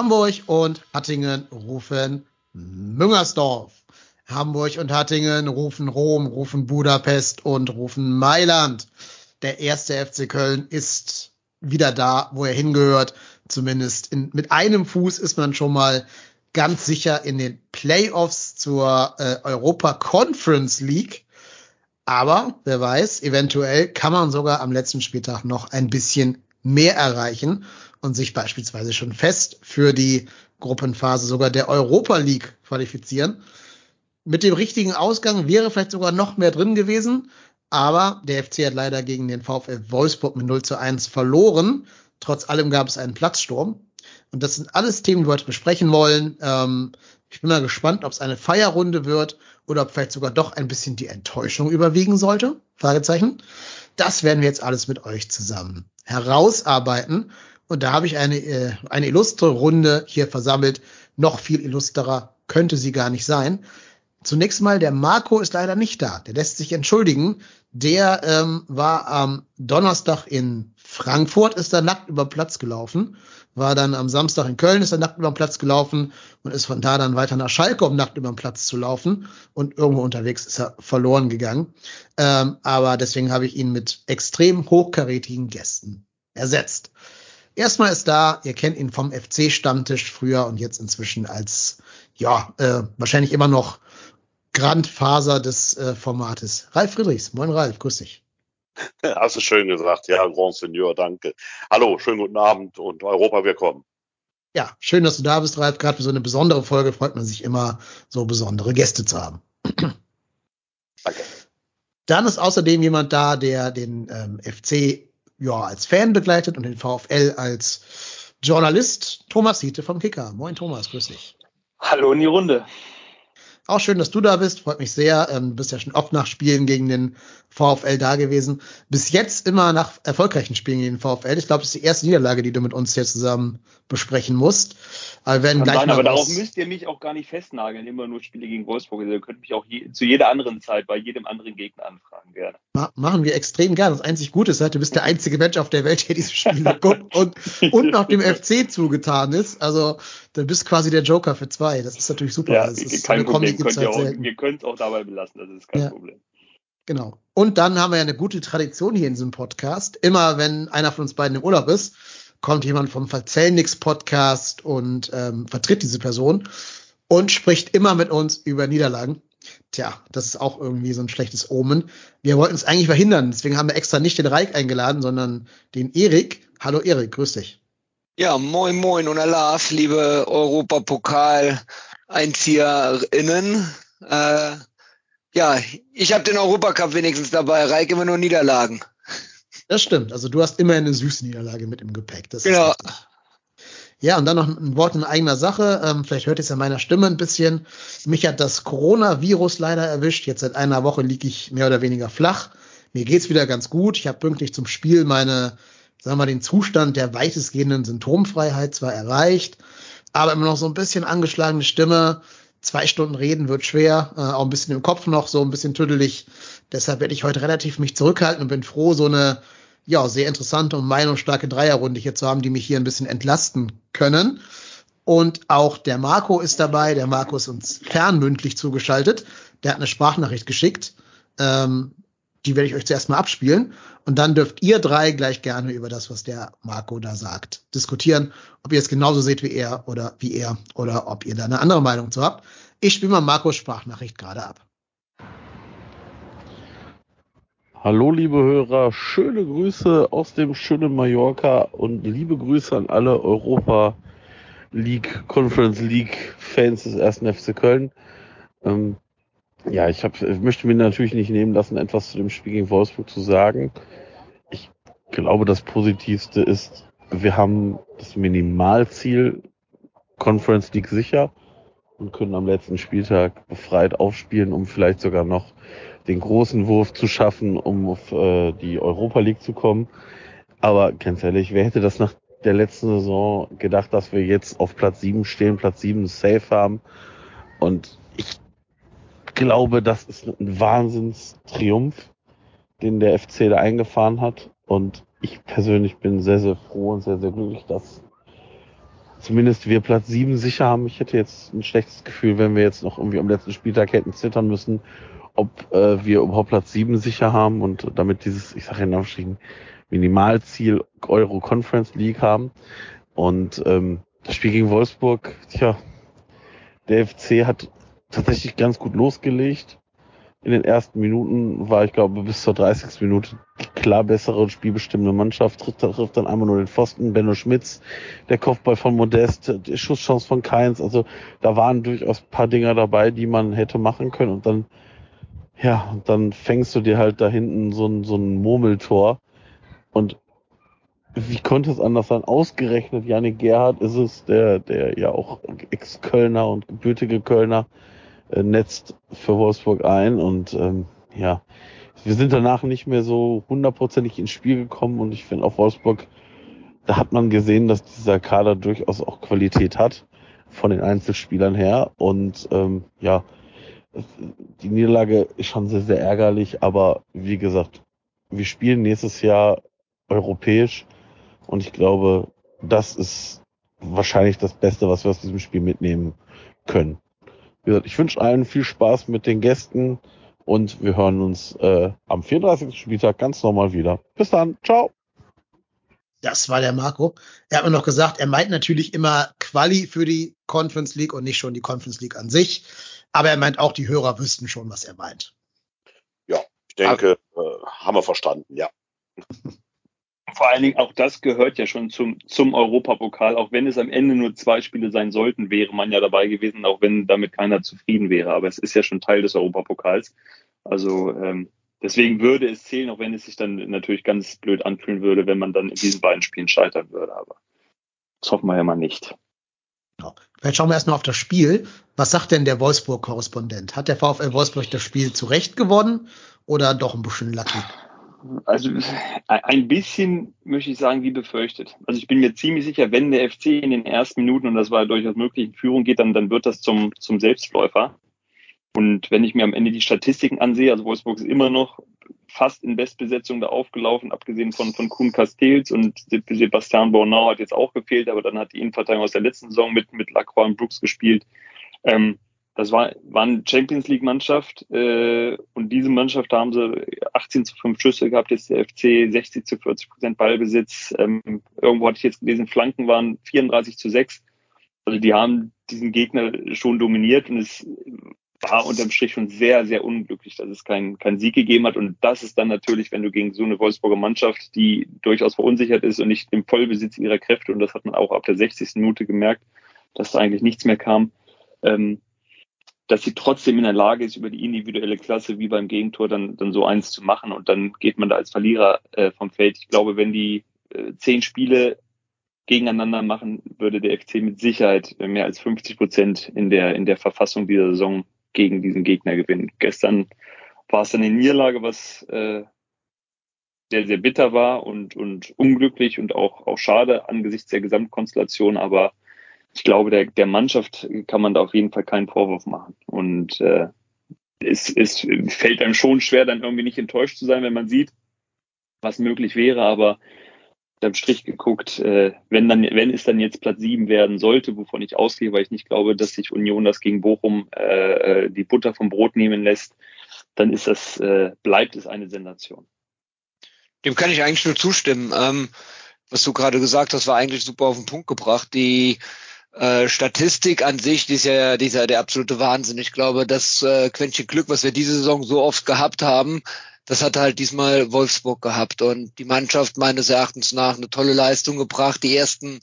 Hamburg und Hattingen rufen Müngersdorf. Hamburg und Hattingen rufen Rom, rufen Budapest und rufen Mailand. Der erste FC Köln ist wieder da, wo er hingehört. Zumindest in, mit einem Fuß ist man schon mal ganz sicher in den Playoffs zur äh, Europa Conference League. Aber wer weiß, eventuell kann man sogar am letzten Spieltag noch ein bisschen mehr erreichen und sich beispielsweise schon fest für die Gruppenphase sogar der Europa League qualifizieren. Mit dem richtigen Ausgang wäre vielleicht sogar noch mehr drin gewesen, aber der FC hat leider gegen den VfL Wolfsburg mit 0 zu 1 verloren. Trotz allem gab es einen Platzsturm. Und das sind alles Themen, die wir heute besprechen wollen. Ähm, ich bin mal gespannt, ob es eine Feierrunde wird oder ob vielleicht sogar doch ein bisschen die Enttäuschung überwiegen sollte. Fragezeichen. Das werden wir jetzt alles mit euch zusammen herausarbeiten. Und da habe ich eine, äh, eine illustre Runde hier versammelt. Noch viel illustrer könnte sie gar nicht sein. Zunächst mal, der Marco ist leider nicht da. Der lässt sich entschuldigen. Der ähm, war am Donnerstag in Frankfurt, ist da nackt über den Platz gelaufen. War dann am Samstag in Köln, ist er nackt über den Platz gelaufen und ist von da dann weiter nach Schalke, um nackt über den Platz zu laufen. Und irgendwo unterwegs ist er verloren gegangen. Ähm, aber deswegen habe ich ihn mit extrem hochkarätigen Gästen ersetzt. Erstmal ist da, ihr kennt ihn vom FC-Stammtisch früher und jetzt inzwischen als, ja, äh, wahrscheinlich immer noch Grandfaser des äh, Formates. Ralf Friedrichs. Moin Ralf, grüß dich. Hast du schön gesagt. Ja, Grand Senior, danke. Hallo, schönen guten Abend und Europa willkommen. Ja, schön, dass du da bist, Ralf. Gerade für so eine besondere Folge freut man sich immer, so besondere Gäste zu haben. Danke. Dann ist außerdem jemand da, der den ähm, FC ja als Fan begleitet und den VfL als Journalist. Thomas Hiete vom Kicker. Moin Thomas, grüß dich. Hallo in die Runde. Auch schön, dass du da bist. Freut mich sehr. Ähm, du bist ja schon oft nach Spielen gegen den VfL da gewesen. Bis jetzt immer nach erfolgreichen Spielen gegen den VfL. Ich glaube, das ist die erste Niederlage, die du mit uns hier zusammen besprechen musst. Aber werden gleich sein, aber darauf müsst ihr mich auch gar nicht festnageln, immer nur Spiele gegen Wolfsburg. Also Ihr könnt mich auch je, zu jeder anderen Zeit bei jedem anderen Gegner anfragen, gerne. Ma machen wir extrem gerne. Das einzig Gute ist halt, du bist der einzige Mensch auf der Welt, der diese Spiele guckt und, und noch dem FC zugetan ist. Also, du bist quasi der Joker für zwei. Das ist natürlich super. Ja, das ist, kein Problem. Könnt ihr, halt auch, selten. ihr könnt es auch dabei belassen, das ist kein Ja. Problem. Genau. Und dann haben wir ja eine gute Tradition hier in diesem Podcast. Immer wenn einer von uns beiden im Urlaub ist, kommt jemand vom Verzellnix Podcast und ähm, vertritt diese Person und spricht immer mit uns über Niederlagen. Tja, das ist auch irgendwie so ein schlechtes Omen. Wir wollten es eigentlich verhindern, deswegen haben wir extra nicht den Reik eingeladen, sondern den Erik. Hallo Erik, grüß dich. Ja, moin moin und Alaf, liebe Europapokal-EinzieherInnen. Äh, ja, ich habe den Europacup wenigstens dabei, Reik immer nur Niederlagen. Das stimmt. Also du hast immer eine süße Niederlage mit im Gepäck. Das Genau. Ja, und dann noch ein Wort in eigener Sache. Ähm, vielleicht hört ihr es an meiner Stimme ein bisschen. Mich hat das Coronavirus leider erwischt. Jetzt seit einer Woche liege ich mehr oder weniger flach. Mir geht's wieder ganz gut. Ich habe pünktlich zum Spiel meine, sagen wir mal, den Zustand der weitestgehenden Symptomfreiheit zwar erreicht, aber immer noch so ein bisschen angeschlagene Stimme. Zwei Stunden reden wird schwer, äh, auch ein bisschen im Kopf noch, so ein bisschen tüdelig. Deshalb werde ich heute relativ mich zurückhalten und bin froh, so eine ja, sehr interessante und meinungsstarke Dreierrunde hier zu haben, die mich hier ein bisschen entlasten können. Und auch der Marco ist dabei. Der Marco ist uns fernmündlich zugeschaltet. Der hat eine Sprachnachricht geschickt. Ähm, die werde ich euch zuerst mal abspielen. Und dann dürft ihr drei gleich gerne über das, was der Marco da sagt, diskutieren. Ob ihr es genauso seht wie er oder wie er oder ob ihr da eine andere Meinung zu habt. Ich spiele mal Marcos Sprachnachricht gerade ab. Hallo liebe Hörer, schöne Grüße aus dem schönen Mallorca und liebe Grüße an alle Europa League, Conference League Fans des ersten FC Köln. Ähm, Ja, ich, hab, möchte mir natürlich nicht nehmen lassen, etwas zu dem Spiel gegen Wolfsburg zu sagen. Ich glaube, das Positivste ist, wir haben das Minimalziel Conference League sicher und können am letzten Spieltag befreit aufspielen, um vielleicht sogar noch den großen Wurf zu schaffen, um auf äh, die Europa League zu kommen. Aber ganz ehrlich, wer hätte das nach der letzten Saison gedacht, dass wir jetzt auf Platz 7 stehen, Platz 7 safe haben? Und ich glaube, das ist ein Wahnsinnstriumph, den der FC da eingefahren hat. Und ich persönlich bin sehr, sehr froh und sehr, sehr glücklich, dass zumindest wir Platz 7 sicher haben. Ich hätte jetzt ein schlechtes Gefühl, wenn wir jetzt noch irgendwie am letzten Spieltag hätten zittern müssen, ob äh, wir überhaupt Platz 7 sicher haben und damit dieses, ich sage in Anführungsstrichen, Minimalziel Euro Conference League haben. Und ähm, das Spiel gegen Wolfsburg, tja, der FC hat tatsächlich ganz gut losgelegt. In den ersten Minuten war, ich glaube, bis zur 30. Minute klar bessere und spielbestimmende Mannschaft. Trifft, trifft dann einmal nur den Pfosten. Benno Schmitz, der Kopfball von Modest, die Schusschance von Keins. Also da waren durchaus paar Dinger dabei, die man hätte machen können. Und dann, ja, dann fängst du dir halt da hinten so ein, so ein Murmeltor. Und wie konnte es anders sein? Ausgerechnet Janik Gerhardt ist es, der, der ja auch Ex-Kölner und gebürtige Kölner äh, netzt für Wolfsburg ein und ähm, ja, wir sind danach nicht mehr so hundertprozentig ins Spiel gekommen und ich finde auf Wolfsburg, da hat man gesehen, dass dieser Kader durchaus auch Qualität hat von den Einzelspielern her und ähm, ja, die Niederlage ist schon sehr, sehr ärgerlich, aber wie gesagt, wir spielen nächstes Jahr europäisch und ich glaube, das ist wahrscheinlich das Beste, was wir aus diesem Spiel mitnehmen können. Wie gesagt, ich wünsche allen viel Spaß mit den Gästen und wir hören uns äh, am 34. Spieltag ganz normal wieder. Bis dann. Ciao. Das war der Marco. Er hat mir noch gesagt, er meint natürlich immer Quali für die Conference League und nicht schon die Conference League an sich. Aber er meint auch, die Hörer wüssten schon, was er meint. Ja, ich denke, äh, haben wir verstanden, ja. Vor allen Dingen auch das gehört ja schon zum, zum Europapokal. Auch wenn es am Ende nur zwei Spiele sein sollten, wäre man ja dabei gewesen, auch wenn damit keiner zufrieden wäre. Aber es ist ja schon Teil des Europapokals. Also ähm, deswegen würde es zählen, auch wenn es sich dann natürlich ganz blöd anfühlen würde, wenn man dann in diesen beiden Spielen scheitern würde. Aber das hoffen wir ja mal nicht. Vielleicht schauen wir erstmal auf das Spiel. Was sagt denn der Wolfsburg-Korrespondent? Hat der VfL Wolfsburg das Spiel zurecht gewonnen oder doch ein bisschen lucky? Also ein bisschen möchte ich sagen, wie befürchtet. Also ich bin mir ziemlich sicher, wenn der FC in den ersten Minuten, und das war durchaus möglich, in Führung geht, dann, dann wird das zum, zum Selbstläufer. Und wenn ich mir am Ende die Statistiken ansehe, also Wolfsburg ist immer noch fast in Bestbesetzung da aufgelaufen, abgesehen von, von Kuhn Castells und Sebastian Bornau hat jetzt auch gefehlt, aber dann hat die Innenverteidigung aus der letzten Saison mit, mit Lacroix und Brooks gespielt. Ähm, das war, war eine Champions League Mannschaft äh, und diese Mannschaft haben sie 18 zu 5 Schüsse gehabt, jetzt der FC 60 zu 40 Prozent Ballbesitz. Ähm, irgendwo hatte ich jetzt gelesen, Flanken waren 34 zu 6. Also die haben diesen Gegner schon dominiert und es war unterm Strich schon sehr, sehr unglücklich, dass es keinen kein Sieg gegeben hat. Und das ist dann natürlich, wenn du gegen so eine Wolfsburger Mannschaft, die durchaus verunsichert ist und nicht im Vollbesitz ihrer Kräfte, und das hat man auch ab der 60. Minute gemerkt, dass da eigentlich nichts mehr kam, ähm, dass sie trotzdem in der Lage ist, über die individuelle Klasse wie beim Gegentor dann, dann so eins zu machen und dann geht man da als Verlierer äh, vom Feld. Ich glaube, wenn die äh, zehn Spiele gegeneinander machen, würde der FC mit Sicherheit mehr als 50 Prozent in der, in der Verfassung dieser Saison gegen diesen Gegner gewinnen. Gestern war es dann eine Niederlage, was äh, sehr, sehr bitter war und, und unglücklich und auch, auch schade angesichts der Gesamtkonstellation, aber ich glaube, der, der Mannschaft kann man da auf jeden Fall keinen Vorwurf machen. Und äh, es, es fällt einem schon schwer, dann irgendwie nicht enttäuscht zu sein, wenn man sieht, was möglich wäre, aber am Strich geguckt, äh, wenn dann, wenn es dann jetzt Platz sieben werden sollte, wovon ich ausgehe, weil ich nicht glaube, dass sich Union das gegen Bochum äh, äh die Butter vom Brot nehmen lässt, dann ist das, äh, bleibt es eine Sensation. Dem kann ich eigentlich nur zustimmen. Ähm, was du gerade gesagt hast, war eigentlich super auf den Punkt gebracht. Die äh, Statistik an sich, die ist ja, die ist ja der absolute Wahnsinn. Ich glaube, das äh, Quäntchen Glück, was wir diese Saison so oft gehabt haben, das hat halt diesmal Wolfsburg gehabt und die Mannschaft meines Erachtens nach eine tolle Leistung gebracht. Die ersten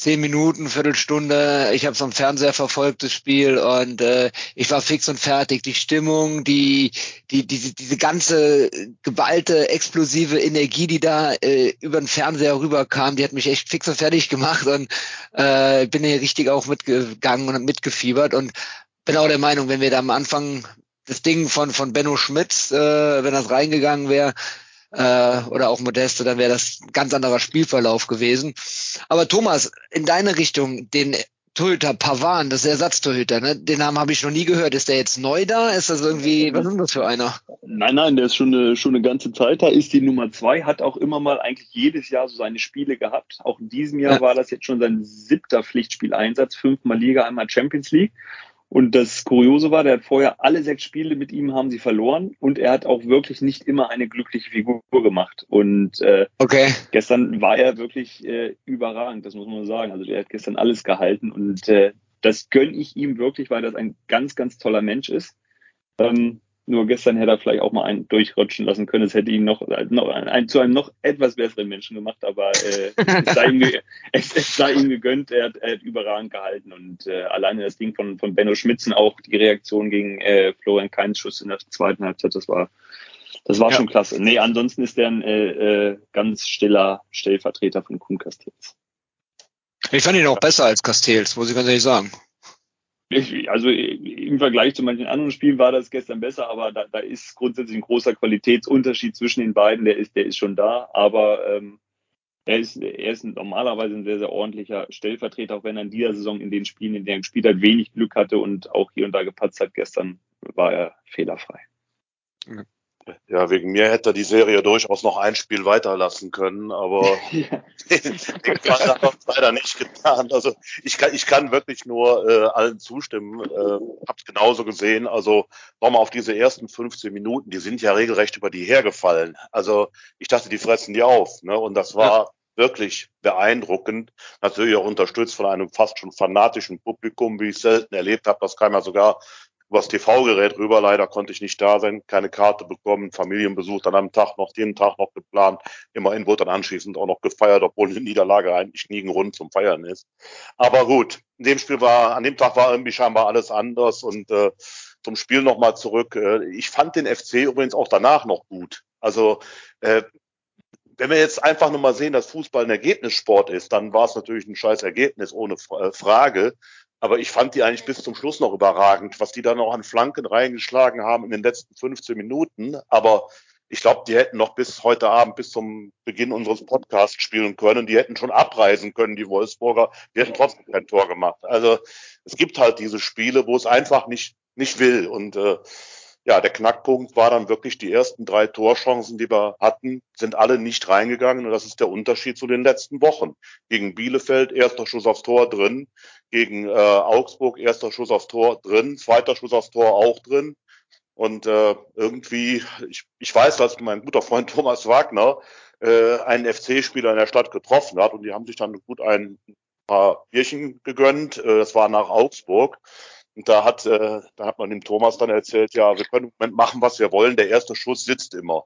zehn Minuten, Viertelstunde. Ich habe es am Fernseher verfolgt, das Spiel, und äh, ich war fix und fertig. Die Stimmung, die, die, diese, diese ganze geballte, explosive Energie, die da äh, über den Fernseher rüberkam, die hat mich echt fix und fertig gemacht und äh, bin hier richtig auch mitgegangen und mitgefiebert und bin auch der Meinung, wenn wir da am Anfang das Ding von, von Benno Schmitz, äh, wenn das reingegangen wäre, äh, oder auch Modeste, dann wäre das ein ganz anderer Spielverlauf gewesen. Aber Thomas, in deine Richtung, den Torhüter Pavan, das ist der Ersatztorhüter, ne? Den Namen habe ich noch nie gehört. Ist der jetzt neu da? Ist das irgendwie, was ist das für einer? Nein, nein, der ist schon eine, schon eine ganze Zeit da, ist die Nummer zwei, hat auch immer mal eigentlich jedes Jahr so seine Spiele gehabt. Auch in diesem Jahr ja. war das jetzt schon sein siebter Pflichtspieleinsatz, fünfmal Liga, einmal Champions League. Und das Kuriose war, der hat vorher alle sechs Spiele mit ihm haben sie verloren und er hat auch wirklich nicht immer eine glückliche Figur gemacht. Und äh, okay. gestern war er wirklich äh, überragend, das muss man sagen. Also er hat gestern alles gehalten und äh, das gönne ich ihm wirklich, weil das ein ganz, ganz toller Mensch ist. Ähm, nur gestern hätte er vielleicht auch mal einen durchrutschen lassen können. Es hätte ihn noch, noch ein, zu einem noch etwas besseren Menschen gemacht, aber äh, es, sei ihm, es, es, sei ihm gegönnt. Er hat, er hat überragend gehalten und äh, alleine das Ding von, von Benno Schmitzen, auch die Reaktion gegen äh, Florian Keins Schuss in der zweiten Halbzeit, das war, das war ja. schon klasse. Nee, ansonsten ist er ein äh, äh, ganz stiller Stellvertreter von Kuhn Castells. Ich fand ihn auch besser als Castells, muss ich ganz ehrlich sagen. Ich, also im Vergleich zu manchen anderen Spielen war das gestern besser, aber da, da ist grundsätzlich ein großer Qualitätsunterschied zwischen den beiden. Der ist, der ist schon da, aber ähm, er ist, er ist normalerweise ein sehr, sehr ordentlicher Stellvertreter, auch wenn er in dieser Saison in den Spielen, in denen er gespielt hat, wenig Glück hatte und auch hier und da gepatzt hat. Gestern war er fehlerfrei. Ja, wegen mir hätte er die Serie durchaus noch ein Spiel weiterlassen können, aber ja. den Fall hat er leider nicht getan. Also ich kann, ich kann wirklich nur äh, allen zustimmen. Äh, hab's genauso gesehen. Also nochmal auf diese ersten 15 Minuten, die sind ja regelrecht über die hergefallen. Also ich dachte, die fressen die auf. Ne? Und das war ja. wirklich beeindruckend. Natürlich auch unterstützt von einem fast schon fanatischen Publikum, wie ich selten erlebt habe. Das kam ja sogar übers TV-Gerät rüber. Leider konnte ich nicht da sein, keine Karte bekommen, Familienbesuch dann am Tag noch, den Tag noch geplant. Immerhin wurde dann anschließend auch noch gefeiert, obwohl die Niederlage eigentlich nie ein Grund zum Feiern ist. Aber gut, in dem Spiel war, an dem Tag war irgendwie scheinbar alles anders und äh, zum Spiel nochmal zurück. Äh, ich fand den FC übrigens auch danach noch gut. Also äh, wenn wir jetzt einfach nur mal sehen, dass Fußball ein Ergebnissport ist, dann war es natürlich ein scheiß Ergebnis ohne äh, Frage. Aber ich fand die eigentlich bis zum Schluss noch überragend, was die da noch an Flanken reingeschlagen haben in den letzten 15 Minuten. Aber ich glaube, die hätten noch bis heute Abend, bis zum Beginn unseres Podcasts spielen können. Die hätten schon abreisen können, die Wolfsburger. Die hätten trotzdem kein Tor gemacht. Also es gibt halt diese Spiele, wo es einfach nicht, nicht will. Und äh, ja, der Knackpunkt war dann wirklich die ersten drei Torchancen, die wir hatten, sind alle nicht reingegangen. Und das ist der Unterschied zu den letzten Wochen. Gegen Bielefeld erster Schuss aufs Tor drin, gegen äh, Augsburg erster Schuss aufs Tor drin, zweiter Schuss aufs Tor auch drin. Und äh, irgendwie, ich, ich weiß, dass mein guter Freund Thomas Wagner äh, einen FC-Spieler in der Stadt getroffen hat und die haben sich dann gut ein paar Bierchen gegönnt. Äh, das war nach Augsburg. Und da hat, äh, da hat man dem Thomas dann erzählt, ja, wir können im Moment machen, was wir wollen. Der erste Schuss sitzt immer.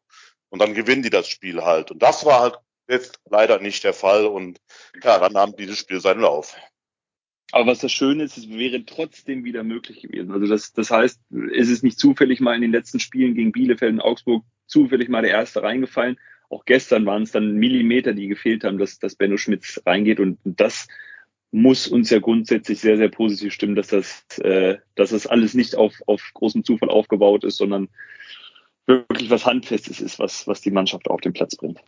Und dann gewinnen die das Spiel halt. Und das war halt jetzt leider nicht der Fall. Und ja, dann nahm dieses Spiel seinen Lauf. Aber was das Schöne ist, es wäre trotzdem wieder möglich gewesen. Also das, das heißt, es ist nicht zufällig mal in den letzten Spielen gegen Bielefeld und Augsburg zufällig mal der erste reingefallen. Auch gestern waren es dann Millimeter, die gefehlt haben, dass, dass Benno Schmitz reingeht. Und das muss uns ja grundsätzlich sehr, sehr positiv stimmen, dass das, äh, dass das alles nicht auf, auf großem Zufall aufgebaut ist, sondern wirklich was Handfestes ist, was, was die Mannschaft auf den Platz bringt.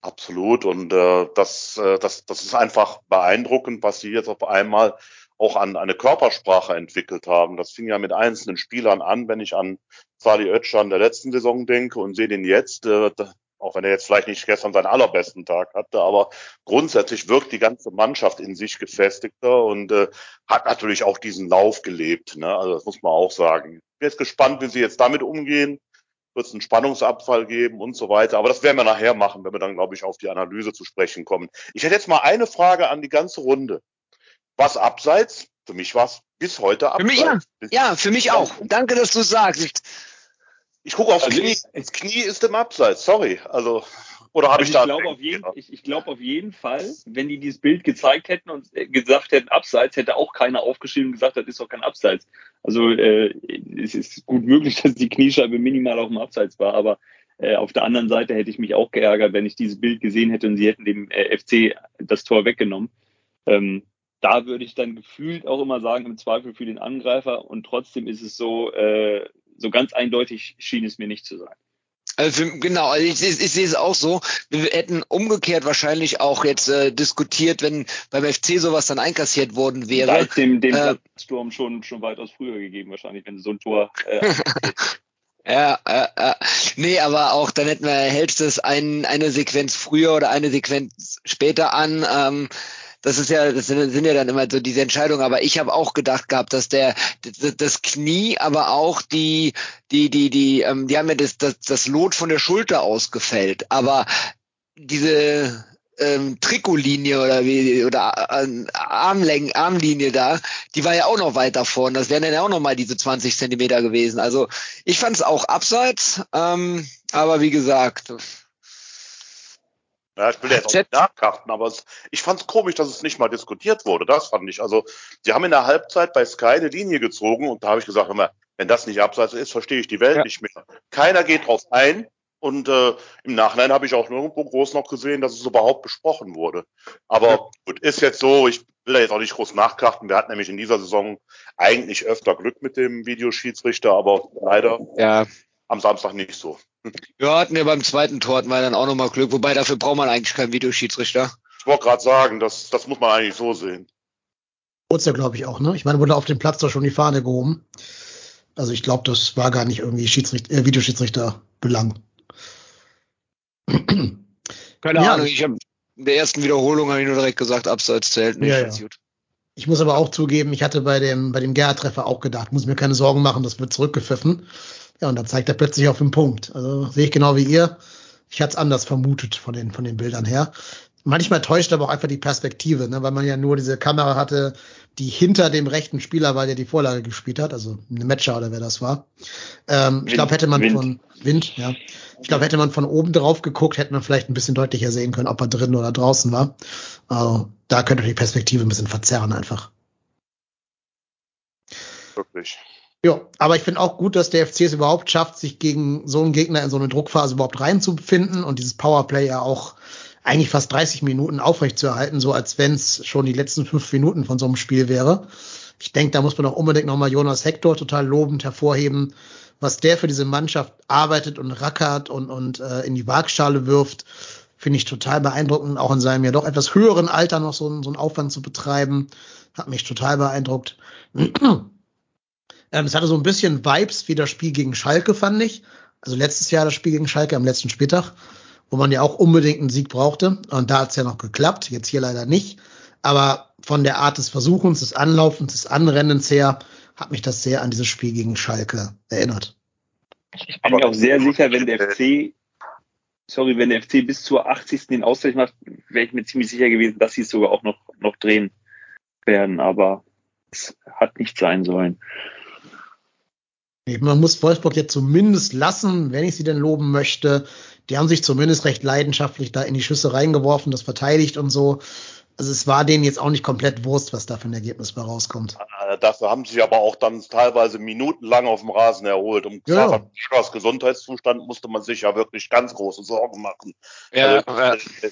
Absolut. Und äh, das, äh, das, das ist einfach beeindruckend, was sie jetzt auf einmal auch an eine Körpersprache entwickelt haben. Das fing ja mit einzelnen Spielern an, wenn ich an Sali Özcan der letzten Saison denke und sehe den jetzt. Äh, auch wenn er jetzt vielleicht nicht gestern seinen allerbesten Tag hatte, aber grundsätzlich wirkt die ganze Mannschaft in sich gefestigter und äh, hat natürlich auch diesen Lauf gelebt. Ne? Also das muss man auch sagen. Ich bin jetzt gespannt, wie sie jetzt damit umgehen. Wird es einen Spannungsabfall geben und so weiter. Aber das werden wir nachher machen, wenn wir dann, glaube ich, auf die Analyse zu sprechen kommen. Ich hätte jetzt mal eine Frage an die ganze Runde. Was abseits? Für mich war es bis heute abseits. Für mich, ja. ja, für mich auch. Danke, dass du sagst. Ich gucke aufs also Knie. Das Knie ist im Abseits, sorry. Also Oder habe Also ich da ich glaube auf, jeden, ich, ich glaub auf jeden Fall, wenn die dieses Bild gezeigt hätten und äh, gesagt hätten Abseits, hätte auch keiner aufgeschrieben und gesagt, das ist doch kein Abseits. Also äh, es ist gut möglich, dass die Kniescheibe minimal auf dem Abseits war, aber äh, auf der anderen Seite hätte ich mich auch geärgert, wenn ich dieses Bild gesehen hätte und sie hätten dem äh, FC das Tor weggenommen. Ähm, da würde ich dann gefühlt auch immer sagen, im Zweifel für den Angreifer und trotzdem ist es so, äh, so ganz eindeutig schien es mir nicht zu sein. Also für, genau, also ich, ich, ich sehe es auch so. Wir hätten umgekehrt wahrscheinlich auch jetzt äh, diskutiert, wenn beim FC sowas dann einkassiert worden wäre. Da ist dem, dem Äh, Sturm schon, schon weitaus früher gegeben, wahrscheinlich, wenn so ein Tor. Äh, Ja, ja, ja. Nee, aber auch dann hätten wir, hältst du es ein, eine Sequenz früher oder eine Sequenz später an. Ähm, das ist ja, das sind, sind ja dann immer so diese Entscheidungen. Aber ich habe auch gedacht gehabt, dass der das, Knie, aber auch die, die, die, die, ähm, die haben ja das, das, das Lot von der Schulter ausgefällt. Aber diese ähm, Trikotlinie oder wie oder äh, Armlängen, Armlinie da, die war ja auch noch weiter vorn. Das wären dann ja auch noch mal diese 20 Zentimeter gewesen. Also ich fand es auch abseits, ähm, aber wie gesagt, Ja, ich will jetzt auch nicht nachkarten, aber es, ich fand es komisch, dass es nicht mal diskutiert wurde. Das fand ich. Also, die haben in der Halbzeit bei Sky eine Linie gezogen und da habe ich gesagt, hör mal, wenn das nicht abseits ist, verstehe ich die Welt Ja. nicht mehr. Keiner geht drauf ein und äh, im Nachhinein habe ich auch nirgendwo groß noch gesehen, dass es überhaupt besprochen wurde. Aber gut, ist jetzt so, ich will da jetzt auch nicht groß nachkarten. Wir hatten nämlich in dieser Saison eigentlich öfter Glück mit dem Videoschiedsrichter, aber leider ja, am Samstag nicht so. Wir hatten ja beim zweiten Tor hatten wir dann auch noch mal Glück, wobei dafür braucht man eigentlich keinen Videoschiedsrichter. Ich wollte gerade sagen, das, das muss man eigentlich so sehen. Wurde ja, glaube ich, auch, ne? Ich meine, wurde auf dem Platz doch schon die Fahne gehoben. Also ich glaube, das war gar nicht irgendwie Schiedsrichter, äh, Videoschiedsrichter Belang. Keine Ja. Ahnung, ich habe in der ersten Wiederholung habe ich nur direkt gesagt, abseits zählt nicht. Ja, ja. Ich muss aber auch zugeben, ich hatte bei dem, bei dem Gerhard-Treffer auch gedacht, muss mir keine Sorgen machen, das wird zurückgepfiffen. Ja, und dann zeigt er plötzlich auf den Punkt. Also sehe ich genau wie ihr. Ich hatte es anders vermutet von den, von den Bildern her. Manchmal täuscht aber auch einfach die Perspektive, ne, weil man ja nur diese Kamera hatte, die hinter dem rechten Spieler war, der die Vorlage gespielt hat, also eine Matcher oder wer das war. Ähm, ich glaube, hätte man Wind. von Wind, ja. Ich glaube, hätte man von oben drauf geguckt, hätte man vielleicht ein bisschen deutlicher sehen können, ob er drin oder draußen war. Also, da könnte die Perspektive ein bisschen verzerren einfach. Wirklich. Ja, aber ich finde auch gut, dass der FC es überhaupt schafft, sich gegen so einen Gegner in so eine Druckphase überhaupt reinzufinden und dieses Powerplay ja auch eigentlich fast 30 Minuten aufrechtzuerhalten, so als wenn es schon die letzten fünf Minuten von so einem Spiel wäre. Ich denke, da muss man auch unbedingt nochmal Jonas Hector total lobend hervorheben, was der für diese Mannschaft arbeitet und rackert und, und äh, in die Waagschale wirft. Finde ich total beeindruckend, auch in seinem ja doch etwas höheren Alter noch so, so einen Aufwand zu betreiben. Hat mich total beeindruckt. Ähm, es hatte so ein bisschen Vibes wie das Spiel gegen Schalke, fand ich. Also letztes Jahr das Spiel gegen Schalke am letzten Spieltag, wo man ja auch unbedingt einen Sieg brauchte. Und da hat's ja noch geklappt, jetzt hier leider nicht. Aber von der Art des Versuchens, des Anlaufens, des Anrennens her, hat mich das sehr an dieses Spiel gegen Schalke erinnert. Ich bin mir auch sehr sicher, wenn der FC, sorry, wenn der FC bis zur 80. den Ausgleich macht, wäre ich mir ziemlich sicher gewesen, dass sie es sogar auch noch, noch drehen werden. Aber es hat nicht sein sollen. Man muss Wolfsburg jetzt zumindest lassen, wenn ich sie denn loben möchte. Die haben sich zumindest recht leidenschaftlich da in die Schüsse reingeworfen, das verteidigt und so. Also es war denen jetzt auch nicht komplett Wurst, was da für ein Ergebnis bei rauskommt. Äh, Dafür haben sie sich aber auch dann teilweise minutenlang auf dem Rasen erholt. Um Ja, Schröders Gesundheitszustand musste man sich ja wirklich ganz große Sorgen machen. Ja, Also, ja. äh,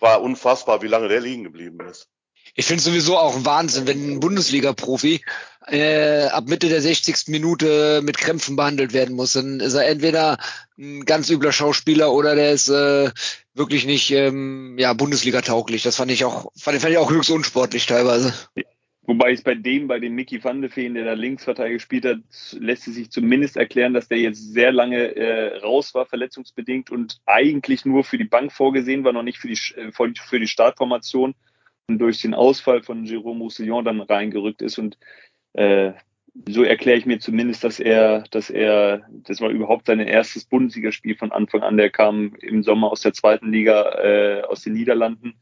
War unfassbar, wie lange der liegen geblieben ist. Ich finde sowieso auch ein Wahnsinn, wenn ein Bundesliga-Profi äh, ab Mitte der 60. Minute mit Krämpfen behandelt werden muss. Dann ist er entweder ein ganz übler Schauspieler oder der ist äh, wirklich nicht ähm, ja, Bundesliga-tauglich. Das fand ich auch, fand, fand ich auch höchst unsportlich teilweise. Wobei es bei dem, bei dem Mickey van de Feen, der da Linksverteidiger gespielt hat, lässt es sich zumindest erklären, dass der jetzt sehr lange äh, raus war, verletzungsbedingt und eigentlich nur für die Bank vorgesehen war, noch nicht für die, äh, für die Startformation und durch den Ausfall von Jérôme Roussillon dann reingerückt ist und äh, so erkläre ich mir zumindest, dass er, dass er, das war überhaupt sein erstes Bundesligaspiel von Anfang an. Der kam im Sommer aus der zweiten Liga äh, aus den Niederlanden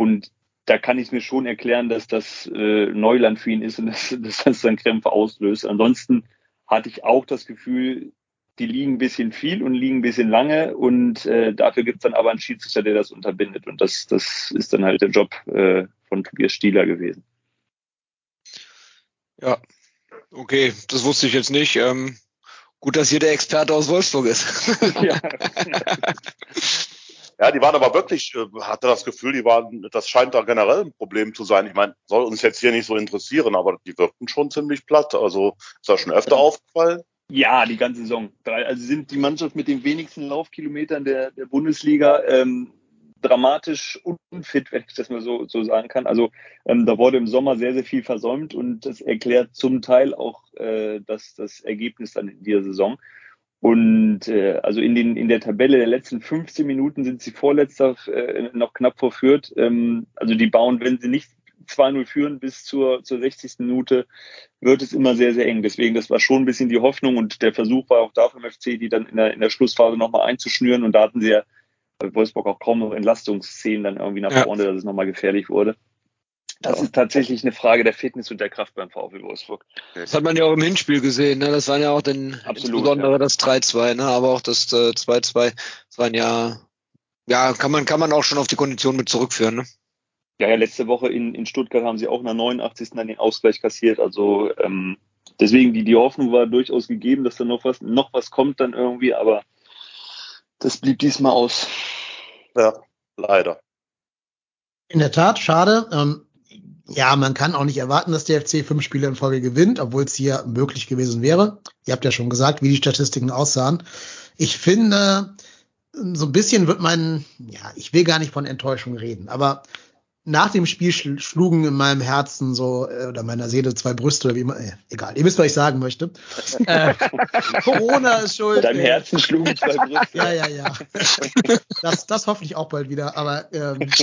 und da kann ich mir schon erklären, dass das äh, Neuland für ihn ist und dass, dass das dann Krämpfe auslöst. Ansonsten hatte ich auch das Gefühl, die liegen ein bisschen viel und liegen ein bisschen lange und äh, dafür gibt's dann aber einen Schiedsrichter, der das unterbindet. Und das, das ist dann halt der Job äh, von Tobias Stieler gewesen. Ja, okay, das wusste ich jetzt nicht. Ähm, gut, dass hier der Experte aus Wolfsburg ist. ja. Ja, die waren aber wirklich, äh, hatte das Gefühl, die waren, das scheint da generell ein Problem zu sein. Ich meine, soll uns jetzt hier nicht so interessieren, aber die wirkten schon ziemlich platt. Also ist das schon öfter aufgefallen? Ja, die ganze Saison. Also sind die Mannschaft mit den wenigsten Laufkilometern der, der Bundesliga ähm, dramatisch unfit, wenn ich das mal so, so sagen kann. Also ähm, da wurde im Sommer sehr, sehr viel versäumt und das erklärt zum Teil auch äh, das, das Ergebnis dann in dieser Saison. Und äh, also in, den, in der Tabelle der letzten 15 Minuten sind sie vorletzter äh, noch knapp vorführt. Ähm, also die bauen, wenn sie nicht 2-0 führen bis zur, zur 60. Minute, wird es immer sehr, sehr eng. Deswegen, das war schon ein bisschen die Hoffnung und der Versuch war auch da vom FC, die dann in der, in der Schlussphase nochmal einzuschnüren. Und da hatten sie ja bei Wolfsburg auch kaum noch Entlastungsszenen dann irgendwie nach vorne, ja. dass es nochmal gefährlich wurde. Das ist tatsächlich eine Frage der Fitness und der Kraft beim VfL Wolfsburg. Das hat man ja auch im Hinspiel gesehen. Ne? Das waren ja auch dann Absolut, insbesondere ja. das 3-2, ne? aber auch das äh, 2-2. Das waren ja, ja, kann man, kann man auch schon auf die Kondition mit zurückführen. Ne? Ja, ja, letzte Woche in, in Stuttgart haben sie auch nach 89. dann den Ausgleich kassiert. Also ähm, deswegen die, die Hoffnung war durchaus gegeben, dass da noch was, noch was kommt dann irgendwie, aber das blieb diesmal aus. Ja, leider. In der Tat, schade. Ähm, ja, man kann auch nicht erwarten, dass der FC fünf Spiele in Folge gewinnt, obwohl es hier möglich gewesen wäre. Ihr habt ja schon gesagt, wie die Statistiken aussahen. Ich finde, so ein bisschen wird mein, ja, ich will gar nicht von Enttäuschung reden, aber nach dem Spiel schlugen in meinem Herzen so äh, oder meiner Seele zwei Brüste oder wie immer, äh, egal, ihr wisst, was ich sagen möchte. äh, Corona ist schuld. Deinem Herzen schlugen zwei Brüste. Ja, ja, ja. Das, das hoffentlich auch bald wieder, aber ähm, ich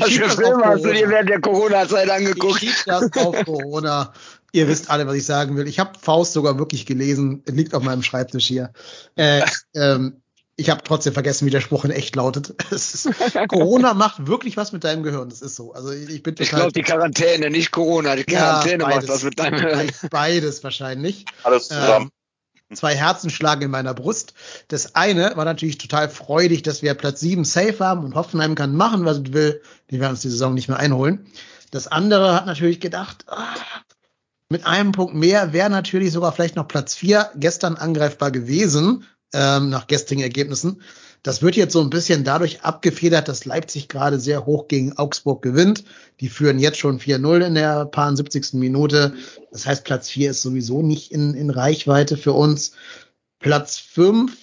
Was für Filme hast du dir während der Corona-Zeit angeguckt? Ich das auf Corona. Ihr wisst alle, was ich sagen will. Ich habe Faust sogar wirklich gelesen, liegt auf meinem Schreibtisch hier. Äh, ähm, ich habe trotzdem vergessen, wie der Spruch in echt lautet. Ist, Corona macht wirklich was mit deinem Gehirn. Das ist so. Also ich bin total. Ich glaube die Quarantäne, nicht Corona. Die Quarantäne ja, macht was mit deinem Gehirn. Beides wahrscheinlich. Alles zusammen. Ähm, zwei Herzen schlagen in meiner Brust. Das eine war natürlich total freudig, dass wir Platz sieben safe haben und Hoffenheim kann machen, was es will. Die werden uns die Saison nicht mehr einholen. Das andere hat natürlich gedacht, ah, mit einem Punkt mehr wäre natürlich sogar vielleicht noch Platz vier gestern angreifbar gewesen ähm, nach gestrigen Ergebnissen. Das wird jetzt so ein bisschen dadurch abgefedert, dass Leipzig gerade sehr hoch gegen Augsburg gewinnt. Die führen jetzt schon 4-0 in der paar 70. Minute. Das heißt, Platz 4 ist sowieso nicht in, in Reichweite für uns. Platz 5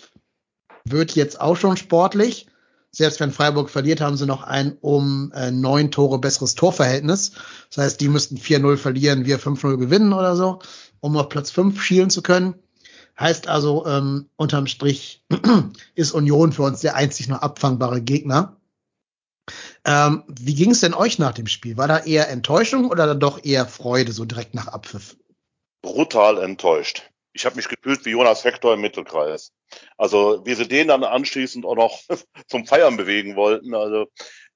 wird jetzt auch schon sportlich. Selbst wenn Freiburg verliert, haben sie noch ein um äh, neun Tore besseres Torverhältnis. Das heißt, die müssten 4-0 verlieren, wir 5-0 gewinnen oder so, um auf Platz 5 schielen zu können. Heißt also, ähm, unterm Strich ist Union für uns der einzig noch abfangbare Gegner. Ähm, wie ging es denn euch nach dem Spiel? War da eher Enttäuschung oder dann doch eher Freude, so direkt nach Abpfiff? Brutal enttäuscht. Ich habe mich gefühlt wie Jonas Hector im Mittelkreis. Also wie sie den dann anschließend auch noch zum Feiern bewegen wollten. Also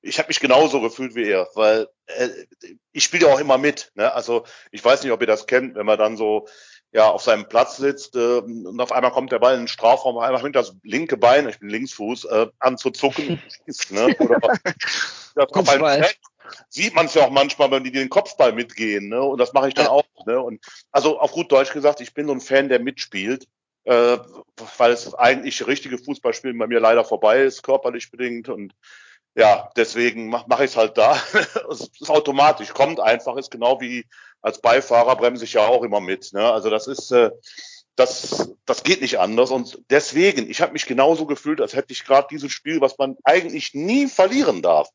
ich habe mich genauso gefühlt wie er, weil äh, ich spiele ja auch immer mit. Ne? Also ich weiß nicht, ob ihr das kennt, wenn man dann so ja auf seinem Platz sitzt äh, und auf einmal kommt der Ball in den Strafraum, einmal fängt das linke Bein, ich bin Linksfuß, äh, an zu zucken. ne? Oder Kopfball. Sieht man es ja auch manchmal, wenn die den Kopfball mitgehen, ne? Und das mache ich dann ja. auch. Ne? Und also auf gut Deutsch gesagt, ich bin so ein Fan, der mitspielt, äh, weil es eigentlich richtige Fußballspielen bei mir leider vorbei ist, körperlich bedingt und ja, deswegen mache mach ich es halt da. es ist automatisch, kommt einfach, ist genau wie als Beifahrer bremse ich ja auch immer mit. Ne? Also das ist, äh, das, das geht nicht anders. Und deswegen, ich habe mich genauso gefühlt, als hätte ich gerade dieses Spiel, was man eigentlich nie verlieren darf,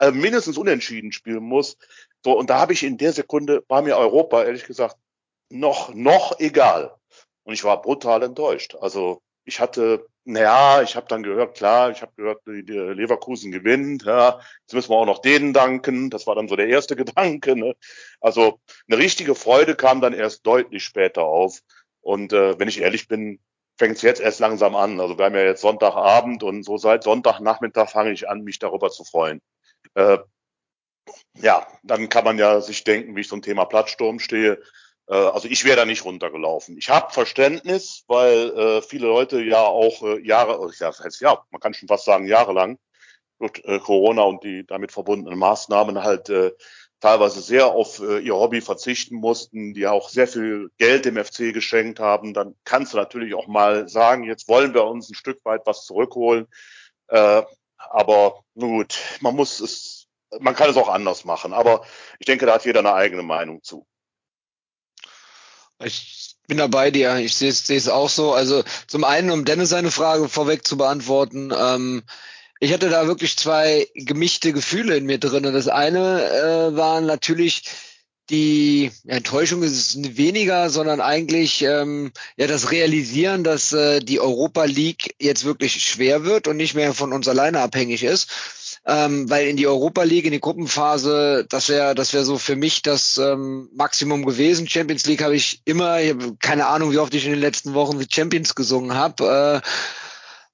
äh, mindestens unentschieden spielen muss. So, und da habe ich in der Sekunde, war mir Europa, ehrlich gesagt, noch, noch egal. Und ich war brutal enttäuscht. Also ich hatte naja, ich habe dann gehört, klar, ich habe gehört, die, die Leverkusen gewinnt. Ja, jetzt müssen wir auch noch denen danken. Das war dann so der erste Gedanke. Ne? Also eine richtige Freude kam dann erst deutlich später auf. Und äh, wenn ich ehrlich bin, fängt es jetzt erst langsam an. Also wir haben ja jetzt Sonntagabend und so seit Sonntagnachmittag fange ich an, mich darüber zu freuen. Äh, ja, dann kann man ja sich denken, wie ich zum Thema Platzsturm stehe. Äh, also ich wäre da nicht runtergelaufen. Ich habe Verständnis, weil äh, viele Leute ja auch äh, Jahre, oh, ja, das heißt, ja, man kann schon fast sagen jahrelang durch äh, Corona und die damit verbundenen Maßnahmen halt äh, teilweise sehr auf äh, ihr Hobby verzichten mussten, die auch sehr viel Geld dem FC geschenkt haben, dann kannst du natürlich auch mal sagen, jetzt wollen wir uns ein Stück weit was zurückholen. Äh, aber gut, man muss es, man kann es auch anders machen. Aber ich denke, da hat jeder eine eigene Meinung zu. Ich bin da bei dir. Ich sehe es auch so. Also zum einen, um Dennis seine Frage vorweg zu beantworten, ähm, ich hatte da wirklich zwei gemischte Gefühle in mir drin. Das eine äh, war natürlich die Enttäuschung ist weniger, sondern eigentlich ähm, ja das Realisieren, dass äh, die Europa League jetzt wirklich schwer wird und nicht mehr von uns alleine abhängig ist. Ähm, weil in die Europa League, in die Gruppenphase, das wäre das wäre so für mich das ähm, Maximum gewesen. Champions League habe ich immer, ich hab keine Ahnung, wie oft ich in den letzten Wochen The Champions gesungen habe. Äh,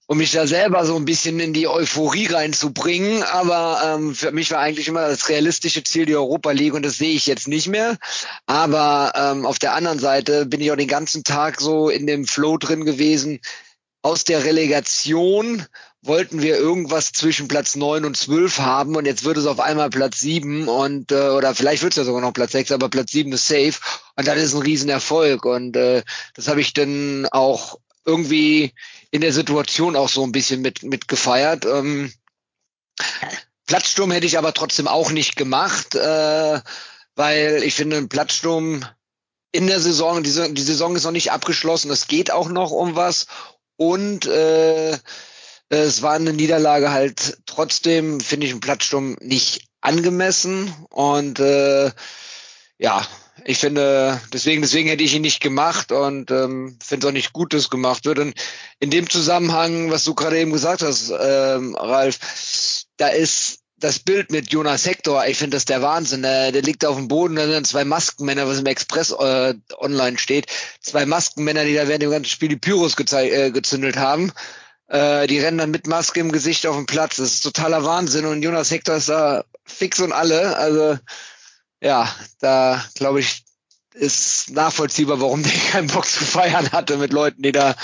um mich da selber so ein bisschen in die Euphorie reinzubringen. Aber ähm, für mich war eigentlich immer das realistische Ziel die Europa League und das sehe ich jetzt nicht mehr. Aber ähm, auf der anderen Seite bin ich auch den ganzen Tag so in dem Flow drin gewesen. Aus der Relegation wollten wir irgendwas zwischen Platz neun und zwölf haben und jetzt wird es auf einmal Platz sieben und äh, oder vielleicht wird es ja sogar noch Platz sechs, aber Platz sieben ist safe und das ist ein Riesenerfolg und äh, das habe ich dann auch irgendwie in der Situation auch so ein bisschen mit, mit gefeiert. Ähm, Platzsturm hätte ich aber trotzdem auch nicht gemacht, äh, weil ich finde, ein Platzsturm in der Saison, die, die Saison ist noch nicht abgeschlossen, es geht auch noch um was und äh, es war eine Niederlage halt trotzdem, finde ich, ein Platzsturm nicht angemessen und äh, ja, ich finde, deswegen, deswegen hätte ich ihn nicht gemacht und ähm, finde es auch nicht gut, dass gemacht wird. Und in dem Zusammenhang, was du gerade eben gesagt hast, ähm, Ralf, da ist das Bild mit Jonas Hector, ich finde das der Wahnsinn. Der, der liegt auf dem Boden, da sind zwei Maskenmänner, was im Express äh, online steht. Zwei Maskenmänner, die da während dem ganzen Spiel die Pyros äh, gezündelt haben. Äh, die rennen dann mit Maske im Gesicht auf dem Platz. Das ist totaler Wahnsinn. Und Jonas Hector ist da fix und alle. Also ja, da glaube ich, ist nachvollziehbar, warum der keinen Bock zu feiern hatte mit Leuten, die da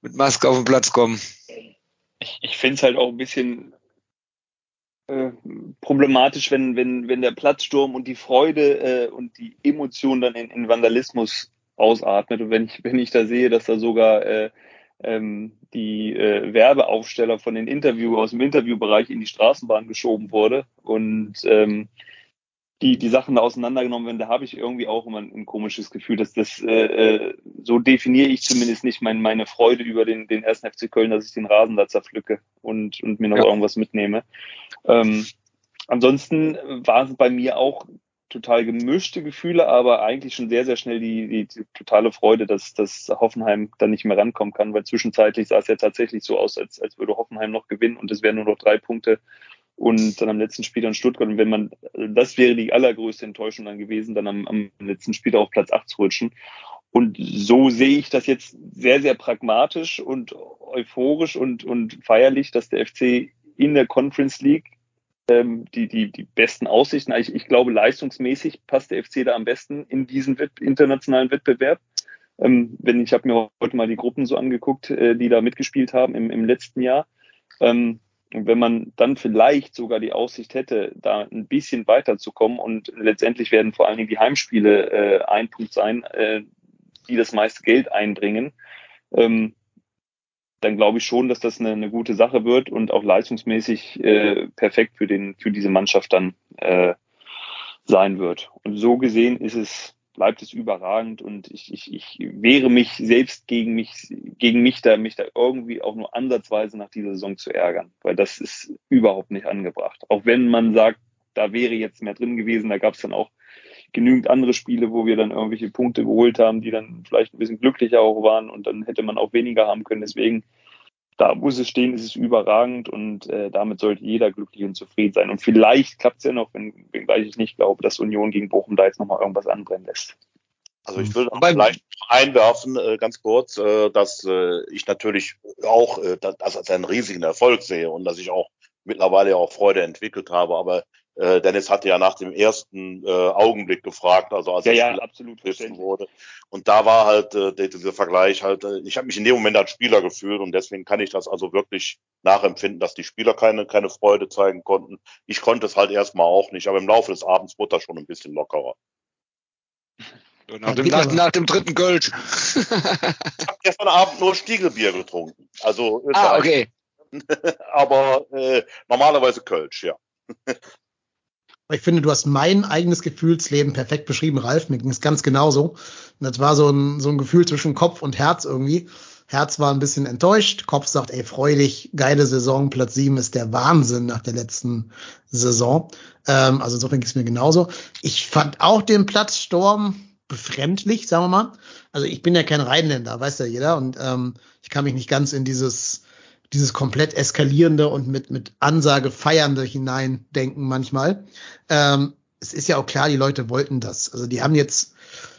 mit Maske auf den Platz kommen. Ich, ich finde es halt auch ein bisschen äh, problematisch, wenn, wenn, wenn der Platzsturm und die Freude äh, und die Emotion dann in, in Vandalismus ausatmet. Und wenn ich, wenn ich da sehe, dass da sogar äh, ähm, die äh, Werbeaufsteller von den Interview aus dem Interviewbereich in die Straßenbahn geschoben wurde und ähm, die, die Sachen da auseinandergenommen werden, da habe ich irgendwie auch immer ein, ein komisches Gefühl, dass das äh, äh, so definiere ich zumindest nicht mein, meine Freude über den, den ersten FC Köln, dass ich den Rasen da zerpflücke und, und mir noch ja. irgendwas mitnehme. Ähm, ansonsten war es bei mir auch total gemischte Gefühle, aber eigentlich schon sehr, sehr schnell die, die, die totale Freude, dass, dass Hoffenheim da nicht mehr rankommen kann, weil zwischenzeitlich sah es ja tatsächlich so aus, als, als würde Hoffenheim noch gewinnen und es wären nur noch drei Punkte und dann am letzten Spiel dann Stuttgart. Und wenn man, das wäre die allergrößte Enttäuschung dann gewesen, dann am, am letzten Spiel auf Platz 8 zu rutschen. Und so sehe ich das jetzt sehr, sehr pragmatisch und euphorisch und, und feierlich, dass der FC in der Conference League ähm, die, die, die besten Aussichten, ich, ich glaube, leistungsmäßig passt der FC da am besten in diesen internationalen Wettbewerb. Ähm, wenn ich habe mir heute mal die Gruppen so angeguckt, äh, die da mitgespielt haben im, im letzten Jahr. Ähm, und wenn man dann vielleicht sogar die Aussicht hätte, da ein bisschen weiterzukommen und letztendlich werden vor allen Dingen die Heimspiele äh, ein Punkt sein, äh, die das meiste Geld einbringen, ähm, dann glaube ich schon, dass das eine, eine, gute Sache wird und auch leistungsmäßig äh, perfekt für den für diese Mannschaft dann äh, sein wird. Und so gesehen ist es bleibt es überragend und ich, ich, ich wehre mich selbst gegen mich, gegen mich da, mich da irgendwie auch nur ansatzweise nach dieser Saison zu ärgern, weil das ist überhaupt nicht angebracht. Auch wenn man sagt, da wäre jetzt mehr drin gewesen, da gab es dann auch genügend andere Spiele, wo wir dann irgendwelche Punkte geholt haben, die dann vielleicht ein bisschen glücklicher auch waren und dann hätte man auch weniger haben können. Deswegen da muss es stehen, ist es überragend und äh, damit sollte jeder glücklich und zufrieden sein. Und vielleicht klappt es ja noch, wenn, wenngleich ich nicht glaube, dass Union gegen Bochum da jetzt nochmal irgendwas anbrennen lässt. Also ich würde vielleicht einwerfen, äh, ganz kurz, äh, dass äh, ich natürlich auch äh, das als einen riesigen Erfolg sehe und dass ich auch mittlerweile auch Freude entwickelt habe. Aber Äh, Dennis hatte ja nach dem ersten äh, Augenblick gefragt, also als ja, ja, Spiel absolut wurde. Und da war halt äh, der- dieser Vergleich halt, äh, ich habe mich in dem Moment als Spieler gefühlt und deswegen kann ich das also wirklich nachempfinden, dass die Spieler keine, keine Freude zeigen konnten. Ich konnte es halt erstmal auch nicht, aber im Laufe des Abends wurde das schon ein bisschen lockerer. So, nach, dem, nach, nach dem dritten Kölsch. Ich habe gestern Abend nur Stiegelbier getrunken. Also ah, Österreich. okay. aber äh, normalerweise Kölsch, ja. Ich finde, du hast mein eigenes Gefühlsleben perfekt beschrieben, Ralf. Mir ging es ganz genauso. Und das war so ein, so ein Gefühl zwischen Kopf und Herz irgendwie. Herz war ein bisschen enttäuscht. Kopf sagt, ey, freu dich, geile Saison. Platz sieben ist der Wahnsinn nach der letzten Saison. Ähm, also insofern ging es mir genauso. Ich fand auch den Platzsturm befremdlich, sagen wir mal. Also ich bin ja kein Rheinländer, weiß ja jeder. Und ähm, ich kann mich nicht ganz in dieses dieses komplett eskalierende und mit, mit Ansage feiernde hineindenken manchmal. Ähm, es ist ja auch klar, die Leute wollten das. Also die haben jetzt,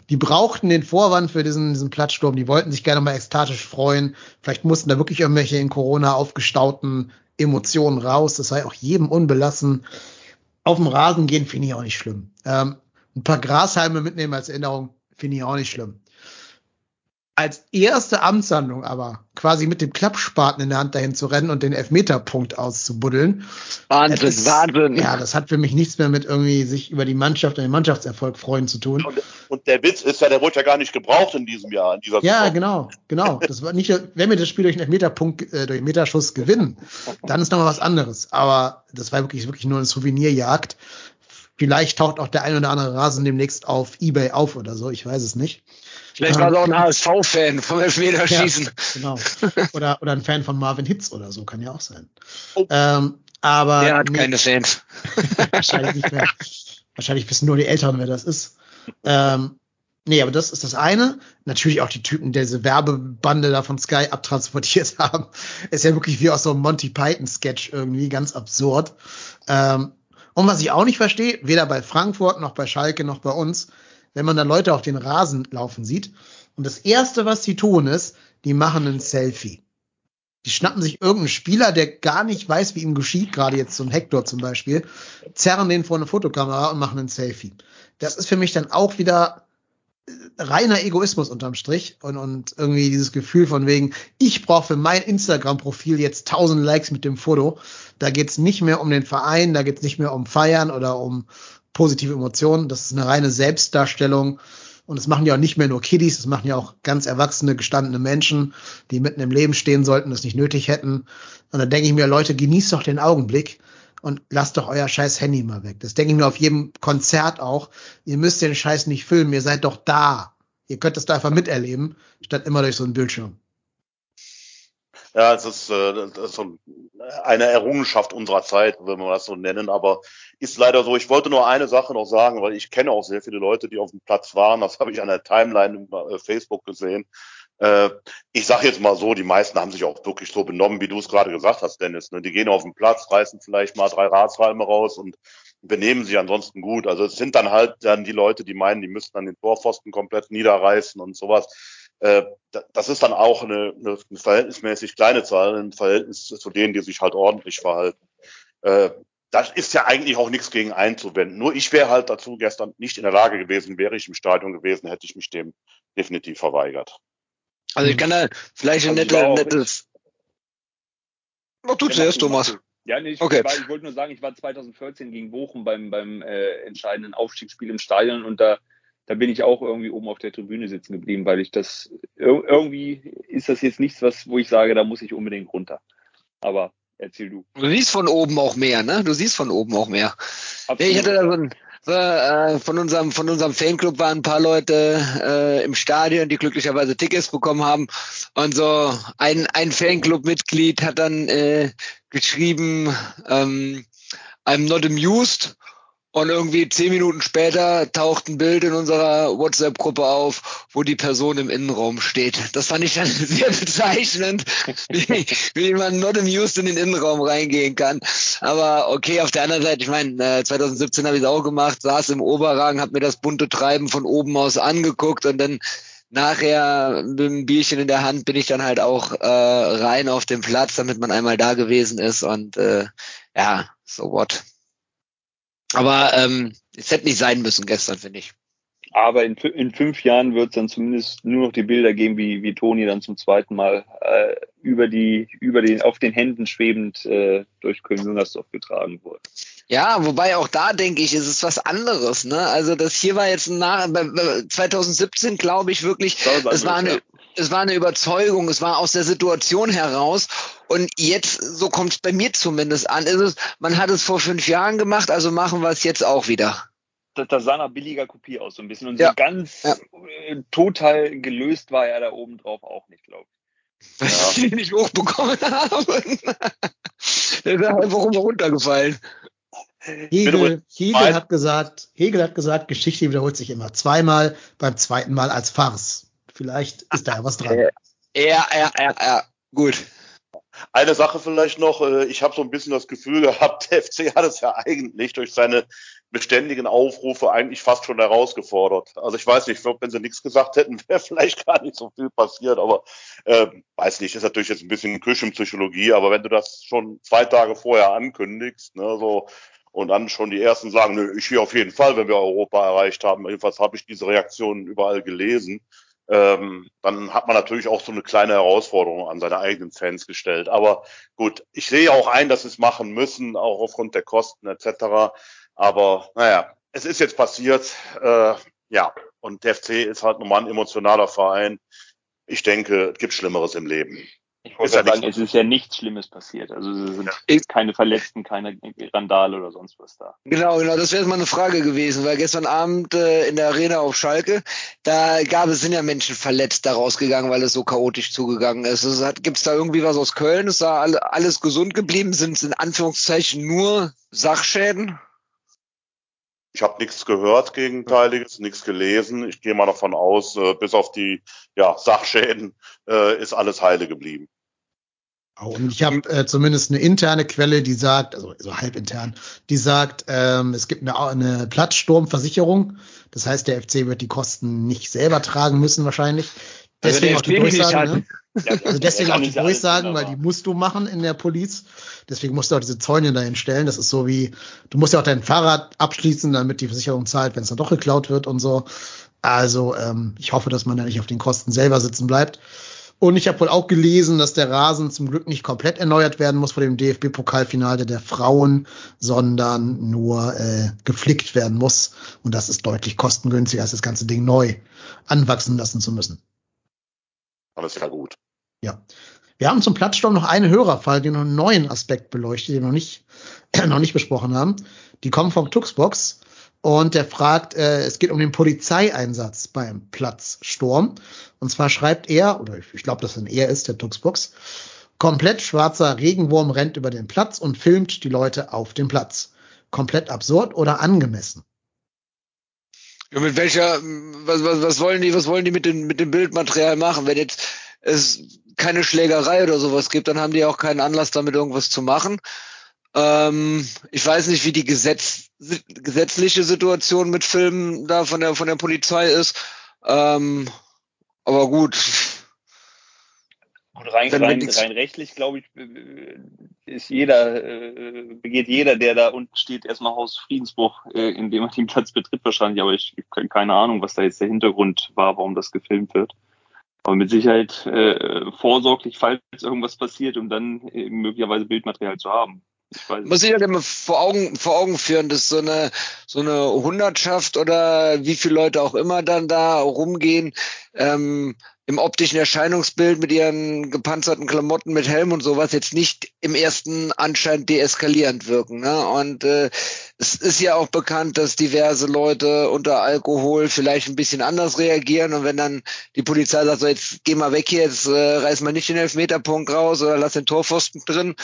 die brauchten den Vorwand für diesen, diesen Platzsturm, die wollten sich gerne mal ekstatisch freuen. Vielleicht mussten da wirklich irgendwelche in Corona aufgestauten Emotionen raus. Das sei auch jedem unbelassen. Auf dem Rasen gehen finde ich auch nicht schlimm. Ähm, ein paar Grashalme mitnehmen als Erinnerung finde ich auch nicht schlimm als erste Amtshandlung aber quasi mit dem Klappspaten in der Hand dahin zu rennen und den Elfmeterpunkt auszubuddeln. Wahnsinn, ist- Wahnsinn. Ja, das hat für mich nichts mehr mit irgendwie sich über die Mannschaft und den Mannschaftserfolg freuen zu tun. Und, und der Witz ist ja, der wurde ja gar nicht gebraucht in diesem Jahr, in dieser Ja, Saison. genau, genau. Das war nicht, wenn wir das Spiel durch einen Elfmeterpunkt, äh, durch einen Meterschuss gewinnen, dann ist nochmal was anderes. Aber das war wirklich, wirklich nur eine Souvenirjagd. Vielleicht taucht auch der ein oder andere Rasen demnächst auf Ebay auf oder so, ich weiß es nicht. Vielleicht war es auch ein HSV-Fan vom Elfmeterschießen. Ja, genau. Oder, oder ein Fan von Marvin Hitz oder so, kann ja auch sein. Oh. Ähm, aber Der hat nee, keine Fans. wahrscheinlich nicht mehr. Wahrscheinlich wissen nur die Eltern, wer das ist. Ähm, nee, aber das ist das eine. Natürlich auch die Typen, die diese Werbebande da von Sky abtransportiert haben. Ist ja wirklich wie aus so einem Monty Python-Sketch irgendwie, ganz absurd. Ähm, und was ich auch nicht verstehe, weder bei Frankfurt noch bei Schalke noch bei uns, wenn man da Leute auf den Rasen laufen sieht. Und das erste, was sie tun, ist, die machen ein Selfie. Die schnappen sich irgendeinen Spieler, der gar nicht weiß, wie ihm geschieht, gerade jetzt so ein Hector zum Beispiel, zerren den vor eine Fotokamera und machen ein Selfie. Das ist für mich dann auch wieder äh, reiner Egoismus unterm Strich und, und irgendwie dieses Gefühl von wegen, ich brauche für mein Instagram-Profil jetzt 1000 Likes mit dem Foto. Da geht's nicht mehr um den Verein, da geht's nicht mehr um Feiern oder um positive Emotionen. Das ist eine reine Selbstdarstellung. Und das machen ja auch nicht mehr nur Kiddies, das machen ja auch ganz erwachsene, gestandene Menschen, die mitten im Leben stehen sollten, das nicht nötig hätten. Und dann denke ich mir, Leute, genießt doch den Augenblick und lasst doch euer scheiß Handy mal weg. Das denke ich mir auf jedem Konzert auch. Ihr müsst den Scheiß nicht filmen, ihr seid doch da. Ihr könnt das da einfach miterleben, statt immer durch so einen Bildschirm. Ja, es ist, äh, so eine Errungenschaft unserer Zeit, wenn wir das so nennen, aber ist leider so. Ich wollte nur eine Sache noch sagen, weil ich kenne auch sehr viele Leute, die auf dem Platz waren. Das habe ich an der Timeline über äh, Facebook gesehen. Äh, ich sage jetzt mal so, die meisten haben sich auch wirklich so benommen, wie du es gerade gesagt hast, Dennis. Ne? Die gehen auf den Platz, reißen vielleicht mal drei Ratshalme raus und benehmen sich ansonsten gut. Also es sind dann halt dann die Leute, die meinen, die müssten dann den Torpfosten komplett niederreißen und sowas. Äh, da- das ist dann auch eine, eine verhältnismäßig kleine Zahl im Verhältnis zu denen, die sich halt ordentlich verhalten. Äh, das ist ja eigentlich auch nichts gegen einzuwenden. Nur ich wäre halt dazu gestern nicht in der Lage gewesen, wäre ich im Stadion gewesen, hätte ich mich dem definitiv verweigert. Also ich kann da vielleicht ein Also nette, nettes. Mach du zuerst, Thomas. Ja, nee, ich, Okay. war, ich wollte nur sagen, ich war 2014 gegen Bochum beim, beim äh, entscheidenden Aufstiegsspiel im Stadion und da, da bin ich auch irgendwie oben auf der Tribüne sitzen geblieben, weil ich das ir irgendwie ist das jetzt nichts, was, wo ich sage, da muss ich unbedingt runter. Aber erzähl du. Du siehst von oben auch mehr, ne? Du siehst von oben auch mehr. Absolut. Nee, ich hatte da so ein, äh, von unserem von unserem Fanclub waren ein paar Leute äh, im Stadion, die glücklicherweise Tickets bekommen haben. Und so ein ein Fanclub-Mitglied hat dann äh, geschrieben, ähm, I'm not amused. Und irgendwie zehn Minuten später taucht ein Bild in unserer WhatsApp-Gruppe auf, wo die Person im Innenraum steht. Das fand ich dann sehr bezeichnend, wie, wie man not amused in den Innenraum reingehen kann. Aber okay, auf der anderen Seite, ich meine, äh, 2017 habe ich es auch gemacht, saß im Oberrang, habe mir das bunte Treiben von oben aus angeguckt und dann nachher mit einem Bierchen in der Hand bin ich dann halt auch äh, rein auf den Platz, damit man einmal da gewesen ist und äh, ja, so what. Aber ähm, es hätte nicht sein müssen gestern, finde ich. Aber in, in fünf Jahren wird es dann zumindest nur noch die Bilder geben, wie, wie Toni dann zum zweiten Mal äh, über die, über den, auf den Händen schwebend äh, durch Köln-Müngersdorf getragen wurde. Ja, wobei auch da denke ich, ist es was anderes. Ne? Also das hier war jetzt nach 2017, glaube ich wirklich, es war eine, es war eine Überzeugung, es war aus der Situation heraus. Und jetzt, so kommt es bei mir zumindest an, ist es, man hat es vor fünf Jahren gemacht, also machen wir es jetzt auch wieder. Das, das sah nach billiger Kopie aus so ein bisschen. Und ja. so ganz ja. Äh, total gelöst war er da oben drauf auch nicht, glaube ich. Weil ja. ich nicht hochbekommen habe. Der ist einfach runtergefallen. Hegel, Hegel hat gesagt, Hegel hat gesagt, Geschichte wiederholt sich immer zweimal, beim zweiten Mal als Farce. Vielleicht ist da was dran. Ja, ja, ja, ja, gut. Eine Sache vielleicht noch, äh, ich habe so ein bisschen das Gefühl gehabt, der FC hat es ja eigentlich durch seine beständigen Aufrufe eigentlich fast schon herausgefordert. Also ich weiß nicht, wenn sie nichts gesagt hätten, wäre vielleicht gar nicht so viel passiert, aber äh, weiß nicht, ist natürlich jetzt ein bisschen Küchenpsychologie, aber wenn du das schon zwei Tage vorher ankündigst, ne, so und dann schon die ersten sagen, nö, ich gehe auf jeden Fall, wenn wir Europa erreicht haben. Jedenfalls habe ich diese Reaktionen überall gelesen. Ähm, dann hat man natürlich auch so eine kleine Herausforderung an seine eigenen Fans gestellt. Aber gut, ich sehe auch ein, dass sie es machen müssen, auch aufgrund der Kosten etc. Aber naja, es ist jetzt passiert. Äh, ja, und der FC ist halt nochmal ein emotionaler Verein. Ich denke, es gibt Schlimmeres im Leben. Ich wollte sagen, es ist ja nichts Schlimmes passiert. Also es sind ja. keine Verletzten, keine Randale oder sonst was da. Genau, genau, das wäre jetzt mal eine Frage gewesen, weil gestern Abend äh, in der Arena auf Schalke, da gab es, sind ja Menschen verletzt da rausgegangen, weil es so chaotisch zugegangen ist. Gibt es da irgendwie was aus Köln? Ist da alle, alles gesund geblieben? Sind es in Anführungszeichen nur Sachschäden? Ich habe nichts gehört, Gegenteiliges, nichts gelesen. Ich gehe mal davon aus, äh, bis auf die ja, Sachschäden äh, ist alles heile geblieben. Und ich habe äh, zumindest eine interne Quelle, die sagt, also so halb intern, die sagt, ähm, es gibt eine, eine Platzsturmversicherung. Das heißt, der FC wird die Kosten nicht selber tragen müssen wahrscheinlich. Also deswegen also auch die Durchsage. Ne? Also deswegen auch die Durchsagen, weil die musst du machen in der Police. Deswegen musst du auch diese Zäune dahin stellen. Das ist so wie, du musst ja auch dein Fahrrad abschließen, damit die Versicherung zahlt, wenn es dann doch geklaut wird und so. Also ähm, ich hoffe, dass man da nicht auf den Kosten selber sitzen bleibt. Und ich habe wohl auch gelesen, dass der Rasen zum Glück nicht komplett erneuert werden muss vor dem DFB-Pokalfinale der Frauen, sondern nur äh, geflickt werden muss. Und das ist deutlich kostengünstiger, als das ganze Ding neu anwachsen lassen zu müssen. Alles ja gut. Ja. Wir haben zum Platzsturm noch einen Hörerfall, den noch einen neuen Aspekt beleuchtet, den wir noch nicht, noch nicht besprochen haben. Die kommen vom Tuxbox und der fragt, äh, es geht um den Polizeieinsatz beim Platzsturm. Und zwar schreibt er, oder ich glaube, dass ein er ist, der Tuxbox, komplett schwarzer Regenwurm rennt über den Platz und filmt die Leute auf dem Platz. Komplett absurd oder angemessen? Ja, mit welcher, was, was, was wollen die, was wollen die mit, den, mit dem Bildmaterial machen? Wenn jetzt es keine Schlägerei oder sowas gibt, dann haben die auch keinen Anlass, damit irgendwas zu machen. Ähm, ich weiß nicht, wie die Gesetz, gesetzliche Situation mit Filmen da von der, von der Polizei ist. Ähm, aber gut. Und rein, rein, rein rechtlich, glaube ich, ist jeder, äh, begeht jeder, der da unten steht, erstmal Haus Friedensbruch, äh, indem er den Platz betritt wahrscheinlich. Aber ich habe keine Ahnung, was da jetzt der Hintergrund war, warum das gefilmt wird. Aber mit Sicherheit äh, vorsorglich, falls irgendwas passiert, um dann äh, möglicherweise Bildmaterial zu haben. Muss ich halt immer vor Augen, vor Augen führen, dass so eine, so eine Hundertschaft oder wie viele Leute auch immer dann da rumgehen, ähm, im optischen Erscheinungsbild mit ihren gepanzerten Klamotten mit Helm und sowas jetzt nicht im ersten Anschein deeskalierend wirken. Ne? Und äh, es ist ja auch bekannt, dass diverse Leute unter Alkohol vielleicht ein bisschen anders reagieren. Und wenn dann die Polizei sagt, so jetzt geh mal weg hier, jetzt äh, reiß mal nicht den Elfmeterpunkt raus oder lass den Torpfosten drin,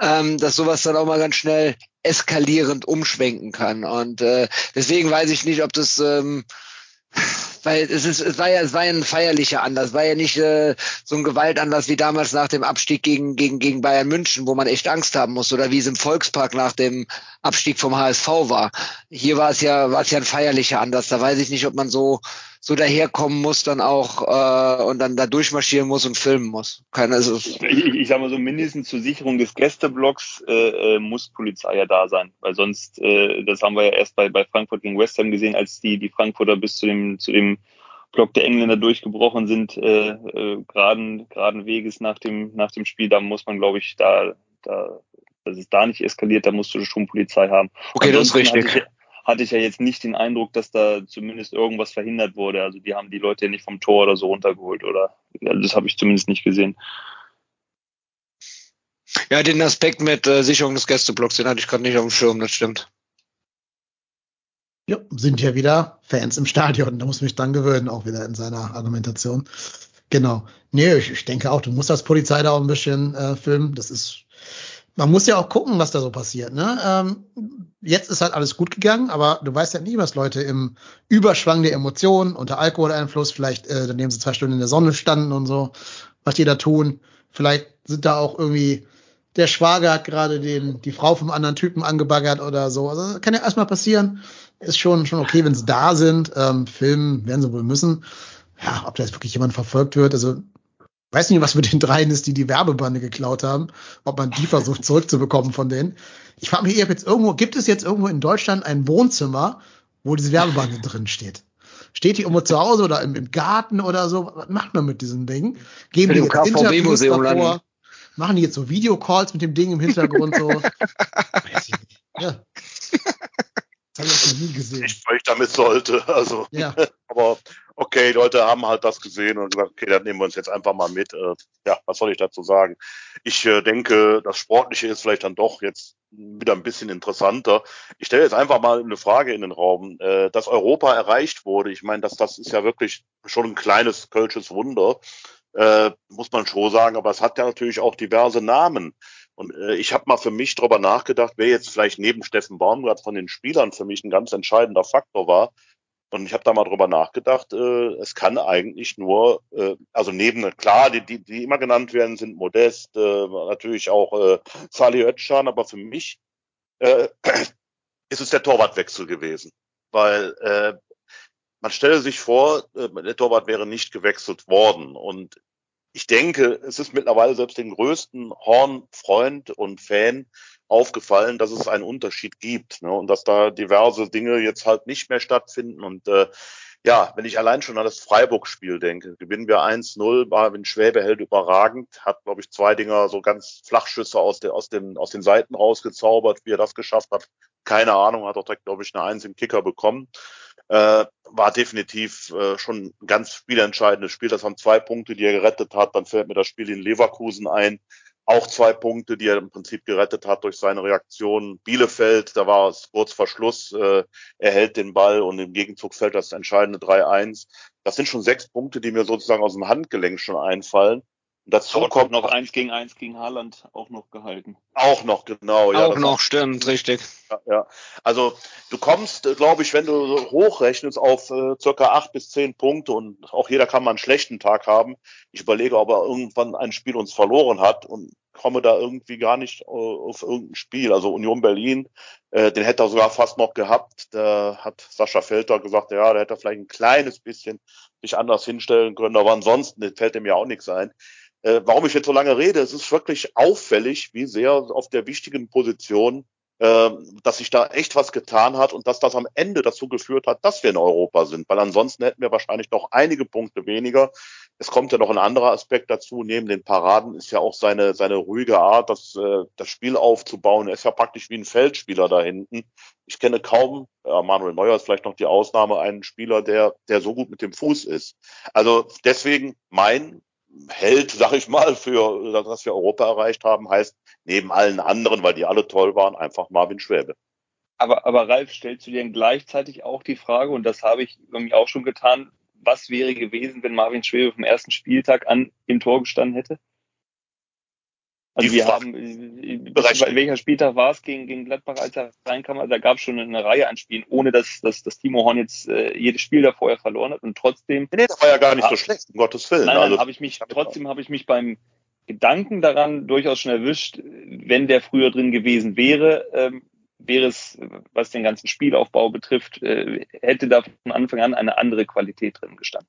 ähm, dass sowas dann auch mal ganz schnell eskalierend umschwenken kann. Und äh, deswegen weiß ich nicht, ob das ähm, weil es ist, es war ja, es war ja ein feierlicher Anlass, war ja nicht äh, so ein Gewaltanlass wie damals nach dem Abstieg gegen gegen gegen Bayern München, wo man echt Angst haben muss, oder wie es im Volkspark nach dem Abstieg vom HSV war. Hier war es ja, war es ja ein feierlicher Anlass. Da weiß ich nicht, ob man so so daherkommen muss dann auch äh, und dann da durchmarschieren muss und filmen muss. Keine, also, ich, ich sag mal so, mindestens zur Sicherung des Gästeblocks äh, äh, muss Polizei ja da sein. Weil sonst, äh, das haben wir ja erst bei, bei Frankfurt gegen West Ham gesehen, als die, die Frankfurter bis zu dem, zu dem Block der Engländer durchgebrochen sind, äh, äh, geraden, geraden Weges nach dem, nach dem Spiel. Da muss man, glaube ich, da, da, dass es da nicht eskaliert, da musst du schon Polizei haben. Okay, das ist richtig. Hatte ich, hatte ich ja jetzt nicht den Eindruck, dass da zumindest irgendwas verhindert wurde. Also die haben die Leute ja nicht vom Tor oder so runtergeholt oder also das habe ich zumindest nicht gesehen. Ja, den Aspekt mit äh, Sicherung des Gästeblocks, den hatte ich gerade nicht auf dem Schirm, das stimmt. Ja, sind ja wieder Fans im Stadion. Da muss mich dann gewöhnen, auch wieder in seiner Argumentation. Genau. Nee, ich, ich denke auch, du musst als Polizei da auch ein bisschen äh, filmen. Das ist, man muss ja auch gucken, was da so passiert. Ne? Ähm, jetzt ist halt alles gut gegangen, aber du weißt ja nie, was Leute im Überschwang der Emotionen, unter Alkoholeinfluss, vielleicht äh, daneben sie zwei Stunden in der Sonne standen und so, was die da tun. Vielleicht sind da auch irgendwie der Schwager hat gerade den, die Frau vom anderen Typen angebaggert oder so. Also kann ja erstmal passieren. Ist schon, schon okay, wenn sie da sind. Ähm, filmen werden sie wohl müssen. Ja, ob da jetzt wirklich jemand verfolgt wird, also weiß nicht, was mit den dreien ist, die die Werbebande geklaut haben, ob man die versucht zurückzubekommen von denen. Ich frage mich, jetzt irgendwo, gibt es jetzt irgendwo in Deutschland ein Wohnzimmer, wo diese Werbebande drin steht? Steht die irgendwo zu Hause oder im, im, Garten oder so? Was macht man mit diesem Ding? Geben die jetzt Interviews davor? Machen die jetzt so Videocalls mit dem Ding im Hintergrund so? Weiß ich nicht. Ja. Das habe ich noch nie gesehen. Ich damit sollte. Also, ja. aber okay, Leute haben halt das gesehen und gesagt, okay, dann nehmen wir uns jetzt einfach mal mit. Äh, ja, was soll ich dazu sagen? Ich äh, denke, das Sportliche ist vielleicht dann doch jetzt wieder ein bisschen interessanter. Ich stelle jetzt einfach mal eine Frage in den Raum. Äh, dass Europa erreicht wurde, ich meine, dass das ist ja wirklich schon ein kleines kölsches Wunder äh, muss man schon sagen, aber es hat ja natürlich auch diverse Namen. Und äh, ich habe mal für mich darüber nachgedacht, wer jetzt vielleicht neben Steffen Baumgart von den Spielern für mich ein ganz entscheidender Faktor war. Und ich habe da mal drüber nachgedacht, äh, es kann eigentlich nur, äh, also neben, klar, die, die, die immer genannt werden, sind Modest, äh, natürlich auch äh, Salih Özcan, aber für mich äh, ist es der Torwartwechsel gewesen. Weil äh, man stelle sich vor, äh, der Torwart wäre nicht gewechselt worden. Und ich denke, es ist mittlerweile selbst den größten Horn-Freund und Fan aufgefallen, dass es einen Unterschied gibt ne? und dass da diverse Dinge jetzt halt nicht mehr stattfinden. Und äh, ja, wenn ich allein schon an das Freiburg-Spiel denke, gewinnen wir 1-0, Marvin Schwäbe hält überragend, hat, glaube ich, zwei Dinger, so ganz Flachschüsse aus, der, aus, den, aus den Seiten rausgezaubert, wie er das geschafft hat. Keine Ahnung, hat auch direkt, glaube ich, eine Eins im Kicker bekommen äh, war definitiv äh, schon ein ganz spielentscheidendes Spiel. Das waren zwei Punkte, die er gerettet hat. Dann fällt mir das Spiel in Leverkusen ein. Auch zwei Punkte, die er im Prinzip gerettet hat durch seine Reaktion. Bielefeld, da war es kurz vor Schluss. Äh, er hält den Ball und im Gegenzug fällt das entscheidende 3-1. Das sind schon sechs Punkte, die mir sozusagen aus dem Handgelenk schon einfallen. Dazu Dort kommt noch eins gegen eins gegen Haaland auch noch gehalten. Auch noch, genau. Ja, auch noch, stimmt, richtig. Ja, ja. Also du kommst, äh, glaube ich, wenn du hochrechnest auf äh, circa acht bis zehn Punkte und auch jeder kann mal einen schlechten Tag haben. Ich überlege, ob er irgendwann ein Spiel uns verloren hat und komme da irgendwie gar nicht äh, auf irgendein Spiel. Also Union Berlin, äh, den hätte er sogar fast noch gehabt. Da hat Sascha Felter gesagt, ja, da hätte er vielleicht ein kleines bisschen sich anders hinstellen können, aber ansonsten fällt ihm ja auch nichts ein äh, warum ich jetzt so lange rede, es ist wirklich auffällig, wie sehr auf der wichtigen Position, äh, dass sich da echt was getan hat und dass das am Ende dazu geführt hat, dass wir in Europa sind. Weil ansonsten hätten wir wahrscheinlich noch einige Punkte weniger. Es kommt ja noch ein anderer Aspekt dazu. Neben den Paraden ist ja auch seine, seine ruhige Art, das, äh, das Spiel aufzubauen. Er ist ja praktisch wie ein Feldspieler da hinten. Ich kenne kaum, ja, Manuel Neuer ist vielleicht noch die Ausnahme, einen Spieler, der, der so gut mit dem Fuß ist. Also deswegen mein Held, sag ich mal, für dass wir Europa erreicht haben, heißt neben allen anderen, weil die alle toll waren, einfach Marvin Schwäbe. Aber, aber Ralf, stellst du dir gleichzeitig auch die Frage, und das habe ich bei mir auch schon getan, was wäre gewesen, wenn Marvin Schwäbe vom ersten Spieltag an im Tor gestanden hätte? Also wir haben, äh, welcher Spieltag war es gegen, gegen Gladbach, als er reinkam? Also da gab es schon eine Reihe an Spielen, ohne dass, dass, dass Timo Horn jetzt äh, jedes Spiel da vorher verloren hat und trotzdem. Nee, das war ja gar nicht so schlecht, um Gottes Willen. Nein, nein also, habe ich mich, trotzdem habe ich mich beim Gedanken daran durchaus schon erwischt, wenn der früher drin gewesen wäre, ähm, wäre es, was den ganzen Spielaufbau betrifft, äh, hätte da von Anfang an eine andere Qualität drin gestanden.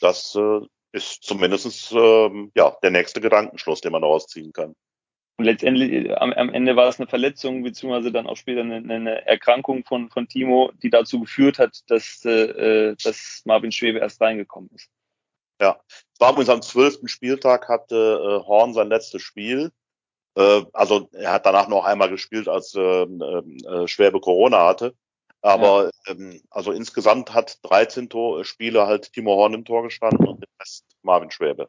Das äh, ist zumindest äh, ja, der nächste Gedankenschluss, den man daraus ziehen kann. Und letztendlich äh, am, am, Ende war es eine Verletzung, beziehungsweise dann auch später eine, eine Erkrankung von, von Timo, die dazu geführt hat, dass, äh, dass Marvin Schwebe erst reingekommen ist. Ja, es war übrigens am zwölften Spieltag hatte äh, Horn sein letztes Spiel. Äh, also er hat danach noch einmal gespielt, als äh, äh, Schwäbe Corona hatte. Aber ja. ähm, also insgesamt hat 13 Tor Spiele halt Timo Horn im Tor gestanden und den Rest Marvin Schwäbe.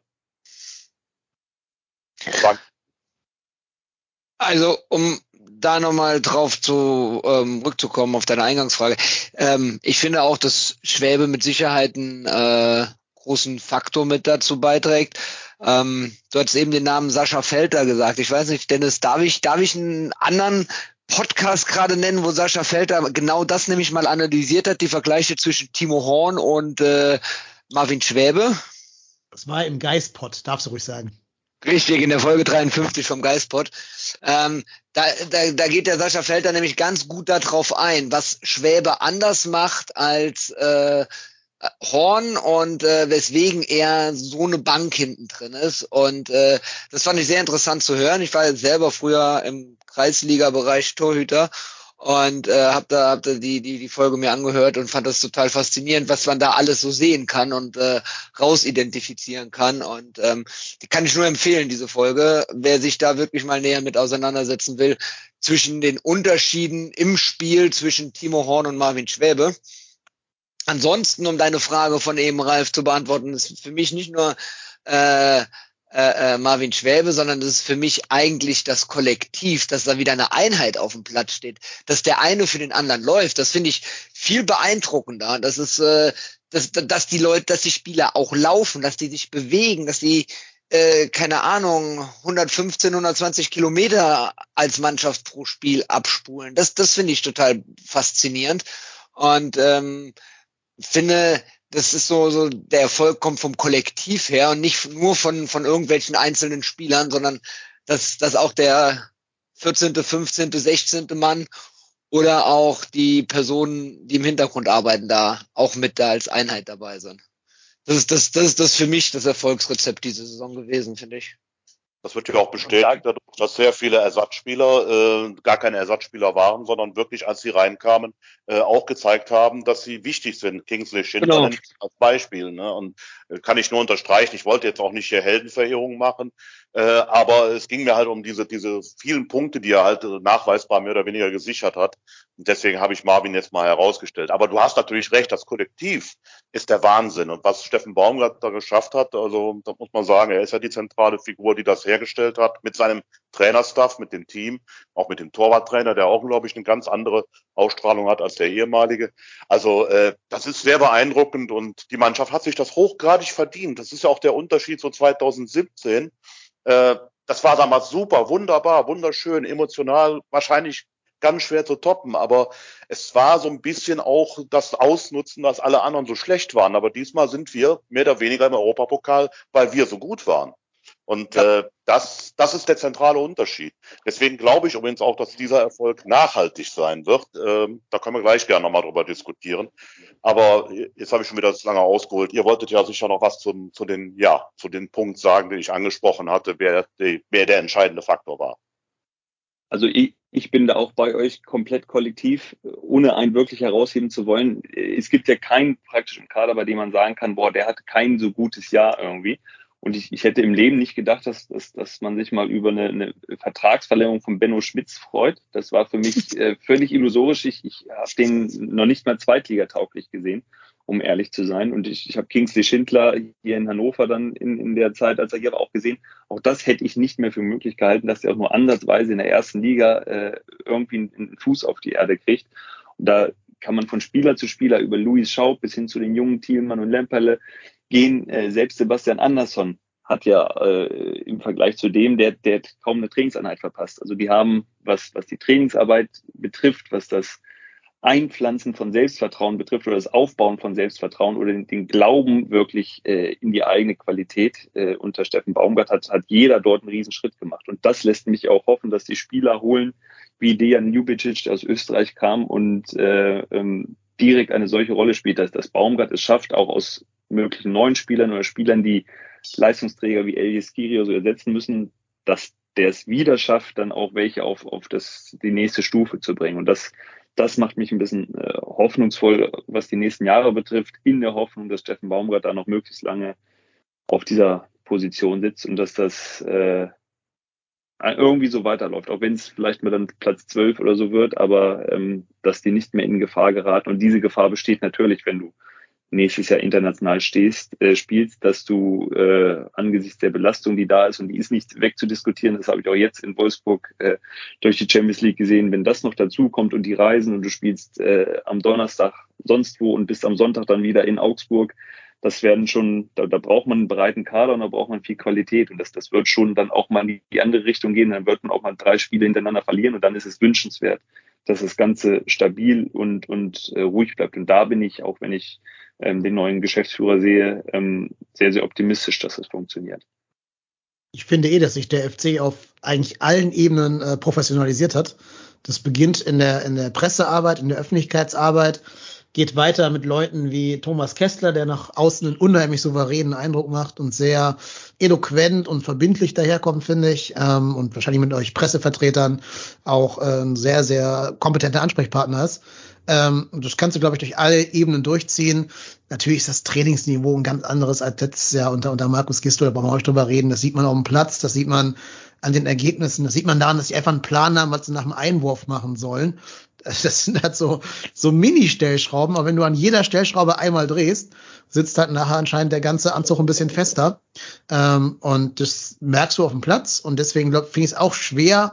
Also um da nochmal drauf zu ähm, rückzukommen auf deine Eingangsfrage. Ähm, ich finde auch, dass Schwäbe mit Sicherheit einen äh, großen Faktor mit dazu beiträgt. Ähm, du hast eben den Namen Sascha Felter gesagt. Ich weiß nicht, Dennis, darf ich, darf ich einen anderen Podcast gerade nennen, wo Sascha Felter genau das nämlich mal analysiert hat, die Vergleiche zwischen Timo Horn und äh, Marvin Schwäbe. Das war im Geistpot, darfst du ruhig sagen. Richtig, in der Folge 53 vom Geistpot. Ähm, da, da, da geht der Sascha Felter nämlich ganz gut darauf ein, was Schwäbe anders macht als äh, Horn und äh, weswegen er so eine Bank hinten drin ist. Und äh, das fand ich sehr interessant zu hören. Ich war selber früher im Kreisliga-Bereich Torhüter und äh, habe da, hab da die, die, die Folge mir angehört und fand das total faszinierend, was man da alles so sehen kann und äh, rausidentifizieren kann. Und ähm, die kann ich nur empfehlen, diese Folge, wer sich da wirklich mal näher mit auseinandersetzen will, zwischen den Unterschieden im Spiel zwischen Timo Horn und Marvin Schwäbe. Ansonsten, um deine Frage von eben, Ralf, zu beantworten, ist für mich nicht nur äh, äh, äh, Marvin Schwäbe, sondern das ist für mich eigentlich das Kollektiv, dass da wieder eine Einheit auf dem Platz steht, dass der eine für den anderen läuft. Das finde ich viel beeindruckender. Das ist, äh, dass, dass die Leute, dass die Spieler auch laufen, dass die sich bewegen, dass die äh, keine Ahnung, 115, 120 Kilometer als Mannschaft pro Spiel abspulen. Das, das finde ich total faszinierend. Und ähm, finde, das ist so, so, der Erfolg kommt vom Kollektiv her und nicht nur von, von irgendwelchen einzelnen Spielern, sondern dass, dass auch der 14., 15., 16. Mann oder auch die Personen, die im Hintergrund arbeiten, da auch mit da als Einheit dabei sind. Das ist das, das ist das für mich das Erfolgsrezept diese Saison gewesen, finde ich. Das wird ja auch bestätigt, dadurch, dass sehr viele Ersatzspieler äh, gar keine Ersatzspieler waren, sondern wirklich, als sie reinkamen, äh, auch gezeigt haben, dass sie wichtig sind. Kingsley Schindler genau. als Beispiel. Ne? Und äh, kann ich nur unterstreichen. Ich wollte jetzt auch nicht hier Heldenverehrung machen, äh, aber es ging mir halt um diese, diese vielen Punkte, die er halt nachweisbar mehr oder weniger gesichert hat. Und deswegen habe ich Marvin jetzt mal herausgestellt. Aber du hast natürlich recht, das Kollektiv ist der Wahnsinn. Und was Steffen Baumgart da geschafft hat, also da muss man sagen, er ist ja die zentrale Figur, die das hergestellt hat, mit seinem Trainerstaff, mit dem Team, auch mit dem Torwarttrainer, der auch, glaube ich, eine ganz andere Ausstrahlung hat als der ehemalige. Also äh, das ist sehr beeindruckend und die Mannschaft hat sich das hochgradig verdient. Das ist ja auch der Unterschied zu 2017 äh, das war damals super, wunderbar, wunderschön, emotional, wahrscheinlich ganz schwer zu toppen, aber es war so ein bisschen auch das Ausnutzen, dass alle anderen so schlecht waren. Aber diesmal sind wir mehr oder weniger im Europapokal, weil wir so gut waren. Und ja. äh, das, das ist der zentrale Unterschied. Deswegen glaube ich übrigens auch, dass dieser Erfolg nachhaltig sein wird. Ähm, da können wir gleich gerne nochmal drüber diskutieren. Aber jetzt habe ich schon wieder das lange ausgeholt. Ihr wolltet ja sicher noch was zum, zu den, ja, zu den Punkt sagen, den ich angesprochen hatte, wer, die, wer der entscheidende Faktor war. Also ich, ich bin da auch bei euch komplett kollektiv, ohne einen wirklich herausheben zu wollen. Es gibt ja keinen praktischen Kader, bei dem man sagen kann, boah, der hatte kein so gutes Jahr irgendwie. Und ich, ich hätte im Leben nicht gedacht, dass, dass, dass man sich mal über eine, eine Vertragsverlängerung von Benno Schmitz freut. Das war für mich äh, völlig illusorisch. Ich, ich habe den noch nicht mal zweitligatauglich gesehen, um ehrlich zu sein. Und ich, ich habe Kingsley Schindler hier in Hannover dann in, in der Zeit, als er hier war, auch gesehen. Auch das hätte ich nicht mehr für möglich gehalten, dass er auch nur ansatzweise in der ersten Liga äh, irgendwie einen, einen Fuß auf die Erde kriegt. Und da kann man von Spieler zu Spieler über Luis Schaub bis hin zu den jungen Thielmann und Lemperle gehen. Äh, selbst Sebastian Andersson hat ja äh, im Vergleich zu dem, der, der kaum eine Trainingseinheit verpasst. Also die haben, was, was die Trainingsarbeit betrifft, was das Einpflanzen von Selbstvertrauen betrifft oder das Aufbauen von Selbstvertrauen oder den, den Glauben wirklich äh, in die eigene Qualität äh, unter Steffen Baumgart hat, hat jeder dort einen Riesenschritt gemacht. Und das lässt mich auch hoffen, dass die Spieler holen, wie Dejan Ljubicic, der aus Österreich kam und äh, ähm, direkt eine solche Rolle spielt, dass das Baumgart es schafft, auch aus möglichen neuen Spielern oder Spielern, die Leistungsträger wie Elias Kiri so ersetzen müssen, dass der es wieder schafft, dann auch welche auf, auf das, die nächste Stufe zu bringen. Und das, das macht mich ein bisschen äh, hoffnungsvoll, was die nächsten Jahre betrifft, in der Hoffnung, dass Steffen Baumgart da noch möglichst lange auf dieser Position sitzt und dass das äh, irgendwie so weiterläuft, auch wenn es vielleicht mal dann Platz 12 oder so wird, aber ähm, dass die nicht mehr in Gefahr geraten. Und diese Gefahr besteht natürlich, wenn du nächstes Jahr international stehst, äh, spielst, dass du äh, angesichts der Belastung, die da ist, und die ist nicht wegzudiskutieren, das habe ich auch jetzt in Wolfsburg äh, durch die Champions League gesehen, wenn das noch dazu kommt und die Reisen und du spielst äh, am Donnerstag sonst wo und bist am Sonntag dann wieder in Augsburg, das werden schon, da, da braucht man einen breiten Kader und da braucht man viel Qualität und das, das wird schon dann auch mal in die andere Richtung gehen, dann wird man auch mal drei Spiele hintereinander verlieren und dann ist es wünschenswert, dass das Ganze stabil und, und äh, ruhig bleibt. Und da bin ich, auch wenn ich ähm, den neuen Geschäftsführer sehe, ähm, sehr, sehr optimistisch, dass es funktioniert. Ich finde eh, dass sich der FC auf eigentlich allen Ebenen äh, professionalisiert hat. Das beginnt in der, in der Pressearbeit, in der Öffentlichkeitsarbeit, geht weiter mit Leuten wie Thomas Kessler, der nach außen einen unheimlich souveränen Eindruck macht und sehr eloquent und verbindlich daherkommt, finde ich. Ähm, und wahrscheinlich mit euch Pressevertretern auch äh, ein sehr, sehr kompetenter Ansprechpartner ist. Ähm, das kannst du, glaube ich, durch alle Ebenen durchziehen. Natürlich ist das Trainingsniveau ein ganz anderes als letztes Jahr unter, unter Markus Gisto, da brauchen wir euch drüber reden. Das sieht man auf dem Platz, das sieht man an den Ergebnissen, das sieht man daran, dass sie einfach einen Plan haben, was sie nach dem Einwurf machen sollen. Das sind halt so, so Mini-Stellschrauben, aber wenn du an jeder Stellschraube einmal drehst, sitzt halt nachher anscheinend der ganze Anzug ein bisschen fester. Ähm, und das merkst du auf dem Platz. Und deswegen finde ich es auch schwer,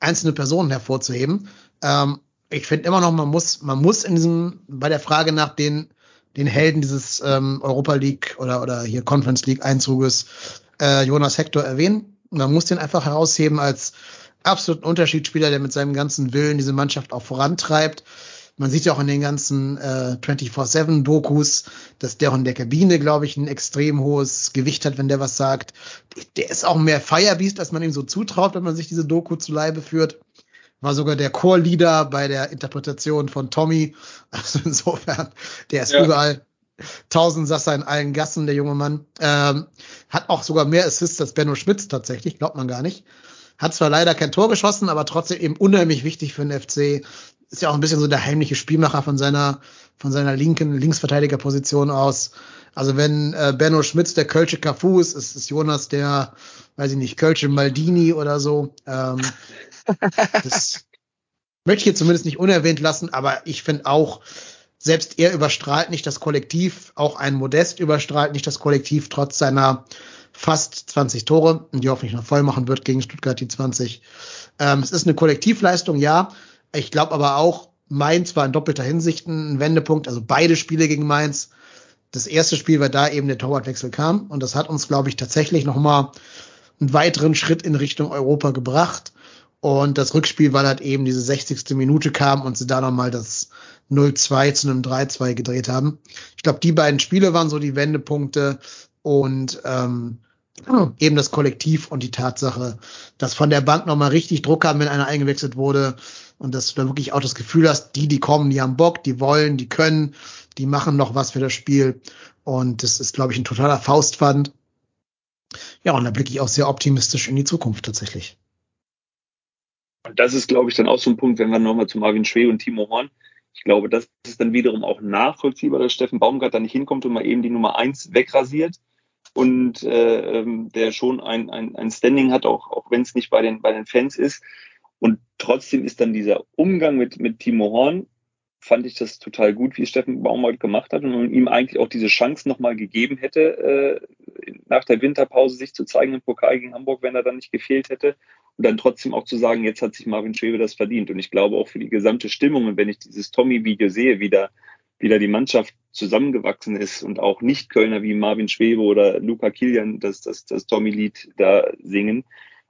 einzelne Personen hervorzuheben. Ähm, ich finde immer noch, man muss, man muss in diesem, bei der Frage nach den, den Helden dieses ähm, Europa League oder, oder hier Conference League Einzuges äh, Jonas Hector erwähnen. Man muss den einfach herausheben als absoluten Unterschiedsspieler, der mit seinem ganzen Willen diese Mannschaft auch vorantreibt. Man sieht ja auch in den ganzen äh, 24-7-Dokus, dass der auch in der Kabine, glaube ich, ein extrem hohes Gewicht hat, wenn der was sagt. Der ist auch mehr Firebeast, als man ihm so zutraut, wenn man sich diese Doku zu Leibe führt. War sogar der Chorleader bei der Interpretation von Tommy. Also insofern, der ist ja. überall. Tausend Sasser in allen Gassen, der junge Mann. Ähm, hat auch sogar mehr Assists als Benno Schmitz tatsächlich, glaubt man gar nicht. Hat zwar leider kein Tor geschossen, aber trotzdem eben unheimlich wichtig für den FC. Ist ja auch ein bisschen so der heimliche Spielmacher von seiner, von seiner linken Linksverteidigerposition aus. Also wenn äh, Benno Schmitz der Kölsche Cafu ist, ist, ist Jonas der, weiß ich nicht, Kölsche Maldini oder so. Ähm, das möchte ich hier zumindest nicht unerwähnt lassen, aber ich finde auch, selbst er überstrahlt nicht das Kollektiv, auch ein Modest überstrahlt nicht das Kollektiv, trotz seiner fast 20 Tore, die hoffentlich noch voll machen wird gegen Stuttgart die 20. Ähm, es ist eine Kollektivleistung, ja. Ich glaube aber auch, Mainz war in doppelter Hinsicht ein Wendepunkt, also beide Spiele gegen Mainz. Das erste Spiel, weil da eben der Torwartwechsel kam und das hat uns, glaube ich, tatsächlich nochmal einen weiteren Schritt in Richtung Europa gebracht. Und das Rückspiel, weil halt eben diese 60. Minute kam und sie da nochmal das 0-2 zu einem 3-2 gedreht haben. Ich glaube, die beiden Spiele waren so die Wendepunkte und ähm, eben das Kollektiv und die Tatsache, dass von der Bank nochmal richtig Druck haben, wenn einer eingewechselt wurde und dass du da wirklich auch das Gefühl hast, die, die kommen, die haben Bock, die wollen, die können, die machen noch was für das Spiel und das ist, glaube ich, ein totaler Faustpfand. Ja, und da blicke ich auch sehr optimistisch in die Zukunft tatsächlich. Und das ist, glaube ich, dann auch so ein Punkt, wenn wir nochmal zu Marvin Schwee und Timo Horn. Ich glaube, das ist dann wiederum auch nachvollziehbar, dass Steffen Baumgart da nicht hinkommt und mal eben die Nummer eins wegrasiert und äh, ähm, der schon ein, ein, ein Standing hat, auch, auch wenn es nicht bei den, bei den Fans ist. Und trotzdem ist dann dieser Umgang mit, mit Timo Horn, fand ich das total gut, wie Steffen Baumgart gemacht hat und ihm eigentlich auch diese Chance nochmal gegeben hätte, äh, nach der Winterpause sich zu zeigen im Pokal gegen Hamburg, wenn er dann nicht gefehlt hätte. Und dann trotzdem auch zu sagen, jetzt hat sich Marvin Schwebe das verdient. Und ich glaube auch für die gesamte Stimmung, und wenn ich dieses Tommy-Video sehe, wie da, wie da die Mannschaft zusammengewachsen ist und auch Nicht-Kölner wie Marvin Schwebe oder Luca Kilian das, das, das Tommy-Lied da singen,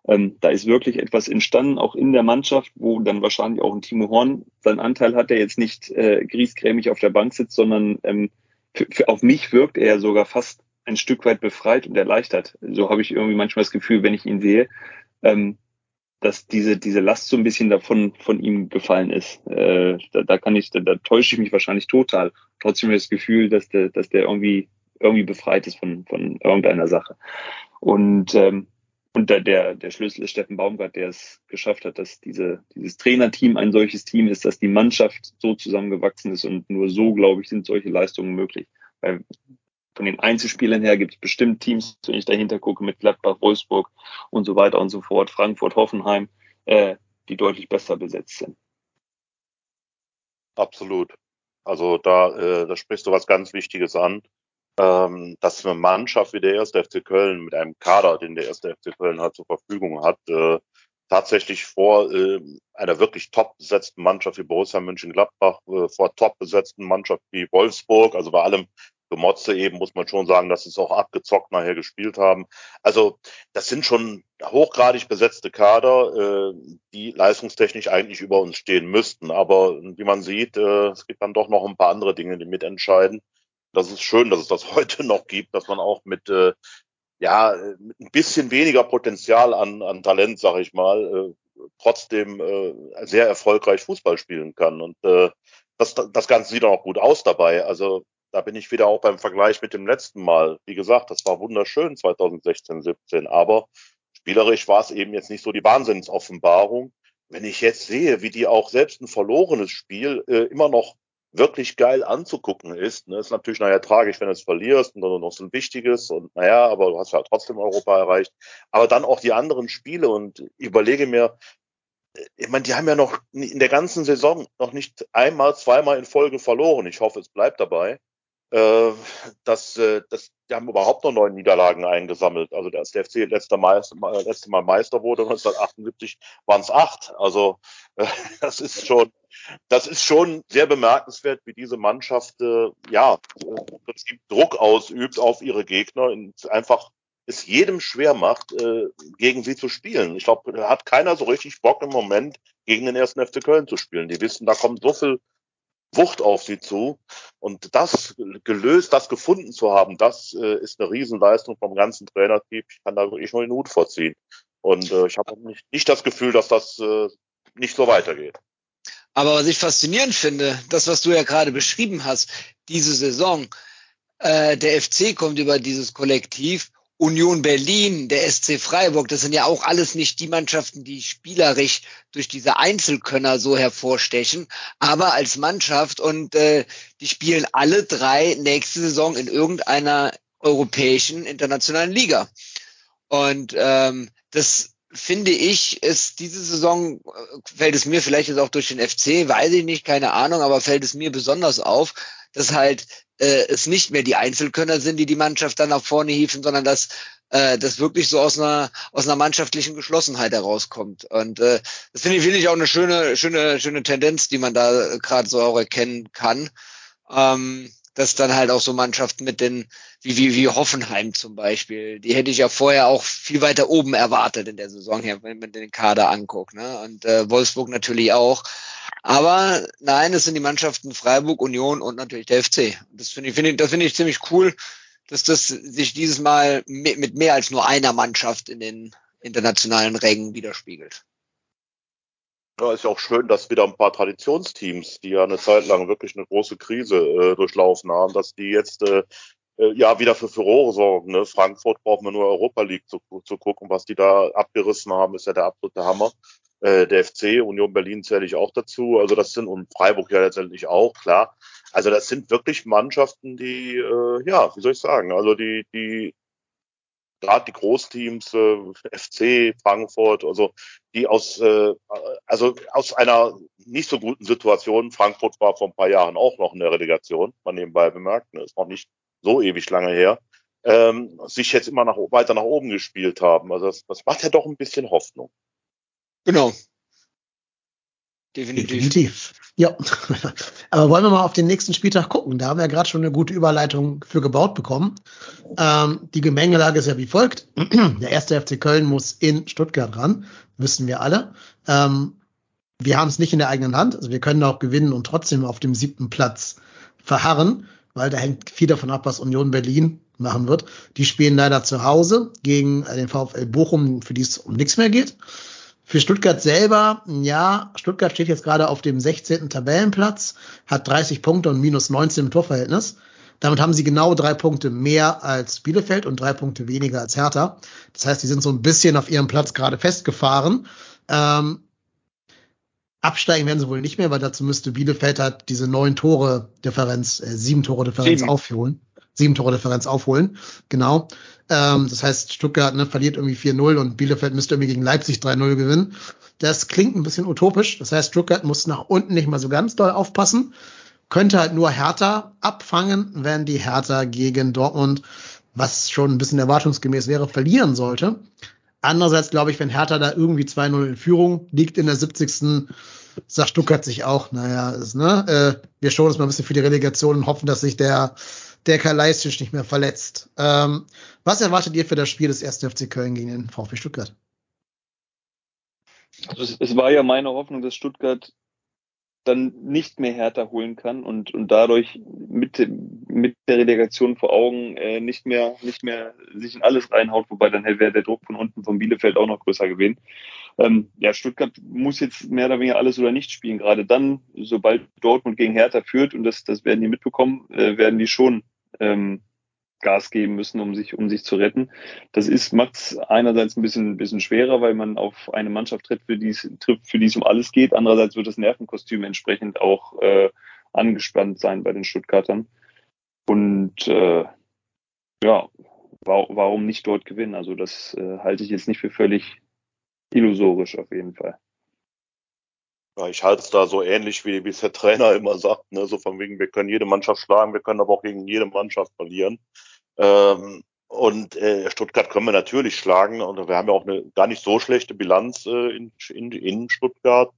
ähm, da ist wirklich etwas entstanden, auch in der Mannschaft, wo dann wahrscheinlich auch ein Timo Horn seinen Anteil hat, der jetzt nicht äh, griesgrämig auf der Bank sitzt, sondern ähm, für, für, auf mich wirkt er sogar fast ein Stück weit befreit und erleichtert. So habe ich irgendwie manchmal das Gefühl, wenn ich ihn sehe. Ähm, dass diese, diese Last so ein bisschen davon von ihm gefallen ist. Äh, da, da kann ich, da, da täusche ich mich wahrscheinlich total. Trotzdem habe ich das Gefühl, dass der, dass der irgendwie, irgendwie befreit ist von, von irgendeiner Sache. Und, ähm, und der, der, der Schlüssel ist Steffen Baumgart, der es geschafft hat, dass diese, dieses Trainerteam ein solches Team ist, dass die Mannschaft so zusammengewachsen ist und nur so, glaube ich, sind solche Leistungen möglich. Weil von den Einzelspielern her gibt es bestimmt Teams, wenn ich dahinter gucke, mit Gladbach, Wolfsburg und so weiter und so fort, Frankfurt, Hoffenheim, äh, die deutlich besser besetzt sind. Absolut. Also da, äh, da sprichst du was ganz Wichtiges an, ähm, dass eine Mannschaft wie der erste FC Köln mit einem Kader, den der erste FC Köln halt zur Verfügung hat, äh, tatsächlich vor äh, einer wirklich top besetzten Mannschaft wie Borussia Mönchengladbach, äh, vor top besetzten Mannschaft wie Wolfsburg, also bei allem Gemotze eben, muss man schon sagen, dass sie es auch abgezockt nachher gespielt haben. Also das sind schon hochgradig besetzte Kader, äh, die leistungstechnisch eigentlich über uns stehen müssten. Aber wie man sieht, äh, es gibt dann doch noch ein paar andere Dinge, die mitentscheiden. Das ist schön, dass es das heute noch gibt, dass man auch mit äh, ja ein bisschen weniger Potenzial an, an Talent, sag ich mal, äh, trotzdem äh, sehr erfolgreich Fußball spielen kann. Und äh, das, das Ganze sieht auch gut aus dabei. Also da bin ich wieder auch beim Vergleich mit dem letzten Mal. Wie gesagt, das war wunderschön 2016, 17, aber spielerisch war es eben jetzt nicht so die Wahnsinnsoffenbarung. Wenn ich jetzt sehe, wie die auch selbst ein verlorenes Spiel äh, immer noch wirklich geil anzugucken ist, ne, ist natürlich nachher tragisch, wenn du es verlierst und dann noch so ein wichtiges und naja, aber du hast ja trotzdem Europa erreicht. Aber dann auch die anderen Spiele und überlege mir, ich meine, die haben ja noch in der ganzen Saison noch nicht einmal, zweimal in Folge verloren. Ich hoffe, es bleibt dabei äh, dass, äh, dass die haben überhaupt noch neun Niederlagen eingesammelt. Also als der FC letzte, Meister, letzte Mal Meister wurde 1978 waren es acht. Also äh, das ist schon das ist schon sehr bemerkenswert, wie diese Mannschaft äh, ja im Prinzip Druck ausübt auf ihre Gegner und einfach es jedem schwer macht, äh, gegen sie zu spielen. Ich glaube, hat keiner so richtig Bock im Moment, gegen den ersten FC Köln zu spielen. Die wissen, da kommt so viel Wucht auf sie zu. Und das gelöst, das gefunden zu haben, das äh, ist eine Riesenleistung vom ganzen Trainerteam. Ich kann da wirklich nur den Hut vorziehen. Und äh, ich habe nicht, nicht das Gefühl, dass das äh, nicht so weitergeht. Aber was ich faszinierend finde, das, was du ja gerade beschrieben hast, diese Saison, äh, der FC kommt über dieses Kollektiv Union Berlin, der SC Freiburg, das sind ja auch alles nicht die Mannschaften, die spielerisch durch diese Einzelkönner so hervorstechen, aber als Mannschaft und äh, die spielen alle drei nächste Saison in irgendeiner europäischen internationalen Liga. Und ähm, das finde ich, ist diese Saison, äh, fällt es mir vielleicht jetzt auch durch den FC, weiß ich nicht, keine Ahnung, aber fällt es mir besonders auf, dass halt äh, es nicht mehr die Einzelkönner sind, die die Mannschaft dann nach vorne hieven, sondern dass äh, das wirklich so aus einer aus einer mannschaftlichen Geschlossenheit herauskommt. Und äh, das finde ich, finde ich auch eine schöne schöne schöne Tendenz, die man da gerade so auch erkennen kann. Ähm, dass dann halt auch so Mannschaften mit den, wie, wie, wie Hoffenheim zum Beispiel, die hätte ich ja vorher auch viel weiter oben erwartet in der Saison her, wenn man den Kader anguckt. Ne? Und äh, Wolfsburg natürlich auch. Aber nein, es sind die Mannschaften Freiburg, Union und natürlich der FC. Das finde ich, finde ich, das finde ich ziemlich cool, dass das sich dieses Mal mit mehr als nur einer Mannschaft in den internationalen Rängen widerspiegelt. Ja, ist ja auch schön, dass wieder ein paar Traditionsteams, die ja eine Zeit lang wirklich eine große Krise äh, durchlaufen haben, dass die jetzt äh, äh ja wieder für Furore sorgen. Ne? Frankfurt braucht man nur Europa League zu, zu gucken, was die da abgerissen haben, ist ja der absolute Hammer äh, der FC, Union Berlin zähle ich auch dazu. Also das sind, und Freiburg ja letztendlich auch, klar. Also das sind wirklich Mannschaften, die, äh, ja, wie soll ich sagen, also die, die, gerade die Großteams, äh, FC, Frankfurt, also die aus, äh, also aus einer nicht so guten Situation, Frankfurt war vor ein paar Jahren auch noch in der Relegation, man nebenbei bemerkt, ne, ist noch nicht so ewig lange her, ähm, sich jetzt immer nach, weiter nach oben gespielt haben. Also das, das macht ja doch ein bisschen Hoffnung. Genau. Definitiv. Definitiv. Ja. Aber wollen wir mal auf den nächsten Spieltag gucken? Da haben wir ja gerade schon eine gute Überleitung für gebaut bekommen. Ähm, die Gemengelage ist ja wie folgt. Der erste FC Köln muss in Stuttgart ran. Wissen wir alle. Ähm, wir haben es nicht in der eigenen Hand. Also wir können auch gewinnen und trotzdem auf dem siebten Platz verharren, weil da hängt viel davon ab, was Union Berlin machen wird. Die spielen leider zu Hause gegen den VfL Bochum, für die es um nichts mehr geht. Für Stuttgart selber, ja, Stuttgart steht jetzt gerade auf dem 16. Tabellenplatz, hat 30 Punkte und minus 19 im Torverhältnis. Damit haben sie genau drei Punkte mehr als Bielefeld und drei Punkte weniger als Hertha. Das heißt, die sind so ein bisschen auf ihrem Platz gerade festgefahren. Ähm, absteigen werden sie wohl nicht mehr, weil dazu müsste Bielefeld halt diese neun Tore Differenz, äh, sieben Tore Differenz sieben. aufholen. Sieben Tore Differenz aufholen, genau. Ähm, das heißt, Stuttgart ne, verliert irgendwie 4-0 und Bielefeld müsste irgendwie gegen Leipzig 3-0 gewinnen. Das klingt ein bisschen utopisch. Das heißt, Stuttgart muss nach unten nicht mal so ganz doll aufpassen. Könnte halt nur Hertha abfangen, wenn die Hertha gegen Dortmund, was schon ein bisschen erwartungsgemäß wäre, verlieren sollte. Andererseits glaube ich, wenn Hertha da irgendwie 2-0 in Führung liegt in der 70. sagt Stuttgart sich auch, naja, ist, ne, äh, wir schauen uns mal ein bisschen für die Relegation und hoffen, dass sich der der Kalaistisch nicht mehr verletzt. Ähm, was erwartet ihr für das Spiel des 1. FC Köln gegen den VfB Stuttgart? Also es, es, war ja meine Hoffnung, dass Stuttgart dann nicht mehr härter holen kann und, und dadurch mit, mit der Relegation vor Augen äh, nicht mehr nicht mehr sich in alles reinhaut, wobei dann wäre der Druck von unten von Bielefeld auch noch größer gewesen. Ähm, ja, Stuttgart muss jetzt mehr oder weniger alles oder nicht spielen. Gerade dann, sobald Dortmund gegen Hertha führt, und das, das werden die mitbekommen, äh, werden die schon ähm, Gas geben müssen, um sich, um sich zu retten. Das ist, macht es einerseits ein bisschen, bisschen schwerer, weil man auf eine Mannschaft tritt, für die es, trifft, für die es um alles geht. Andererseits wird das Nervenkostüm entsprechend auch äh, angespannt sein bei den Stuttgartern. Und äh, ja, warum nicht dort gewinnen? Also das äh, halte ich jetzt nicht für völlig illusorisch auf jeden Fall. Ja, ich halte es da so ähnlich, wie, wie es der Trainer immer sagt, ne? so von wegen, wir können jede Mannschaft schlagen, wir können aber auch gegen jede Mannschaft verlieren. Ähm, und äh, Stuttgart können wir natürlich schlagen und wir haben ja auch eine gar nicht so schlechte Bilanz äh, in, in, in Stuttgart.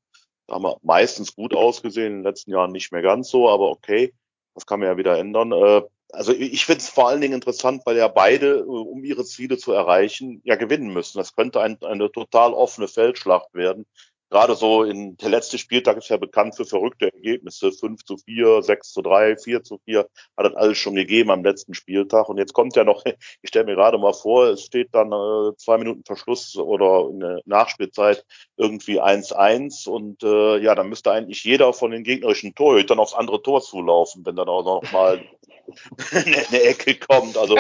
Da haben wir meistens gut ausgesehen, in den letzten Jahren nicht mehr ganz so, aber okay, das kann man ja wieder ändern. Äh, also ich finde es vor allen Dingen interessant, weil ja beide, äh, um ihre Ziele zu erreichen, ja gewinnen müssen. Das könnte ein, eine total offene Feldschlacht werden gerade so in der letzte Spieltag ist ja bekannt für verrückte Ergebnisse. 5 zu 4, 6 zu 3, 4 zu 4 hat das alles schon gegeben am letzten Spieltag. Und jetzt kommt ja noch, ich stelle mir gerade mal vor, es steht dann äh, zwei Minuten Verschluss oder in der Nachspielzeit irgendwie 1-1 und äh, ja, dann müsste eigentlich jeder von den gegnerischen Torhütern aufs andere Tor zulaufen, wenn dann auch noch mal eine Ecke kommt. Also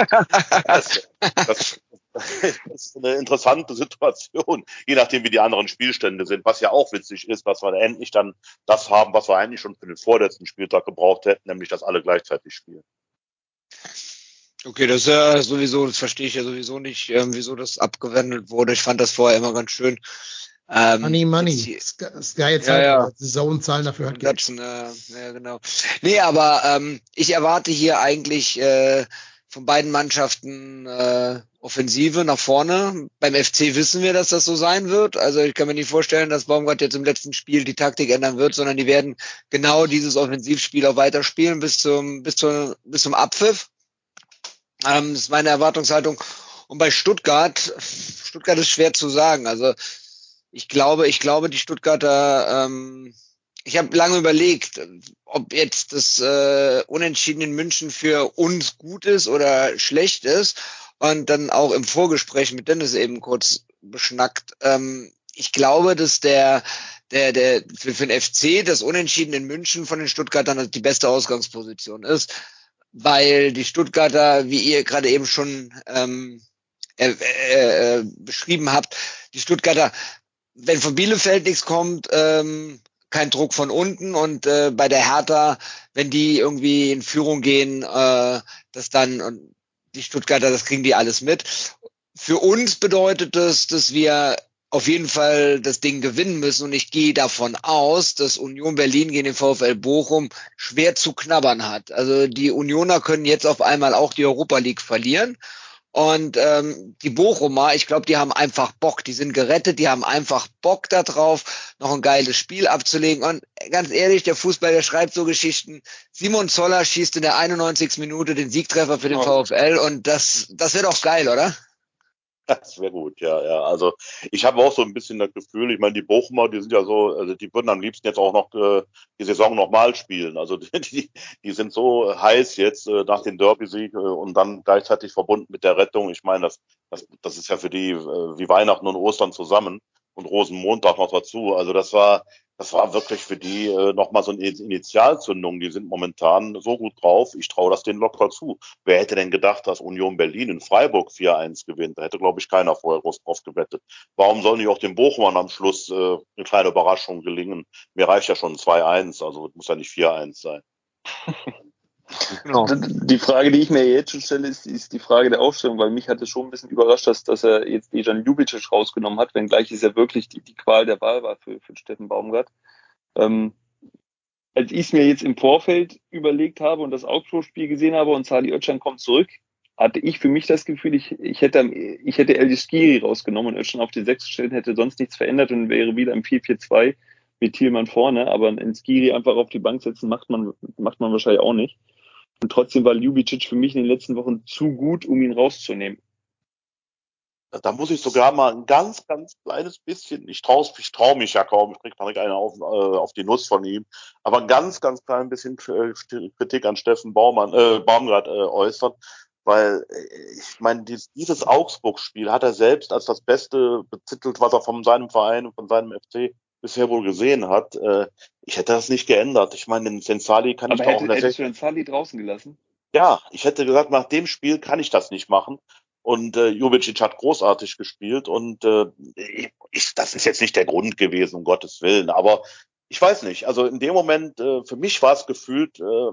das, das, das ist eine interessante Situation, je nachdem, wie die anderen Spielstände sind, was ja auch witzig ist, dass wir endlich dann das haben, was wir eigentlich schon für den vorletzten Spieltag gebraucht hätten, nämlich dass alle gleichzeitig spielen. Okay, das ist ja sowieso, das verstehe ich ja sowieso nicht, ähm, wieso das abgewendet wurde. Ich fand das vorher immer ganz schön. Ähm, money, money. Sky jetzt ja, ja. die Zone-Zahlen dafür hat Geld. Äh, ja, genau. Nee, aber ähm, ich erwarte hier eigentlich äh, von beiden Mannschaften äh, Offensive nach vorne. Beim FC wissen wir, dass das so sein wird. Also ich kann mir nicht vorstellen, dass Baumgart jetzt im letzten Spiel die Taktik ändern wird, sondern die werden genau dieses Offensivspiel auch weiterspielen bis zum, bis zum, bis zum Abpfiff. Ähm, das ist meine Erwartungshaltung. Und bei Stuttgart, Stuttgart ist schwer zu sagen. Also ich glaube, ich glaube, die Stuttgarter, ähm, ich habe lange überlegt, ob jetzt das äh, Unentschieden in München für uns gut ist oder schlecht ist und dann auch im Vorgespräch mit Dennis eben kurz beschnackt. Ähm, ich glaube, dass der, der, der für, für den FC das Unentschieden in München von den Stuttgartern die beste Ausgangsposition ist, weil die Stuttgarter, wie ihr gerade eben schon ähm, äh, äh, beschrieben habt, die Stuttgarter, wenn von Bielefeld nichts kommt, ähm, kein Druck von unten und äh, bei der Hertha, wenn die irgendwie in Führung gehen, äh, das dann und die Stuttgarter, das kriegen die alles mit. Für uns bedeutet das, dass wir auf jeden Fall das Ding gewinnen müssen. Und ich gehe davon aus, dass Union Berlin gegen den VfL Bochum schwer zu knabbern hat. Also die Unioner können jetzt auf einmal auch die Europa League verlieren. Und ähm, die Bochumer, ich glaube, die haben einfach Bock. Die sind gerettet, die haben einfach Bock darauf, noch ein geiles Spiel abzulegen. Und ganz ehrlich, der Fußball, der schreibt so Geschichten. Simon Zoller schießt in der 91. Minute den Siegtreffer für den oh. VfL und das, das wird auch geil, oder? Das wäre gut, ja, ja. Also ich habe auch so ein bisschen das Gefühl, ich meine, die Bochumer, die sind ja so, also die würden am liebsten jetzt auch noch äh, die Saison nochmal spielen. Also die, die sind so heiß jetzt äh, nach dem Derby-Sieg äh, und dann gleichzeitig verbunden mit der Rettung. Ich meine, das, das, das ist ja für die äh, wie Weihnachten und Ostern zusammen. und Rosenmontag noch dazu. Also das war, das war wirklich für die äh, nochmal so eine Initialzündung. Die sind momentan so gut drauf. Ich traue das denen locker zu. Wer hätte denn gedacht, dass Union Berlin in Freiburg 4-1 gewinnt? Da hätte, glaube ich, keiner vorher groß drauf gewettet. Warum sollen die auch den Bochumern am Schluss äh, eine kleine Überraschung gelingen? Mir reicht ja schon 2-1, also muss ja nicht 4-1 sein. Genau. Die Frage, die ich mir jetzt schon stelle, ist, ist die Frage der Aufstellung, weil mich hat es schon ein bisschen überrascht, dass, dass er jetzt Dejan Ljubicic rausgenommen hat, wenngleich es ja wirklich die, die Qual der Wahl war für, für Steffen Baumgart. Ähm, als ich es mir jetzt im Vorfeld überlegt habe und das Augsburg-Spiel gesehen habe und Sali Özcan kommt zurück, hatte ich für mich das Gefühl, ich, ich hätte, ich hätte El Skiri rausgenommen und Özcan auf die 6 gestellt, hätte sonst nichts verändert und wäre wieder im 4-4-2 mit Thielmann vorne, aber ein Skiri einfach auf die Bank setzen macht man, macht man wahrscheinlich auch nicht. Und trotzdem war Ljubicic für mich in den letzten Wochen zu gut, um ihn rauszunehmen. Da muss ich sogar mal ein ganz, ganz kleines bisschen, ich traue ich trau mich ja kaum, ich kriege direkt eine auf, äh, auf die Nuss von ihm, aber ein ganz, ganz klein bisschen äh, Kritik an Steffen Baumann, äh, Baumgart äh, äußern, weil äh, ich meine, dieses, Augsburg-Spiel hat er selbst als das Beste betitelt, was er von seinem Verein und von seinem FC bisher wohl gesehen hat. Äh, ich hätte das nicht geändert. Ich meine, den, den Sali kann Aber ich hätte, auch hättest du den Sali draußen gelassen? Ja, ich hätte gesagt, nach dem Spiel kann ich das nicht machen. Und äh, Jovicic hat großartig gespielt und äh, ich, das ist jetzt nicht der Grund gewesen, um Gottes Willen. Aber ich weiß nicht. Also in dem Moment, äh, für mich war es gefühlt äh,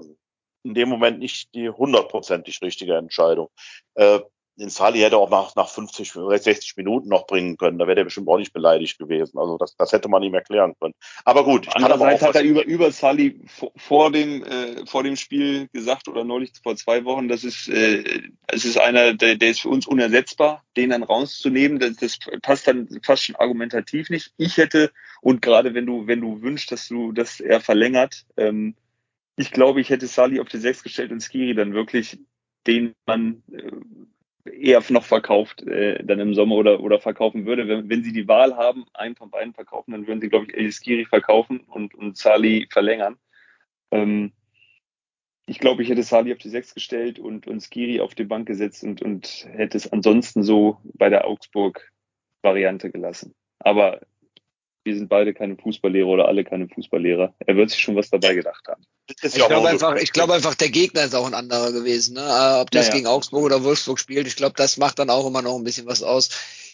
in dem Moment nicht die hundertprozentig richtige Entscheidung. Äh, den Sali hätte auch nach, nach 50, 60 Minuten noch bringen können. Da wäre der bestimmt auch nicht beleidigt gewesen. Also das, das hätte man ihm erklären können. Aber gut. Ich Andererseits hat er über, über Sali vor, vor, dem, äh, vor dem Spiel gesagt oder neulich vor zwei Wochen, das ist, äh, es ist einer, der, der ist für uns unersetzbar, den dann rauszunehmen. Das, das passt dann fast schon argumentativ nicht. Ich hätte, und gerade wenn du, wenn du wünschst, dass du, dass er verlängert, ähm, ich glaube, ich hätte Sali auf die Sechs gestellt und Skiri dann wirklich den man äh, eher noch verkauft äh, dann im Sommer oder, oder verkaufen würde. Wenn, wenn sie die Wahl haben, einen von beiden verkaufen, dann würden sie, glaube ich, Eliskiri verkaufen und, und Sali verlängern. Ähm, ich glaube, ich hätte Sali auf die Sechs gestellt und, und Skiri auf die Bank gesetzt und, und hätte es ansonsten so bei der Augsburg-Variante gelassen. Aber wir sind beide keine Fußballlehrer oder alle keine Fußballlehrer. Er wird sich schon was dabei gedacht haben. Ich glaube einfach, ich glaube einfach, der Gegner ist auch ein anderer gewesen. Ne? Äh, ob das ja, ja. gegen Augsburg oder Wolfsburg spielt, ich glaube, das macht dann auch immer noch ein bisschen was aus,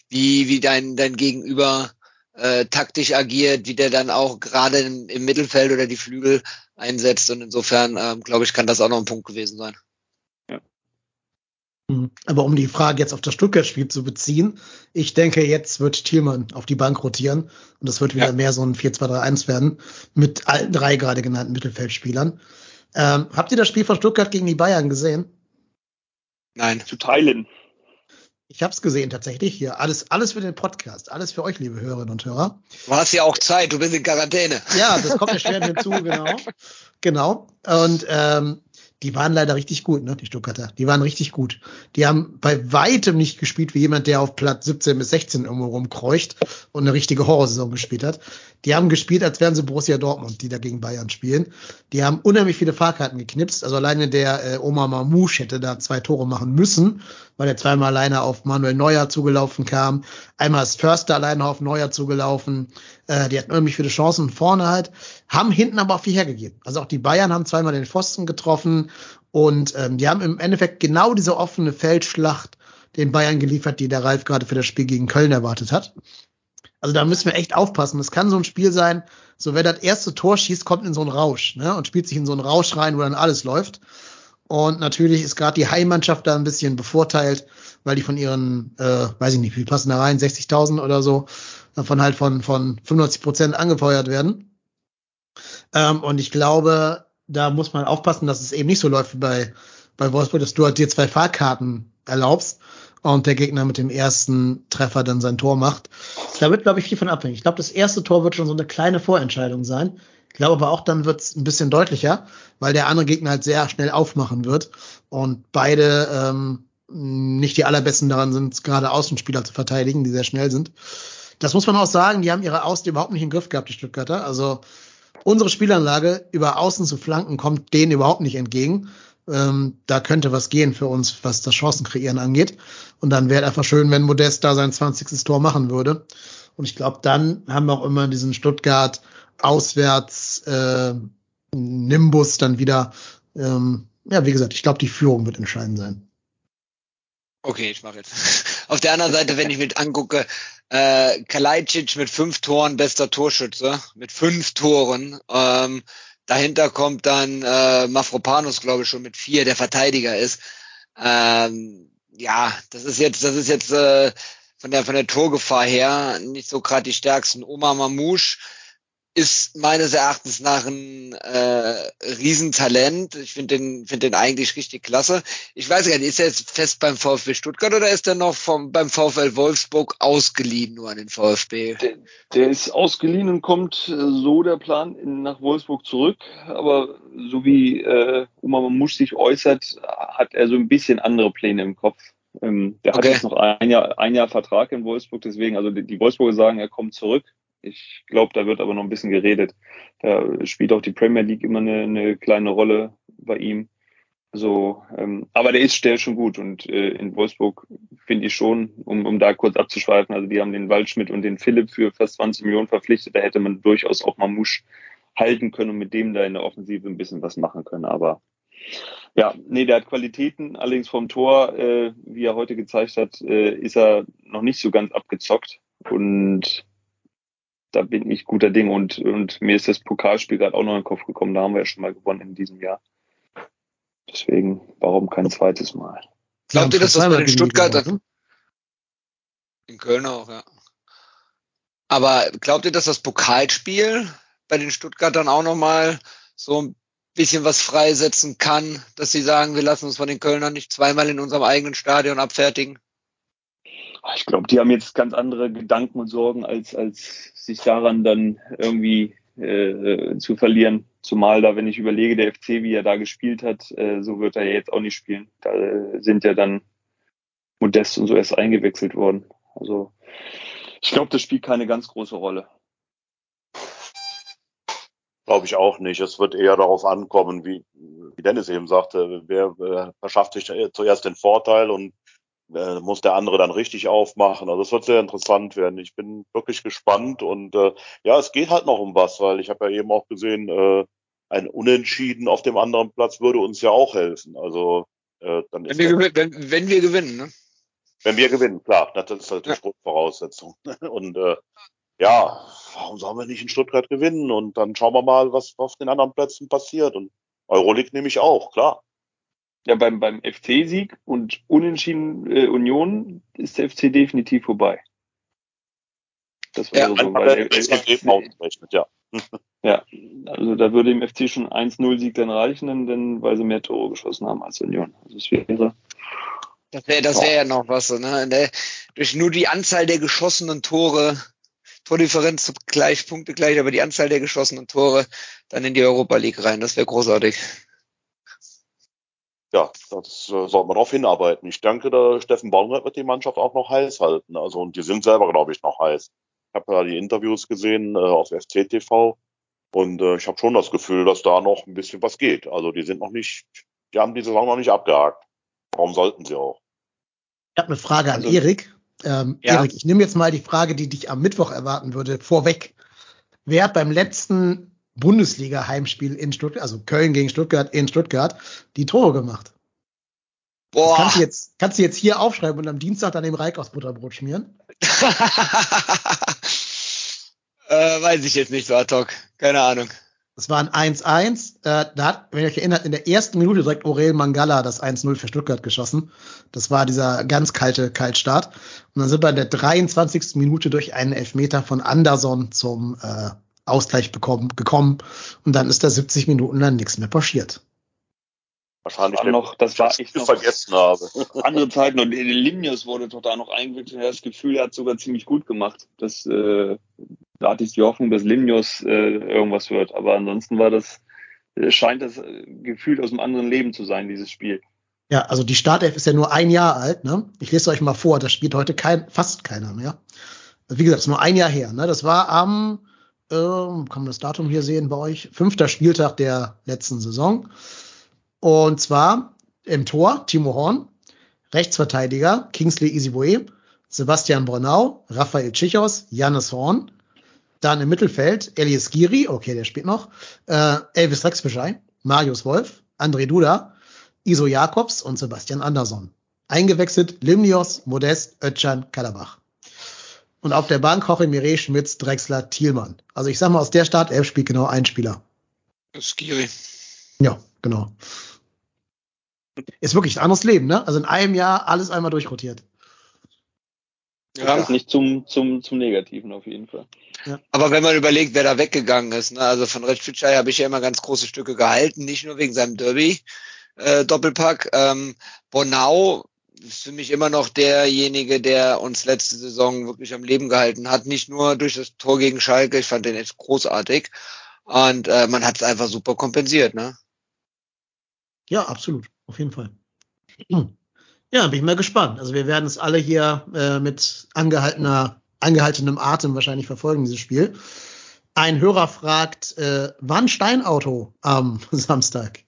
wie, wie dein, dein Gegenüber äh, taktisch agiert, wie der dann auch gerade im, im, Mittelfeld oder die Flügel einsetzt. Und insofern, ähm, glaube ich, kann das auch noch ein Punkt gewesen sein. Aber um die Frage jetzt auf das Stuttgart-Spiel zu beziehen, ich denke, jetzt wird Thielmann auf die Bank rotieren und es wird wieder ja. mehr so ein 4-2-3-1 werden mit allen drei gerade genannten Mittelfeldspielern. Ähm, habt ihr das Spiel von Stuttgart gegen die Bayern gesehen? Nein. Zu teilen. Ich habe es gesehen tatsächlich hier. Alles, alles für den Podcast, alles für euch, liebe Hörerinnen und Hörer. Du hast ja auch Zeit, du bist in Quarantäne. Ja, das kommt ja schwer hinzu, genau. Genau. Und ähm, die waren leider richtig gut, ne, die Stuttgarter. Die waren richtig gut. Die haben bei weitem nicht gespielt wie jemand, der auf Platz 17 bis 16 irgendwo rumkreucht und eine richtige Horrorsaison gespielt hat. Die haben gespielt, als wären sie Borussia Dortmund, die da gegen Bayern spielen. Die haben unheimlich viele Fahrkarten geknipst. Also alleine der äh, Omar Mamouche hätte da zwei Tore machen müssen, weil er zweimal alleine auf Manuel Neuer zugelaufen kam. Einmal ist Förster alleine auf Neuer zugelaufen. Äh, die hatten unheimlich viele Chancen vorne halt, haben hinten aber auch viel hergegeben. Also auch die Bayern haben zweimal den Pfosten getroffen und ähm, die haben im Endeffekt genau diese offene Feldschlacht den Bayern geliefert, die der Ralf gerade für das Spiel gegen Köln erwartet hat. Also da müssen wir echt aufpassen. Es kann so ein Spiel sein, so wer das erste Tor schießt, kommt in so einen Rausch ne, und spielt sich in so einen Rausch rein, wo dann alles läuft. Und natürlich ist gerade die Heimmannschaft da ein bisschen bevorteilt, weil die von ihren, äh, weiß ich nicht, wie passen da rein, 60.000 oder so, davon halt von, von 95 Prozent angefeuert werden. Ähm, und ich glaube, da muss man aufpassen, dass es eben nicht so läuft wie bei, bei Wolfsburg, dass du halt dir zwei Fahrkarten erlaubst und der Gegner mit dem ersten Treffer dann sein Tor macht. Da wird, glaube ich, viel von abhängig. Ich glaube, das erste Tor wird schon so eine kleine Vorentscheidung sein. Ich glaube aber auch, dann wird es ein bisschen deutlicher, weil der andere Gegner halt sehr schnell aufmachen wird und beide ähm, nicht die allerbesten daran sind, gerade Außenspieler zu verteidigen, die sehr schnell sind. Das muss man auch sagen, die haben ihre Außen überhaupt nicht im Griff gehabt, die Stuttgarter. Also unsere Spielanlage über Außen zu flanken kommt denen überhaupt nicht entgegen. Ähm, da könnte was gehen für uns, was das Chancenkreieren angeht. Und dann wäre einfach schön, wenn Modest da sein 20. Tor machen würde. Und ich glaube, dann haben wir auch immer diesen Stuttgart auswärts äh, Nimbus dann wieder. Ähm, ja, wie gesagt, ich glaube, die Führung wird entscheidend sein. Okay, ich mache jetzt. Auf der anderen Seite, wenn ich mit angucke, äh, Kalajdzic mit fünf Toren, bester Torschütze, mit fünf Toren. Ähm, dahinter kommt dann äh, Mafropanus, glaube ich, schon mit vier, der Verteidiger ist. Ähm, ja, das ist jetzt, das ist jetzt äh, von der von der Torgefahr her nicht so gerade die stärksten. Oma Mamouche ist meines Erachtens nach ein äh, Riesentalent. Ich finde den, finde den eigentlich richtig klasse. Ich weiß gar nicht, ist er jetzt fest beim VfB Stuttgart oder ist er noch vom, beim VfL Wolfsburg ausgeliehen nur an den VfB? Der, der ist ausgeliehen und kommt äh, so der Plan nach Wolfsburg zurück. Aber so wie äh, Oma Mamusch sich äußert, hat er so ein bisschen andere Pläne im Kopf. Ähm, der okay. hat jetzt noch ein Jahr, ein Jahr Vertrag in Wolfsburg, deswegen, also die, die Wolfsburger sagen, er kommt zurück. Ich glaube, da wird aber noch ein bisschen geredet. Da spielt auch die Premier League immer eine, eine kleine Rolle bei ihm. So, ähm, aber der ist der schon gut und äh, in Wolfsburg finde ich schon, um, um da kurz abzuschweifen, also die haben den Waldschmidt und den Philipp für fast 20 Millionen verpflichtet, da hätte man durchaus auch Mamouche halten können und mit dem da in der Offensive ein bisschen was machen können, aber ja, nee, der hat Qualitäten, allerdings vom Tor, äh, wie er heute gezeigt hat, äh, ist er noch nicht so ganz abgezockt und da bin ich guter Ding und, und mir ist das Pokalspiel gerade auch noch in den Kopf gekommen. Da haben wir ja schon mal gewonnen in diesem Jahr. Deswegen, warum kein zweites Mal? Glaubt ihr, dass das bei den Stuttgartern? In Köln auch, ja. Aber glaubt ihr, dass das Pokalspiel bei den Stuttgartern auch nochmal so ein bisschen was freisetzen kann, dass sie sagen, wir lassen uns von den Kölnern nicht zweimal in unserem eigenen Stadion abfertigen? Ich glaube, die haben jetzt ganz andere Gedanken und Sorgen, als, als sich daran dann irgendwie äh, zu verlieren. Zumal da, wenn ich überlege, der FC, wie er da gespielt hat, äh, so wird er ja jetzt auch nicht spielen. Da äh, sind ja dann Modest und so erst eingewechselt worden. Also ich glaube, das spielt keine ganz große Rolle. Glaube ich auch nicht. Es wird eher darauf ankommen, wie, wie Dennis eben sagte, wer äh, verschafft sich zuerst den Vorteil und äh, muss der andere dann richtig aufmachen. Also es wird sehr interessant werden. Ich bin wirklich gespannt und äh, ja, es geht halt noch um was, weil ich habe ja eben auch gesehen, äh, ein Unentschieden auf dem anderen Platz würde uns ja auch helfen. Also äh, dann ist wenn, wir, wenn, wenn wir gewinnen, ne? Wenn wir gewinnen, klar, das ist natürlich ja. Grundvoraussetzung. Und äh, ja, warum sollen wir nicht in Stuttgart gewinnen? Und dann schauen wir mal, was auf den anderen Plätzen passiert. Und Euroleague nehme ich auch, klar. Ja, beim, beim FC-Sieg und Unentschieden äh, Union ist der FC definitiv vorbei. Das war ja, so, weil der, ja. ja, also da würde dem FC schon 1-0-Sieg dann reichen, denn, weil sie mehr Tore geschossen haben als Union. Also es wäre. Das wäre das wär ja noch was, ne? Der, durch nur die Anzahl der geschossenen Tore, Tordifferenz gleich, Punkte gleich, aber die Anzahl der geschossenen Tore dann in die Europa League rein. Das wäre großartig ja, das äh, sollte man darauf hinarbeiten. Ich denke, der Steffen Baumgart wird die Mannschaft auch noch heiß halten. Also, und die sind selber, glaube ich, noch heiß. Ich habe ja die Interviews gesehen äh, auf FCTV und äh, ich habe schon das Gefühl, dass da noch ein bisschen was geht. Also, die sind noch nicht, die haben die Saison noch nicht abgehakt. Warum sollten sie auch? Ich habe eine Frage an also, Erik. Ähm, ja. Erik, ich nehme jetzt mal die Frage, die dich am Mittwoch erwarten würde, vorweg. Wer hat beim letzten Bundesliga-Heimspiel in Stuttgart, also Köln gegen Stuttgart in Stuttgart, die Tore gemacht. Boah. Das kannst du jetzt, kannst du jetzt hier aufschreiben und am Dienstag dann dem Reik aus Butterbrot schmieren? äh, weiß ich jetzt nicht so ad hoc. Keine Ahnung. Das war ein 1-1. Äh, da hat, wenn ihr euch erinnert, in der ersten Minute direkt Aurel Mangala das 1-0 für Stuttgart geschossen. Das war dieser ganz kalte Kaltstart. Und dann sind wir in der 23. Minute durch einen Elfmeter von Anderson zum äh, Ausgleich bekommen, gekommen und dann ist da 70 Minuten lang nichts mehr passiert. Wahrscheinlich war noch, das war ich noch vergessen habe. Andere Zeiten und Limnius wurde total noch eingewickelt. Das Gefühl, er hat sogar ziemlich gut gemacht. Das, äh, da hatte ich die Hoffnung, dass Limnius äh, irgendwas wird. Aber ansonsten war das, äh, scheint das äh, Gefühl aus einem anderen Leben zu sein, dieses Spiel. Ja, also die Startelf ist ja nur ein Jahr alt. Ne? Ich lese euch mal vor, das spielt heute kein, fast keiner mehr. Wie gesagt, ist nur ein Jahr her. Ne? Das war am ähm, kann man das Datum hier sehen bei euch, fünfter Spieltag der letzten Saison. Und zwar im Tor Timo Horn, Rechtsverteidiger Kingsley Isiboe, Sebastian Brunau, Raphael Tschichos, Jannis Horn. Dann im Mittelfeld Elias Giri, okay, der spielt noch. Äh, Elvis Rexbeschei, Marius Wolf, André Duda, Iso Jakobs und Sebastian Andersson. Eingewechselt Limnios, Modest, Ötchan, Kalabach. Und auf der Bank Jorge Mire, Schmitz, Drexler, Thielmann. Also ich sag mal, aus der Startelf spielt genau ein Spieler. Skiri. Ja, genau. Ist wirklich ein anderes Leben, ne? Also in einem Jahr alles einmal durchrotiert. Ja. Das nicht zum, zum, zum Negativen auf jeden Fall. Ja. Aber wenn man überlegt, wer da weggegangen ist, ne? also von Retschwitschei habe ich ja immer ganz große Stücke gehalten, nicht nur wegen seinem Derby, äh, Doppelpack. Ähm, Bonau ist für mich immer noch derjenige, der uns letzte Saison wirklich am Leben gehalten hat. Nicht nur durch das Tor gegen Schalke, ich fand den echt großartig. Und äh, man hat es einfach super kompensiert, ne? Ja, absolut, auf jeden Fall. Ja, bin ich mal gespannt. Also wir werden es alle hier äh, mit angehaltener, angehaltenem Atem wahrscheinlich verfolgen, dieses Spiel. Ein Hörer fragt, äh, wann Steinauto am Samstag?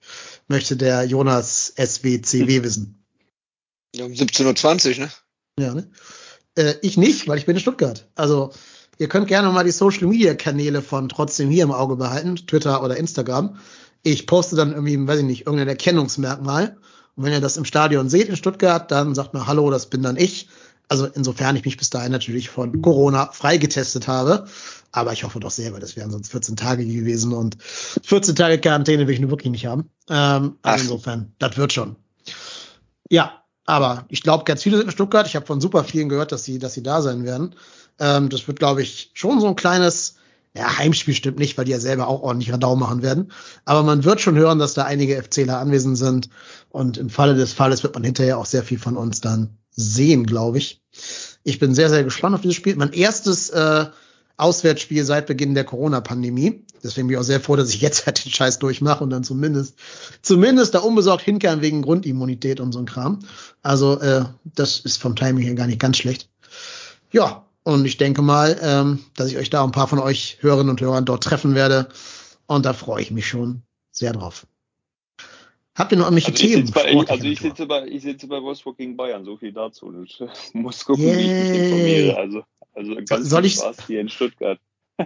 Möchte der Jonas SWCW wissen. Ja, um 17.20 Uhr, ne? Ja, ne? Äh, ich nicht, weil ich bin in Stuttgart. Also ihr könnt gerne mal die Social Media Kanäle von trotzdem hier im Auge behalten, Twitter oder Instagram. Ich poste dann irgendwie, weiß ich nicht, irgendein Erkennungsmerkmal. Und wenn ihr das im Stadion seht in Stuttgart, dann sagt mal Hallo, das bin dann ich. Also insofern ich mich bis dahin natürlich von Corona freigetestet habe. Aber ich hoffe doch sehr, weil das wären sonst 14 Tage gewesen und 14 Tage Quarantäne will ich nur wirklich nicht haben. Ähm, also insofern, das wird schon. Ja, aber ich glaube, ganz viele sind in Stuttgart. Ich habe von super vielen gehört, dass sie, dass sie da sein werden. Ähm, das wird, glaube ich, schon so ein kleines, ja, Heimspiel stimmt nicht, weil die ja selber auch ordentlich Radau machen werden. Aber man wird schon hören, dass da einige FCler anwesend sind. Und im Falle des Falles wird man hinterher auch sehr viel von uns dann sehen, glaube ich. Ich bin sehr, sehr gespannt auf dieses Spiel. Mein erstes äh, Auswärtsspiel seit Beginn der Corona-Pandemie. Deswegen bin ich auch sehr froh, dass ich jetzt halt den Scheiß durchmache und dann zumindest, zumindest da unbesorgt hinkehren wegen Grundimmunität und so ein Kram. Also, äh, das ist vom Timing her gar nicht ganz schlecht. Ja, und ich denke mal, ähm, dass ich euch da ein paar von euch Hörerinnen und Hörern dort treffen werde. Und da freue ich mich schon sehr drauf. Habt ihr noch irgendwelche also Themen? Ich bei, also ich sitze bei, ich sitze bei Wolfsburg gegen Bayern, so viel dazu. Ich muss gucken, Yay. wie ich mich informiere. Also, also ganz soll ich, Spaß hier in Stuttgart.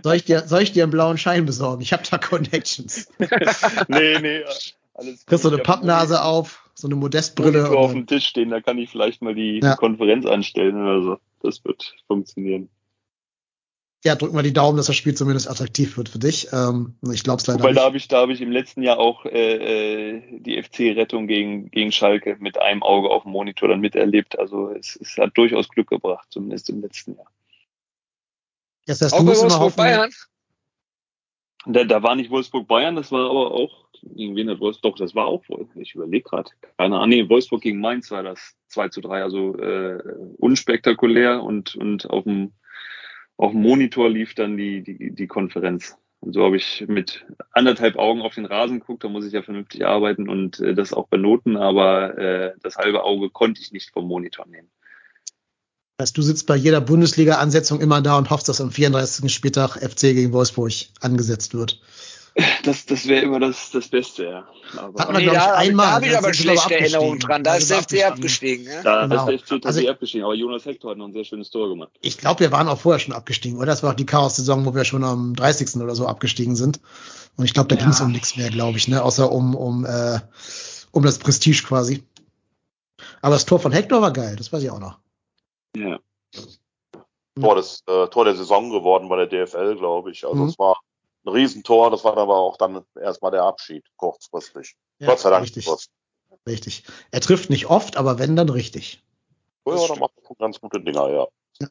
Soll ich, dir, soll ich dir einen blauen Schein besorgen? Ich habe da Connections. nee, nee, alles Kriegst du eine Pappnase auf, so eine Modestbrille. auf dem Tisch stehen, da kann ich vielleicht mal die, ja. Konferenz anstellen oder so. Das wird funktionieren. Ja, drück mal die Daumen, dass das Spiel zumindest attraktiv wird für dich. Ähm, ich glaube es leider Wobei, nicht. da habe ich, da habe ich im letzten Jahr auch äh, äh die FC-Rettung gegen, gegen Schalke mit einem Auge auf dem Monitor dann miterlebt. Also es, es hat durchaus Glück gebracht, zumindest im letzten Jahr. Das heißt, du musst immer hoffen, Bayern? Da, da war nicht Wolfsburg-Bayern, das war aber auch, gegen wen hat Wolfsburg, doch, das war auch, ich überlege gerade, keine Ahnung, nee, Wolfsburg gegen Mainz war das 2 zu 3, also äh, unspektakulär und, und auf dem, auf dem Monitor lief dann die, die, die Konferenz. Und so habe ich mit anderthalb Augen auf den Rasen geguckt, da muss ich ja vernünftig arbeiten und äh, das auch benoten, aber äh, das halbe Auge konnte ich nicht vom Monitor nehmen. Das heißt, du sitzt bei jeder Bundesliga-Ansetzung immer da und hoffst, dass am 34. Spieltag FC gegen Wolfsburg angesetzt wird. Das, das wäre immer das, das Beste, ja. Aber Hat man, nee, da, ich, einmal. Da habe ich aber schlechte Erinnerungen dran. Da ist der FC abgestiegen. Ja? Da genau. ist der FC also, abgestiegen, aber Jonas Hector hat noch ein sehr schönes Tor gemacht. Ich glaube, wir waren auch vorher schon abgestiegen, oder? Das war auch die Chaos-Saison, wo wir schon am 30. oder so abgestiegen sind. Und ich glaube, da ja. ging es um nichts mehr, glaube ich, ne? Außer um, um, äh, um das Prestige quasi. Aber das Tor von Hector war geil, das weiß ich auch noch. Ja. Tor, des, äh, Tor der Saison geworden bei der DFL, glaube ich. Also mhm. es war ein Riesentor, das war aber auch dann erstmal der Abschied, kurzfristig. Ja, Gott sei Dank. Richtig. richtig. Er trifft nicht oft, aber wenn, dann richtig. Ja, dann macht er ganz gute Dinger, ja. ja.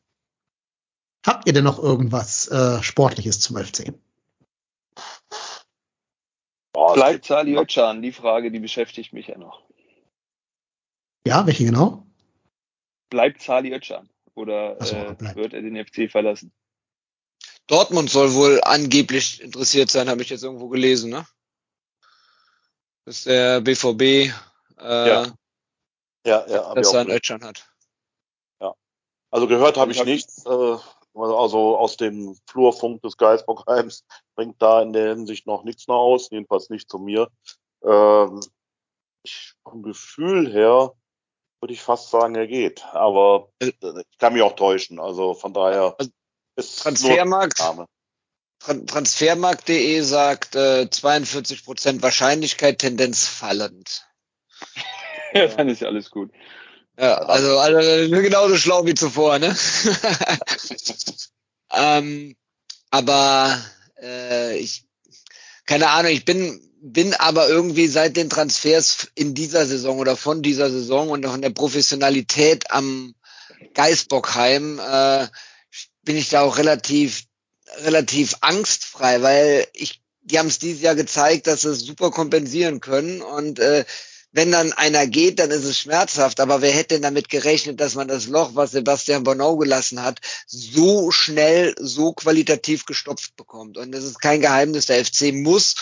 Habt ihr denn noch irgendwas äh, Sportliches zum FC? Oh, Bleibt Sali Özcan, die Frage, die beschäftigt mich ja noch. Ja, welche genau? Bleibt Sali Özcan oder so, äh, wird er den FC verlassen? Dortmund soll wohl angeblich interessiert sein, habe ich jetzt irgendwo gelesen, ne? Dass der BVB äh, ja. Ja, ja, dass er einen Özcan hat. Ja. Also gehört habe ich nichts. Äh, also aus dem Flurfunk des Geisbockheims bringt da in der Hinsicht noch nichts nach aus, jedenfalls nicht zu mir. Ähm, ich, vom Gefühl her würde ich fast sagen, er geht. Aber äh, ich kann mich auch täuschen. Also von daher Also ist Transfermarkt, Transfermarkt.de sagt äh, 42 Prozent Wahrscheinlichkeit, Tendenz fallend. Ja, dann ist ja alles gut. Ja, also, also genauso schlau wie zuvor, ne? ähm, aber äh, ich, keine Ahnung, ich bin, bin aber irgendwie seit den Transfers in dieser Saison oder von dieser Saison und von der Professionalität am Geisbockheim äh, bin ich da auch relativ, relativ angstfrei, weil ich, die haben es dieses Jahr gezeigt, dass sie es super kompensieren können und äh, wenn dann einer geht, dann ist es schmerzhaft. Aber wer hätte denn damit gerechnet, dass man das Loch, was Sebastian Bonneau gelassen hat, so schnell, so qualitativ gestopft bekommt? Und es ist kein Geheimnis, der FC muss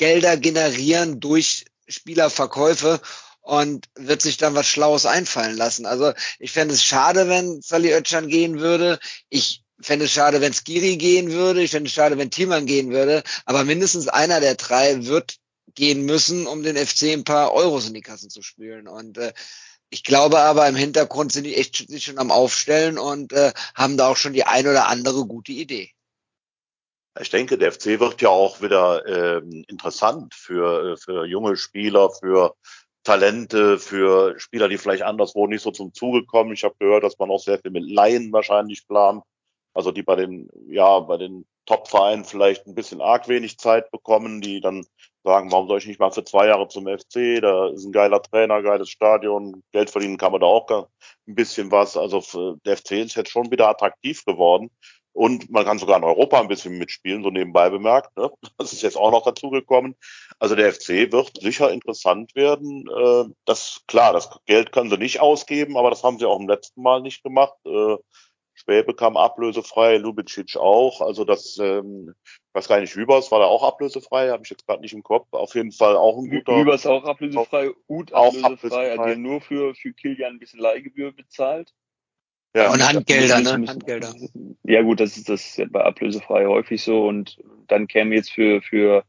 Gelder generieren durch Spielerverkäufe und wird sich dann was Schlaues einfallen lassen. Also ich fände es schade, wenn Sally Oetschan gehen würde. Ich fände es schade, wenn Skiri gehen würde. Ich fände es schade, wenn Thiemann gehen würde. Aber mindestens einer der drei wird gehen müssen, um den FC ein paar Euros in die Kassen zu spülen. Und äh, ich glaube aber im Hintergrund sind die echt sich schon am Aufstellen und äh, haben da auch schon die ein oder andere gute Idee. Ich denke, der FC wird ja auch wieder ähm, interessant für, äh, für junge Spieler, für Talente, für Spieler, die vielleicht anderswo nicht so zum Zuge kommen. Ich habe gehört, dass man auch sehr viel mit Laien wahrscheinlich plant. Also die bei den, ja, bei den Top-Vereinen vielleicht ein bisschen arg wenig Zeit bekommen, die dann sagen, warum soll ich nicht mal für zwei Jahre zum FC? Da ist ein geiler Trainer, geiles Stadion, Geld verdienen kann man da auch ein bisschen was. Also der FC ist jetzt schon wieder attraktiv geworden. Und man kann sogar in Europa ein bisschen mitspielen, so nebenbei bemerkt. Ne? Das ist jetzt auch noch dazugekommen. Also der FC wird sicher interessant werden. Äh, Das klar, das Geld können sie nicht ausgeben, aber das haben sie auch im letzten Mal nicht gemacht. Äh, Schwäbe kam ablösefrei, Lubicic auch. Also das, ähm, ich weiß gar nicht, Hübers war da auch ablösefrei, habe ich jetzt gerade nicht im Kopf. Auf jeden Fall auch ein guter. Über ist auch ablösefrei, Ut Auch ablösefrei, ablösefrei. hat ja nur für, für Kilian ein bisschen Leihgebühr bezahlt. Ja, Und Handgelder, ne? Handgelder. Ja gut, das ist das bei ablösefrei häufig so und dann käme jetzt für, für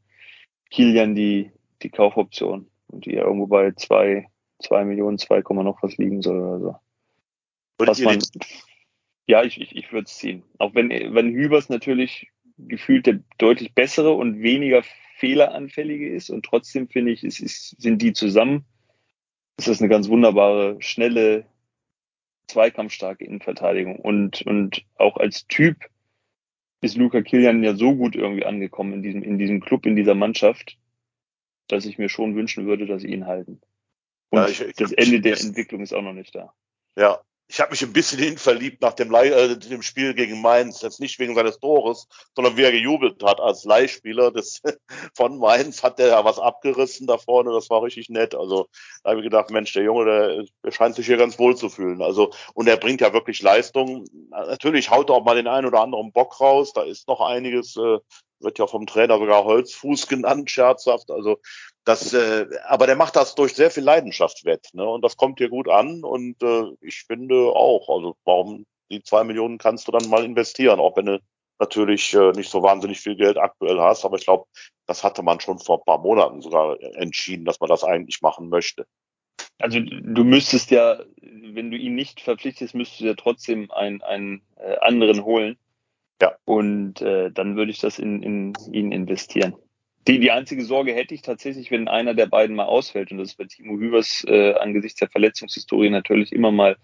Kilian die, die Kaufoption, die ja irgendwo bei zwei, zwei Millionen, zwei Komma noch was liegen soll oder so. Was man, ja, ich, ich, ich würde es ziehen. Auch wenn, wenn Hübers natürlich gefühlt der deutlich bessere und weniger fehleranfällige ist und trotzdem finde ich, es ist, sind die zusammen, ist das eine ganz wunderbare, schnelle, zweikampfstarke Innenverteidigung und, und auch als Typ ist Luca Kilian ja so gut irgendwie angekommen in diesem, in diesem Club, in dieser Mannschaft, dass ich mir schon wünschen würde, dass sie ihn halten. Und Ja, ich- ich- das Ende der Entwicklung ist auch noch nicht da. ja, ich habe mich ein bisschen in ihn verliebt nach dem, äh, dem Spiel gegen Mainz. Jetzt nicht wegen seines Tores, sondern wie er gejubelt hat als Leihspieler des, von Mainz. Hat der ja was abgerissen da vorne. Das war richtig nett. Also da habe ich gedacht, Mensch, der Junge, der, der scheint sich hier ganz wohl zu fühlen. Also und er bringt ja wirklich Leistung. Natürlich haut er auch mal den einen oder anderen Bock raus. Da ist noch einiges. Äh, wird ja vom Trainer sogar Holzfuß genannt, scherzhaft. Also das, äh, aber der macht das durch sehr viel Leidenschaft wett, ne? Und das kommt hier gut an. Und äh, ich finde auch, also warum die zwei Millionen kannst du dann mal investieren, auch wenn du natürlich äh, nicht so wahnsinnig viel Geld aktuell hast. Aber ich glaube, das hatte man schon vor ein paar Monaten sogar entschieden, dass man das eigentlich machen möchte. Also du müsstest ja, wenn du ihn nicht verpflichtest, müsstest du ja trotzdem einen, einen äh, anderen holen. Ja. Und äh, dann würde ich das in, in ihn investieren. Die, die einzige Sorge hätte ich tatsächlich, wenn einer der beiden mal ausfällt. Und das ist bei Timo Hübers äh, angesichts der Verletzungshistorie natürlich immer mal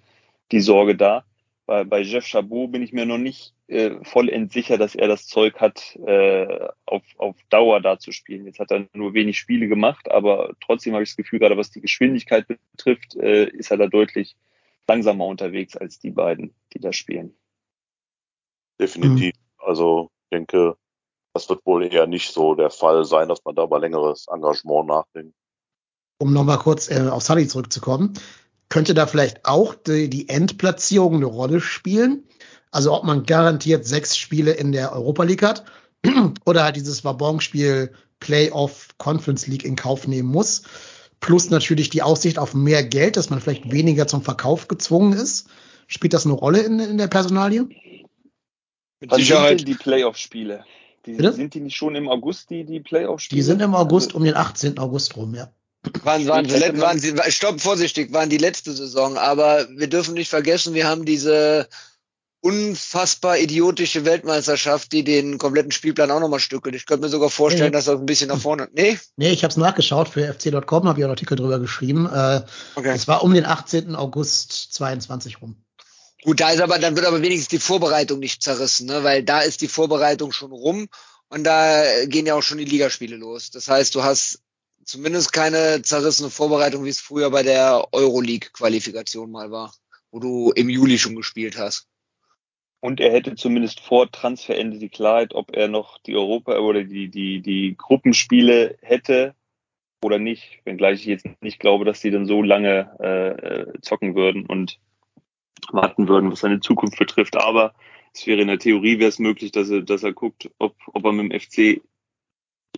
die Sorge da. Bei, bei Jeff Chabot bin ich mir noch nicht äh, vollends sicher, dass er das Zeug hat, äh, auf, auf Dauer da zu spielen. Jetzt hat er nur wenig Spiele gemacht, aber trotzdem habe ich das Gefühl, gerade was die Geschwindigkeit betrifft, äh, ist er da deutlich langsamer unterwegs als die beiden, die da spielen. Definitiv. Also ich denke, das wird wohl eher nicht so der Fall sein, dass man da über längeres Engagement nachdenkt. Um nochmal kurz äh, auf Sully zurückzukommen, könnte da vielleicht auch die, die Endplatzierung eine Rolle spielen? Also ob man garantiert sechs Spiele in der Europa League hat oder halt dieses Wabonspiel Playoff Conference League in Kauf nehmen muss. Plus natürlich die Aussicht auf mehr Geld, dass man vielleicht weniger zum Verkauf gezwungen ist. Spielt das eine Rolle in, in der Personalie? Mit Sicherheit. die Playoff-Spiele? Die, sind die nicht schon im August, die, die Playoff-Spiele? Die sind im August Also, um den 18. August rum, ja. Waren, waren, sie, waren sie, stopp, vorsichtig, waren die letzte Saison, aber wir dürfen nicht vergessen, wir haben diese unfassbar idiotische Weltmeisterschaft, die den kompletten Spielplan auch nochmal stückelt. Ich könnte mir sogar vorstellen, nee. dass das ein bisschen nach vorne. Nee? Nee, ich habe es nachgeschaut für fc.com, habe ich einen Artikel drüber geschrieben. Äh, okay. Es war um den 18. August 22 rum. Gut, da ist aber, dann wird aber wenigstens die Vorbereitung nicht zerrissen, ne? weil da ist die Vorbereitung schon rum und da gehen ja auch schon die Ligaspiele los. Das heißt, du hast zumindest keine zerrissene Vorbereitung, wie es früher bei der Euroleague-Qualifikation mal war, wo du im Juli schon gespielt hast. Und er hätte zumindest vor Transferende die Klarheit, ob er noch die Europa- oder die, die, die Gruppenspiele hätte oder nicht, wenngleich ich jetzt nicht glaube, dass sie dann so lange äh, zocken würden und warten würden, was seine Zukunft betrifft. Aber es wäre in der Theorie wäre es möglich, dass er, dass er guckt, ob, ob er mit dem FC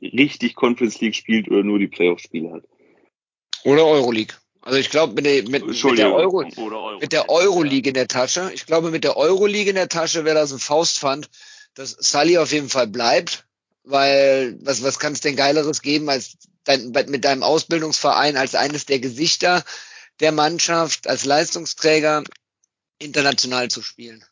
richtig Conference League spielt oder nur die Playoff-Spiele hat. Oder Euroleague. Also ich glaube mit, der, mit, mit der Euro, Euro, mit der Euroleague in der Tasche. Ich glaube mit der Euroleague in der Tasche wäre das ein Faustpfand, dass Sully auf jeden Fall bleibt, weil was was kann es denn geileres geben als dein, mit deinem Ausbildungsverein als eines der Gesichter der Mannschaft als Leistungsträger international zu spielen.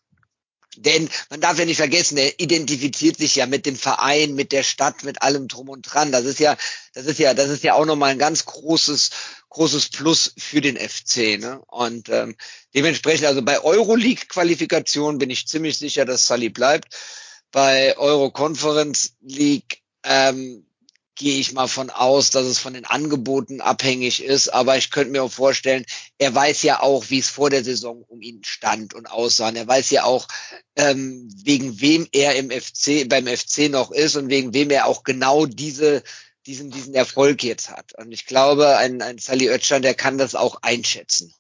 Denn man darf ja nicht vergessen, er identifiziert sich ja mit dem Verein, mit der Stadt, mit allem drum und dran. Das ist ja, das ist ja, das ist ja auch nochmal ein ganz großes, großes Plus für den FC. Ne? Und ähm, dementsprechend, also bei Euroleague-Qualifikation bin ich ziemlich sicher, dass Sully bleibt. Bei Euro Conference League ähm, gehe ich mal von aus, dass es von den Angeboten abhängig ist. Aber ich könnte mir auch vorstellen, er weiß ja auch, wie es vor der Saison um ihn stand und aussah. Und er weiß ja auch, ähm, wegen wem er im FC, beim FC noch ist und wegen wem er auch genau diese, diesen, diesen Erfolg jetzt hat. Und ich glaube, ein, ein Sally Oetschan, der kann das auch einschätzen.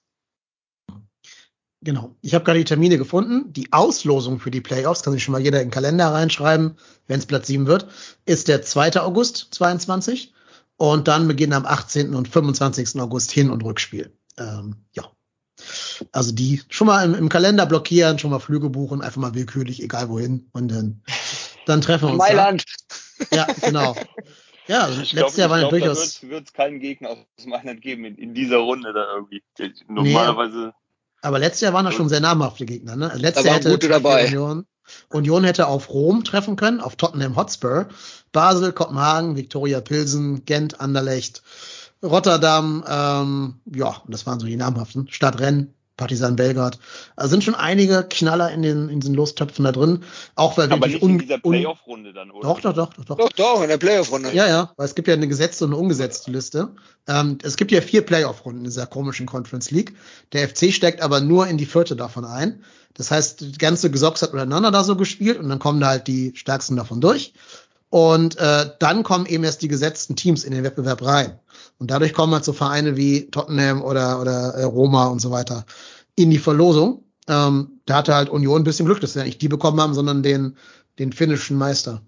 Genau. Ich habe gerade die Termine gefunden. Die Auslosung für die Playoffs, kann sich schon mal jeder in den Kalender reinschreiben, wenn es Platz 7 wird, ist der 2. August 22. Und dann beginnen am 18. und 25. August Hin- und Rückspiel. Ähm, ja. Also die schon mal im, im, Kalender blockieren, schon mal Flüge buchen, einfach mal willkürlich, egal wohin. Und dann, dann treffen wir uns. Mailand. Da. Ja, genau. Ja, also letztes glaub, Jahr war ja durchaus. Wird es keinen Gegner aus Mailand geben in, in, dieser Runde da irgendwie. Normalerweise. Nee. Aber letztes Jahr waren da schon sehr namhafte Gegner. Ne? Letztes Jahr hätte gute dabei. Union, Union hätte auf Rom treffen können, auf Tottenham Hotspur, Basel, Kopenhagen, Viktoria Pilsen, Gent, Anderlecht, Rotterdam, ähm, ja, das waren so die namhaften. Stadtrennen, Partisan Belgrad. Also sind schon einige Knaller in den, in den Lostöpfen da drin. Auch weil wir Aber nicht in dieser Playoff-Runde dann, oder? Doch, doch, doch, doch, doch. Doch, doch, in der Playoff-Runde. Ja, ja, weil es gibt ja eine gesetzte und eine ungesetzte Liste. Ähm, es gibt ja vier Playoff-Runden in dieser komischen Conference League. Der FC steckt aber nur in die vierte davon ein. Das heißt, die ganze Gesocks hat miteinander da so gespielt und dann kommen da halt die stärksten davon durch. Und äh, dann kommen eben erst die gesetzten Teams in den Wettbewerb rein. Und dadurch kommen halt so Vereine wie Tottenham oder, oder äh, Roma und so weiter in die Verlosung. Ähm, da hatte halt Union ein bisschen Glück, dass sie ja nicht die bekommen haben, sondern den, den finnischen Meister.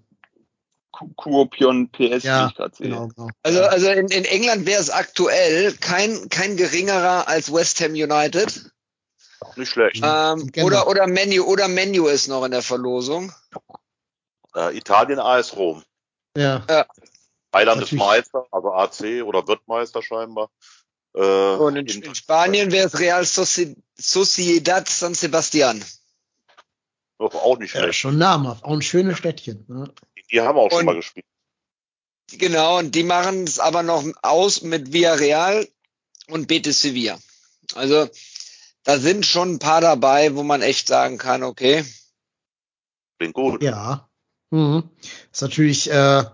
Kuopion PS, ja, ich gerade sehe. Genau, genau. Also, also in, in England wäre es aktuell kein, kein geringerer als West Ham United. Nicht schlecht. Ähm, genau. Oder, oder Menu, oder Menu ist noch in der Verlosung. Äh, Italien AS Rom. Ja. ja. Mailand ist Meister, also AC oder wird Meister scheinbar. Äh, Und in, in Spanien wäre es Real Sociedad San Sebastian. Auch nicht schlecht. Ja, schon namhaft, auch ein schönes Städtchen. Ne? Die haben auch und, schon mal gespielt. Genau, und die machen es aber noch aus mit Villarreal und Betis Sevilla. Also da sind schon ein paar dabei, wo man echt sagen kann, okay. Bin gut. Ja. Mhm. Ist natürlich, äh,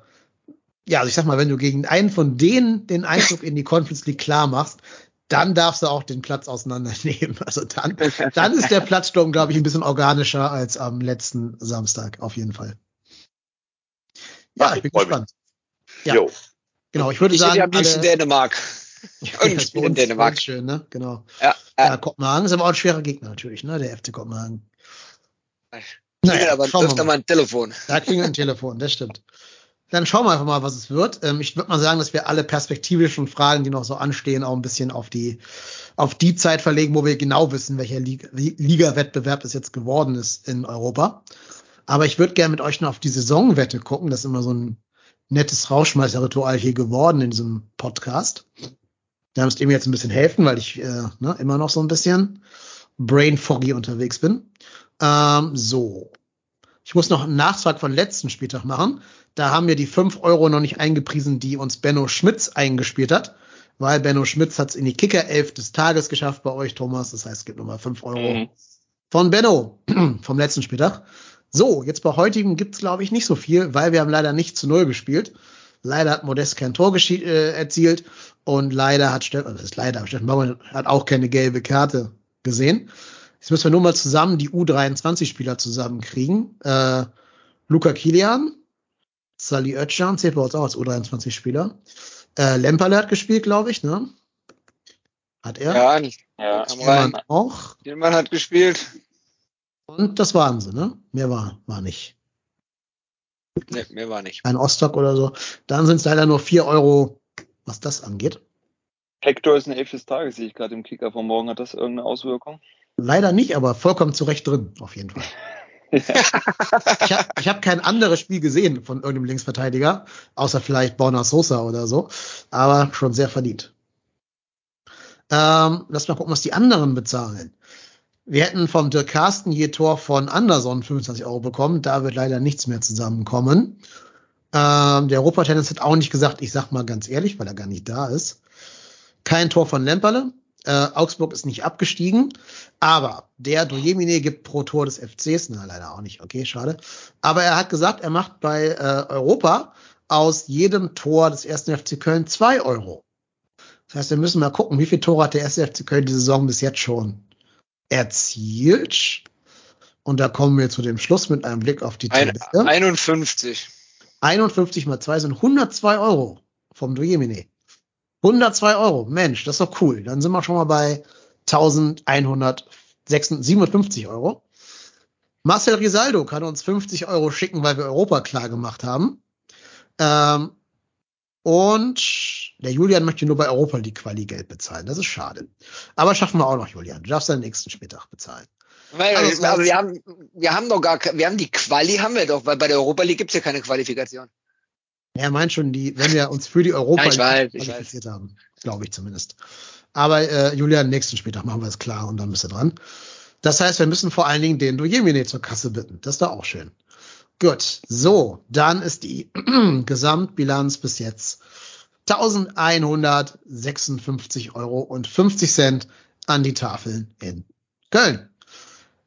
ja, also ich sag mal, wenn du gegen einen von denen den Einzug in die Conference League klar machst, dann darfst du auch den Platz auseinandernehmen. Also dann, dann ist der Platzsturm, glaube ich, ein bisschen organischer als am letzten Samstag, auf jeden Fall. Ja, ich bin gespannt. Ja. Jo. Genau, ich würde ich sagen. am liebsten Dänemark. Und in Dänemark. Schön, ne? Genau. Ja, ja. ja, Kopenhagen ist aber auch ein schwerer Gegner natürlich, ne? Der FC Kopenhagen. Naja, aber öfter mal ein Telefon. Da kriegen wir ein Telefon, das stimmt. Dann schauen wir einfach mal, was es wird. Ähm, ich würde mal sagen, dass wir alle perspektivischen Fragen, die noch so anstehen, auch ein bisschen auf die, auf die Zeit verlegen, wo wir genau wissen, welcher Liga-Wettbewerb es jetzt geworden ist in Europa. Aber ich würde gerne mit euch noch auf die Saisonwette gucken. Das ist immer so ein nettes Rauschmeißerritual hier geworden in diesem Podcast. Da müsst ihr mir jetzt ein bisschen helfen, weil ich äh, ne, immer noch so ein bisschen brain foggy unterwegs bin. Ähm, so. Ich muss noch einen Nachtrag von letzten Spieltag machen. Da haben wir die fünf Euro noch nicht eingepriesen, die uns Benno Schmitz eingespielt hat. Weil Benno Schmitz hat es in die Kicker-Elf des Tages geschafft bei euch, Thomas. Das heißt, es gibt nochmal fünf Euro Mhm. von Benno vom letzten Spieltag. So, jetzt bei heutigem gibt's glaube ich, nicht so viel, weil wir haben leider nicht zu Null gespielt. Leider hat Modest kein Tor äh, erzielt und leider hat Steffen, also das ist leider, Steffen Baumann hat auch keine gelbe Karte gesehen. Jetzt müssen wir nur mal zusammen die U23-Spieler zusammenkriegen. Äh, Luca Kilian, Sally Özcan, zählt bei uns auch als U23-Spieler. Äh, Lemperle hat gespielt, glaube ich, ne? Hat er? Ja, Ja, rein. auch. Mann hat gespielt. Und das waren sie, ne? Mehr war, war nicht. Nee, mehr war nicht. Ein Ostok oder so. Dann sind es leider nur vier Euro, was das angeht. Hector ist eine Elf des Tages, sehe ich gerade im Kicker von morgen. Hat das irgendeine Auswirkung? Leider nicht, aber vollkommen zu Recht drin, auf jeden Fall. Ich habe hab kein anderes Spiel gesehen von irgendeinem Linksverteidiger, außer vielleicht Borna Sosa oder so, aber schon sehr verdient. Ähm, lass mal gucken, was die anderen bezahlen. Wir hätten vom Dirk Carsten je Tor von Anderson 25 Euro bekommen, da wird leider nichts mehr zusammenkommen. Ähm, der Europa-Tennis hat auch nicht gesagt, ich sag mal ganz ehrlich, weil er gar nicht da ist. Kein Tor von Lemperle. Äh, Augsburg ist nicht abgestiegen, aber der Dojemine gibt pro Tor des FCs, na leider auch nicht, okay, schade. Aber er hat gesagt, er macht bei äh, Europa aus jedem Tor des ersten FC Köln zwei Euro. Das heißt, wir müssen mal gucken, wie viele Tore hat der erste FC Köln die Saison bis jetzt schon erzielt. Und da kommen wir zu dem Schluss mit einem Blick auf die Tabelle. 51. 51 mal 2 sind 102 Euro vom Dojemine. 102 Euro, Mensch, das ist doch cool. Dann sind wir schon mal bei 1157 Euro. Marcel Risaldo kann uns 50 Euro schicken, weil wir Europa klar gemacht haben. Ähm, und der Julian möchte nur bei Europa die Quali Geld bezahlen. Das ist schade. Aber schaffen wir auch noch, Julian. Du darfst deinen nächsten Spieltag bezahlen. Weil, Also, aber wir haben, wir haben doch gar, wir haben die Quali haben wir doch, weil bei der Europa League gibt's ja keine Qualifikation. Er meint schon, die, wenn wir uns für die Europa Ja, ich weiß, ich qualifiziert haben. Glaube ich zumindest. Aber äh, Julian, nächsten Spieltag machen wir es klar und dann bist du dran. Das heißt, wir müssen vor allen Dingen den Dojemine zur Kasse bitten. Das ist doch auch schön. Gut, so, dann ist die Gesamtbilanz bis jetzt 1156 Euro und 50 Cent an die Tafeln in Köln.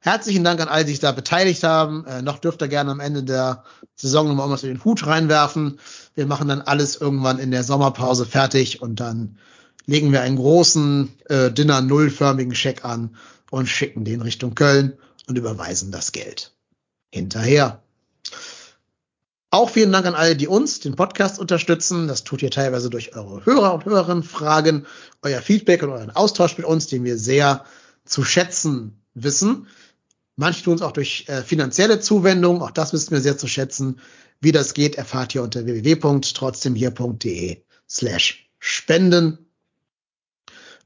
Herzlichen Dank an all, die sich da beteiligt haben. Äh, noch dürft ihr gerne am Ende der Saison nochmal was in den Hut reinwerfen. Wir machen dann alles irgendwann in der Sommerpause fertig und dann legen wir einen großen äh, Dinner nullförmigen Scheck an und schicken den Richtung Köln und überweisen das Geld hinterher. Auch vielen Dank an alle, die uns, den Podcast unterstützen. Das tut ihr teilweise durch eure Hörer und Hörerinnen Fragen, euer Feedback und euren Austausch mit uns, den wir sehr zu schätzen wissen. Manche tun es auch durch äh, finanzielle Zuwendung. Auch das wissen wir sehr zu schätzen. Wie das geht, erfahrt ihr unter www.trotzdemhier.de slash spenden.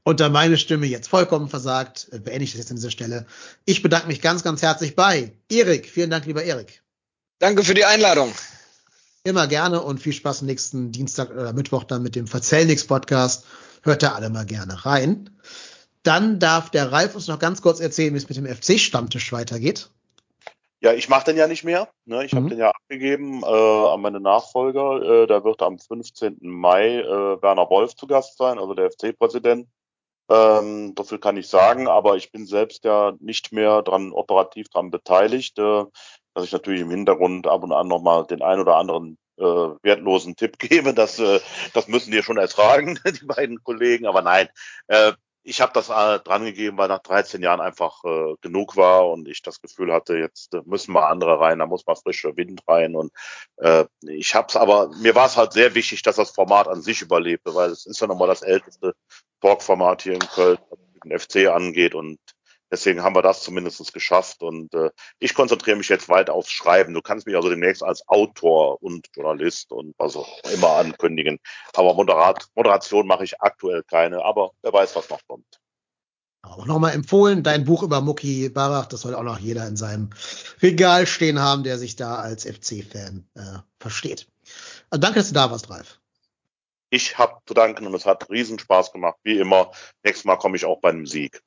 Und da meine Stimme jetzt vollkommen versagt, äh, beende ich das jetzt an dieser Stelle. Ich bedanke mich ganz, ganz herzlich bei Erik. Vielen Dank, lieber Erik. Danke für die Einladung. Immer gerne und viel Spaß nächsten Dienstag oder Mittwoch dann mit dem Verzellnix Podcast. Hört da alle mal gerne rein. Dann darf der Ralf uns noch ganz kurz erzählen, wie es mit dem FC-Stammtisch weitergeht. Ja, ich mache den ja nicht mehr. Ne? Ich Mhm. habe den ja abgegeben äh, an meine Nachfolger. Äh, da wird am 15. Mai äh, Werner Wolf zu Gast sein, also der FC-Präsident. Ähm, so viel kann ich sagen, aber ich bin selbst ja nicht mehr dran operativ dran beteiligt, äh, dass ich natürlich im Hintergrund ab und an nochmal den ein oder anderen äh, wertlosen Tipp gebe. Das, äh, das müssen die schon ertragen, die beiden Kollegen. Aber nein, äh, ich habe das äh, dran gegeben, weil nach 13 Jahren einfach äh, genug war und ich das Gefühl hatte, jetzt äh, müssen mal andere rein, da muss mal frischer Wind rein und äh, ich habe es aber mir war es halt sehr wichtig, dass das Format an sich überlebte, weil es ist ja nochmal das älteste Talk-Format hier in Köln, was den FC angeht und deswegen haben wir das zumindest geschafft und äh, ich konzentriere mich jetzt weiter aufs Schreiben. Du kannst mich also demnächst als Autor und Journalist und was auch immer ankündigen. Aber Moderat, Moderation mache ich aktuell keine, aber wer weiß, was noch kommt. Auch nochmal empfohlen, dein Buch über Mucki Barach, das soll auch noch jeder in seinem Regal stehen haben, der sich da als FC-Fan äh, versteht. Also danke, dass du da warst, Ralf. Ich habe zu danken und es hat riesen Spaß gemacht, wie immer. Nächstes Mal komme ich auch bei einem Sieg.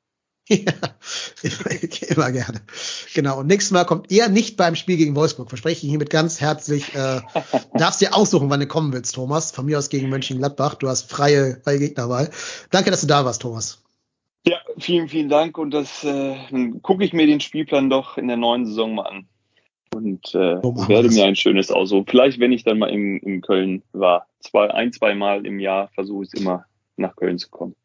Ja, immer gerne. Genau. Und nächstes Mal kommt ihr nicht beim Spiel gegen Wolfsburg. Verspreche ich hiermit ganz herzlich. Äh, darfst dir aussuchen, wann du kommen willst, Thomas. Von mir aus gegen Mönchengladbach. Du hast freie, freie Gegnerwahl. Danke, dass du da warst, Thomas. Ja, vielen, vielen Dank. Und das äh, dann gucke ich mir den Spielplan doch in der neuen Saison mal an. Und äh, so werde mir ein schönes aussuchen. Vielleicht, wenn ich dann mal in, in Köln war. Zwei, ein, zwei Mal im Jahr versuche ich es immer nach Köln zu kommen.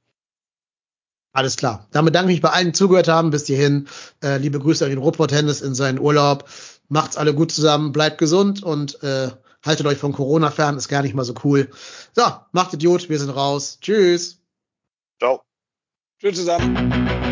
Alles klar. Damit danke ich mich bei allen, die zugehört haben. Bis hierhin. Äh, liebe Grüße an den Ruhrpott-Tennis in seinen Urlaub. Macht's alle gut zusammen, bleibt gesund und äh, haltet euch von Corona fern, ist gar nicht mal so cool. So, macht Idiot, wir sind raus. Tschüss. Ciao. Tschüss zusammen.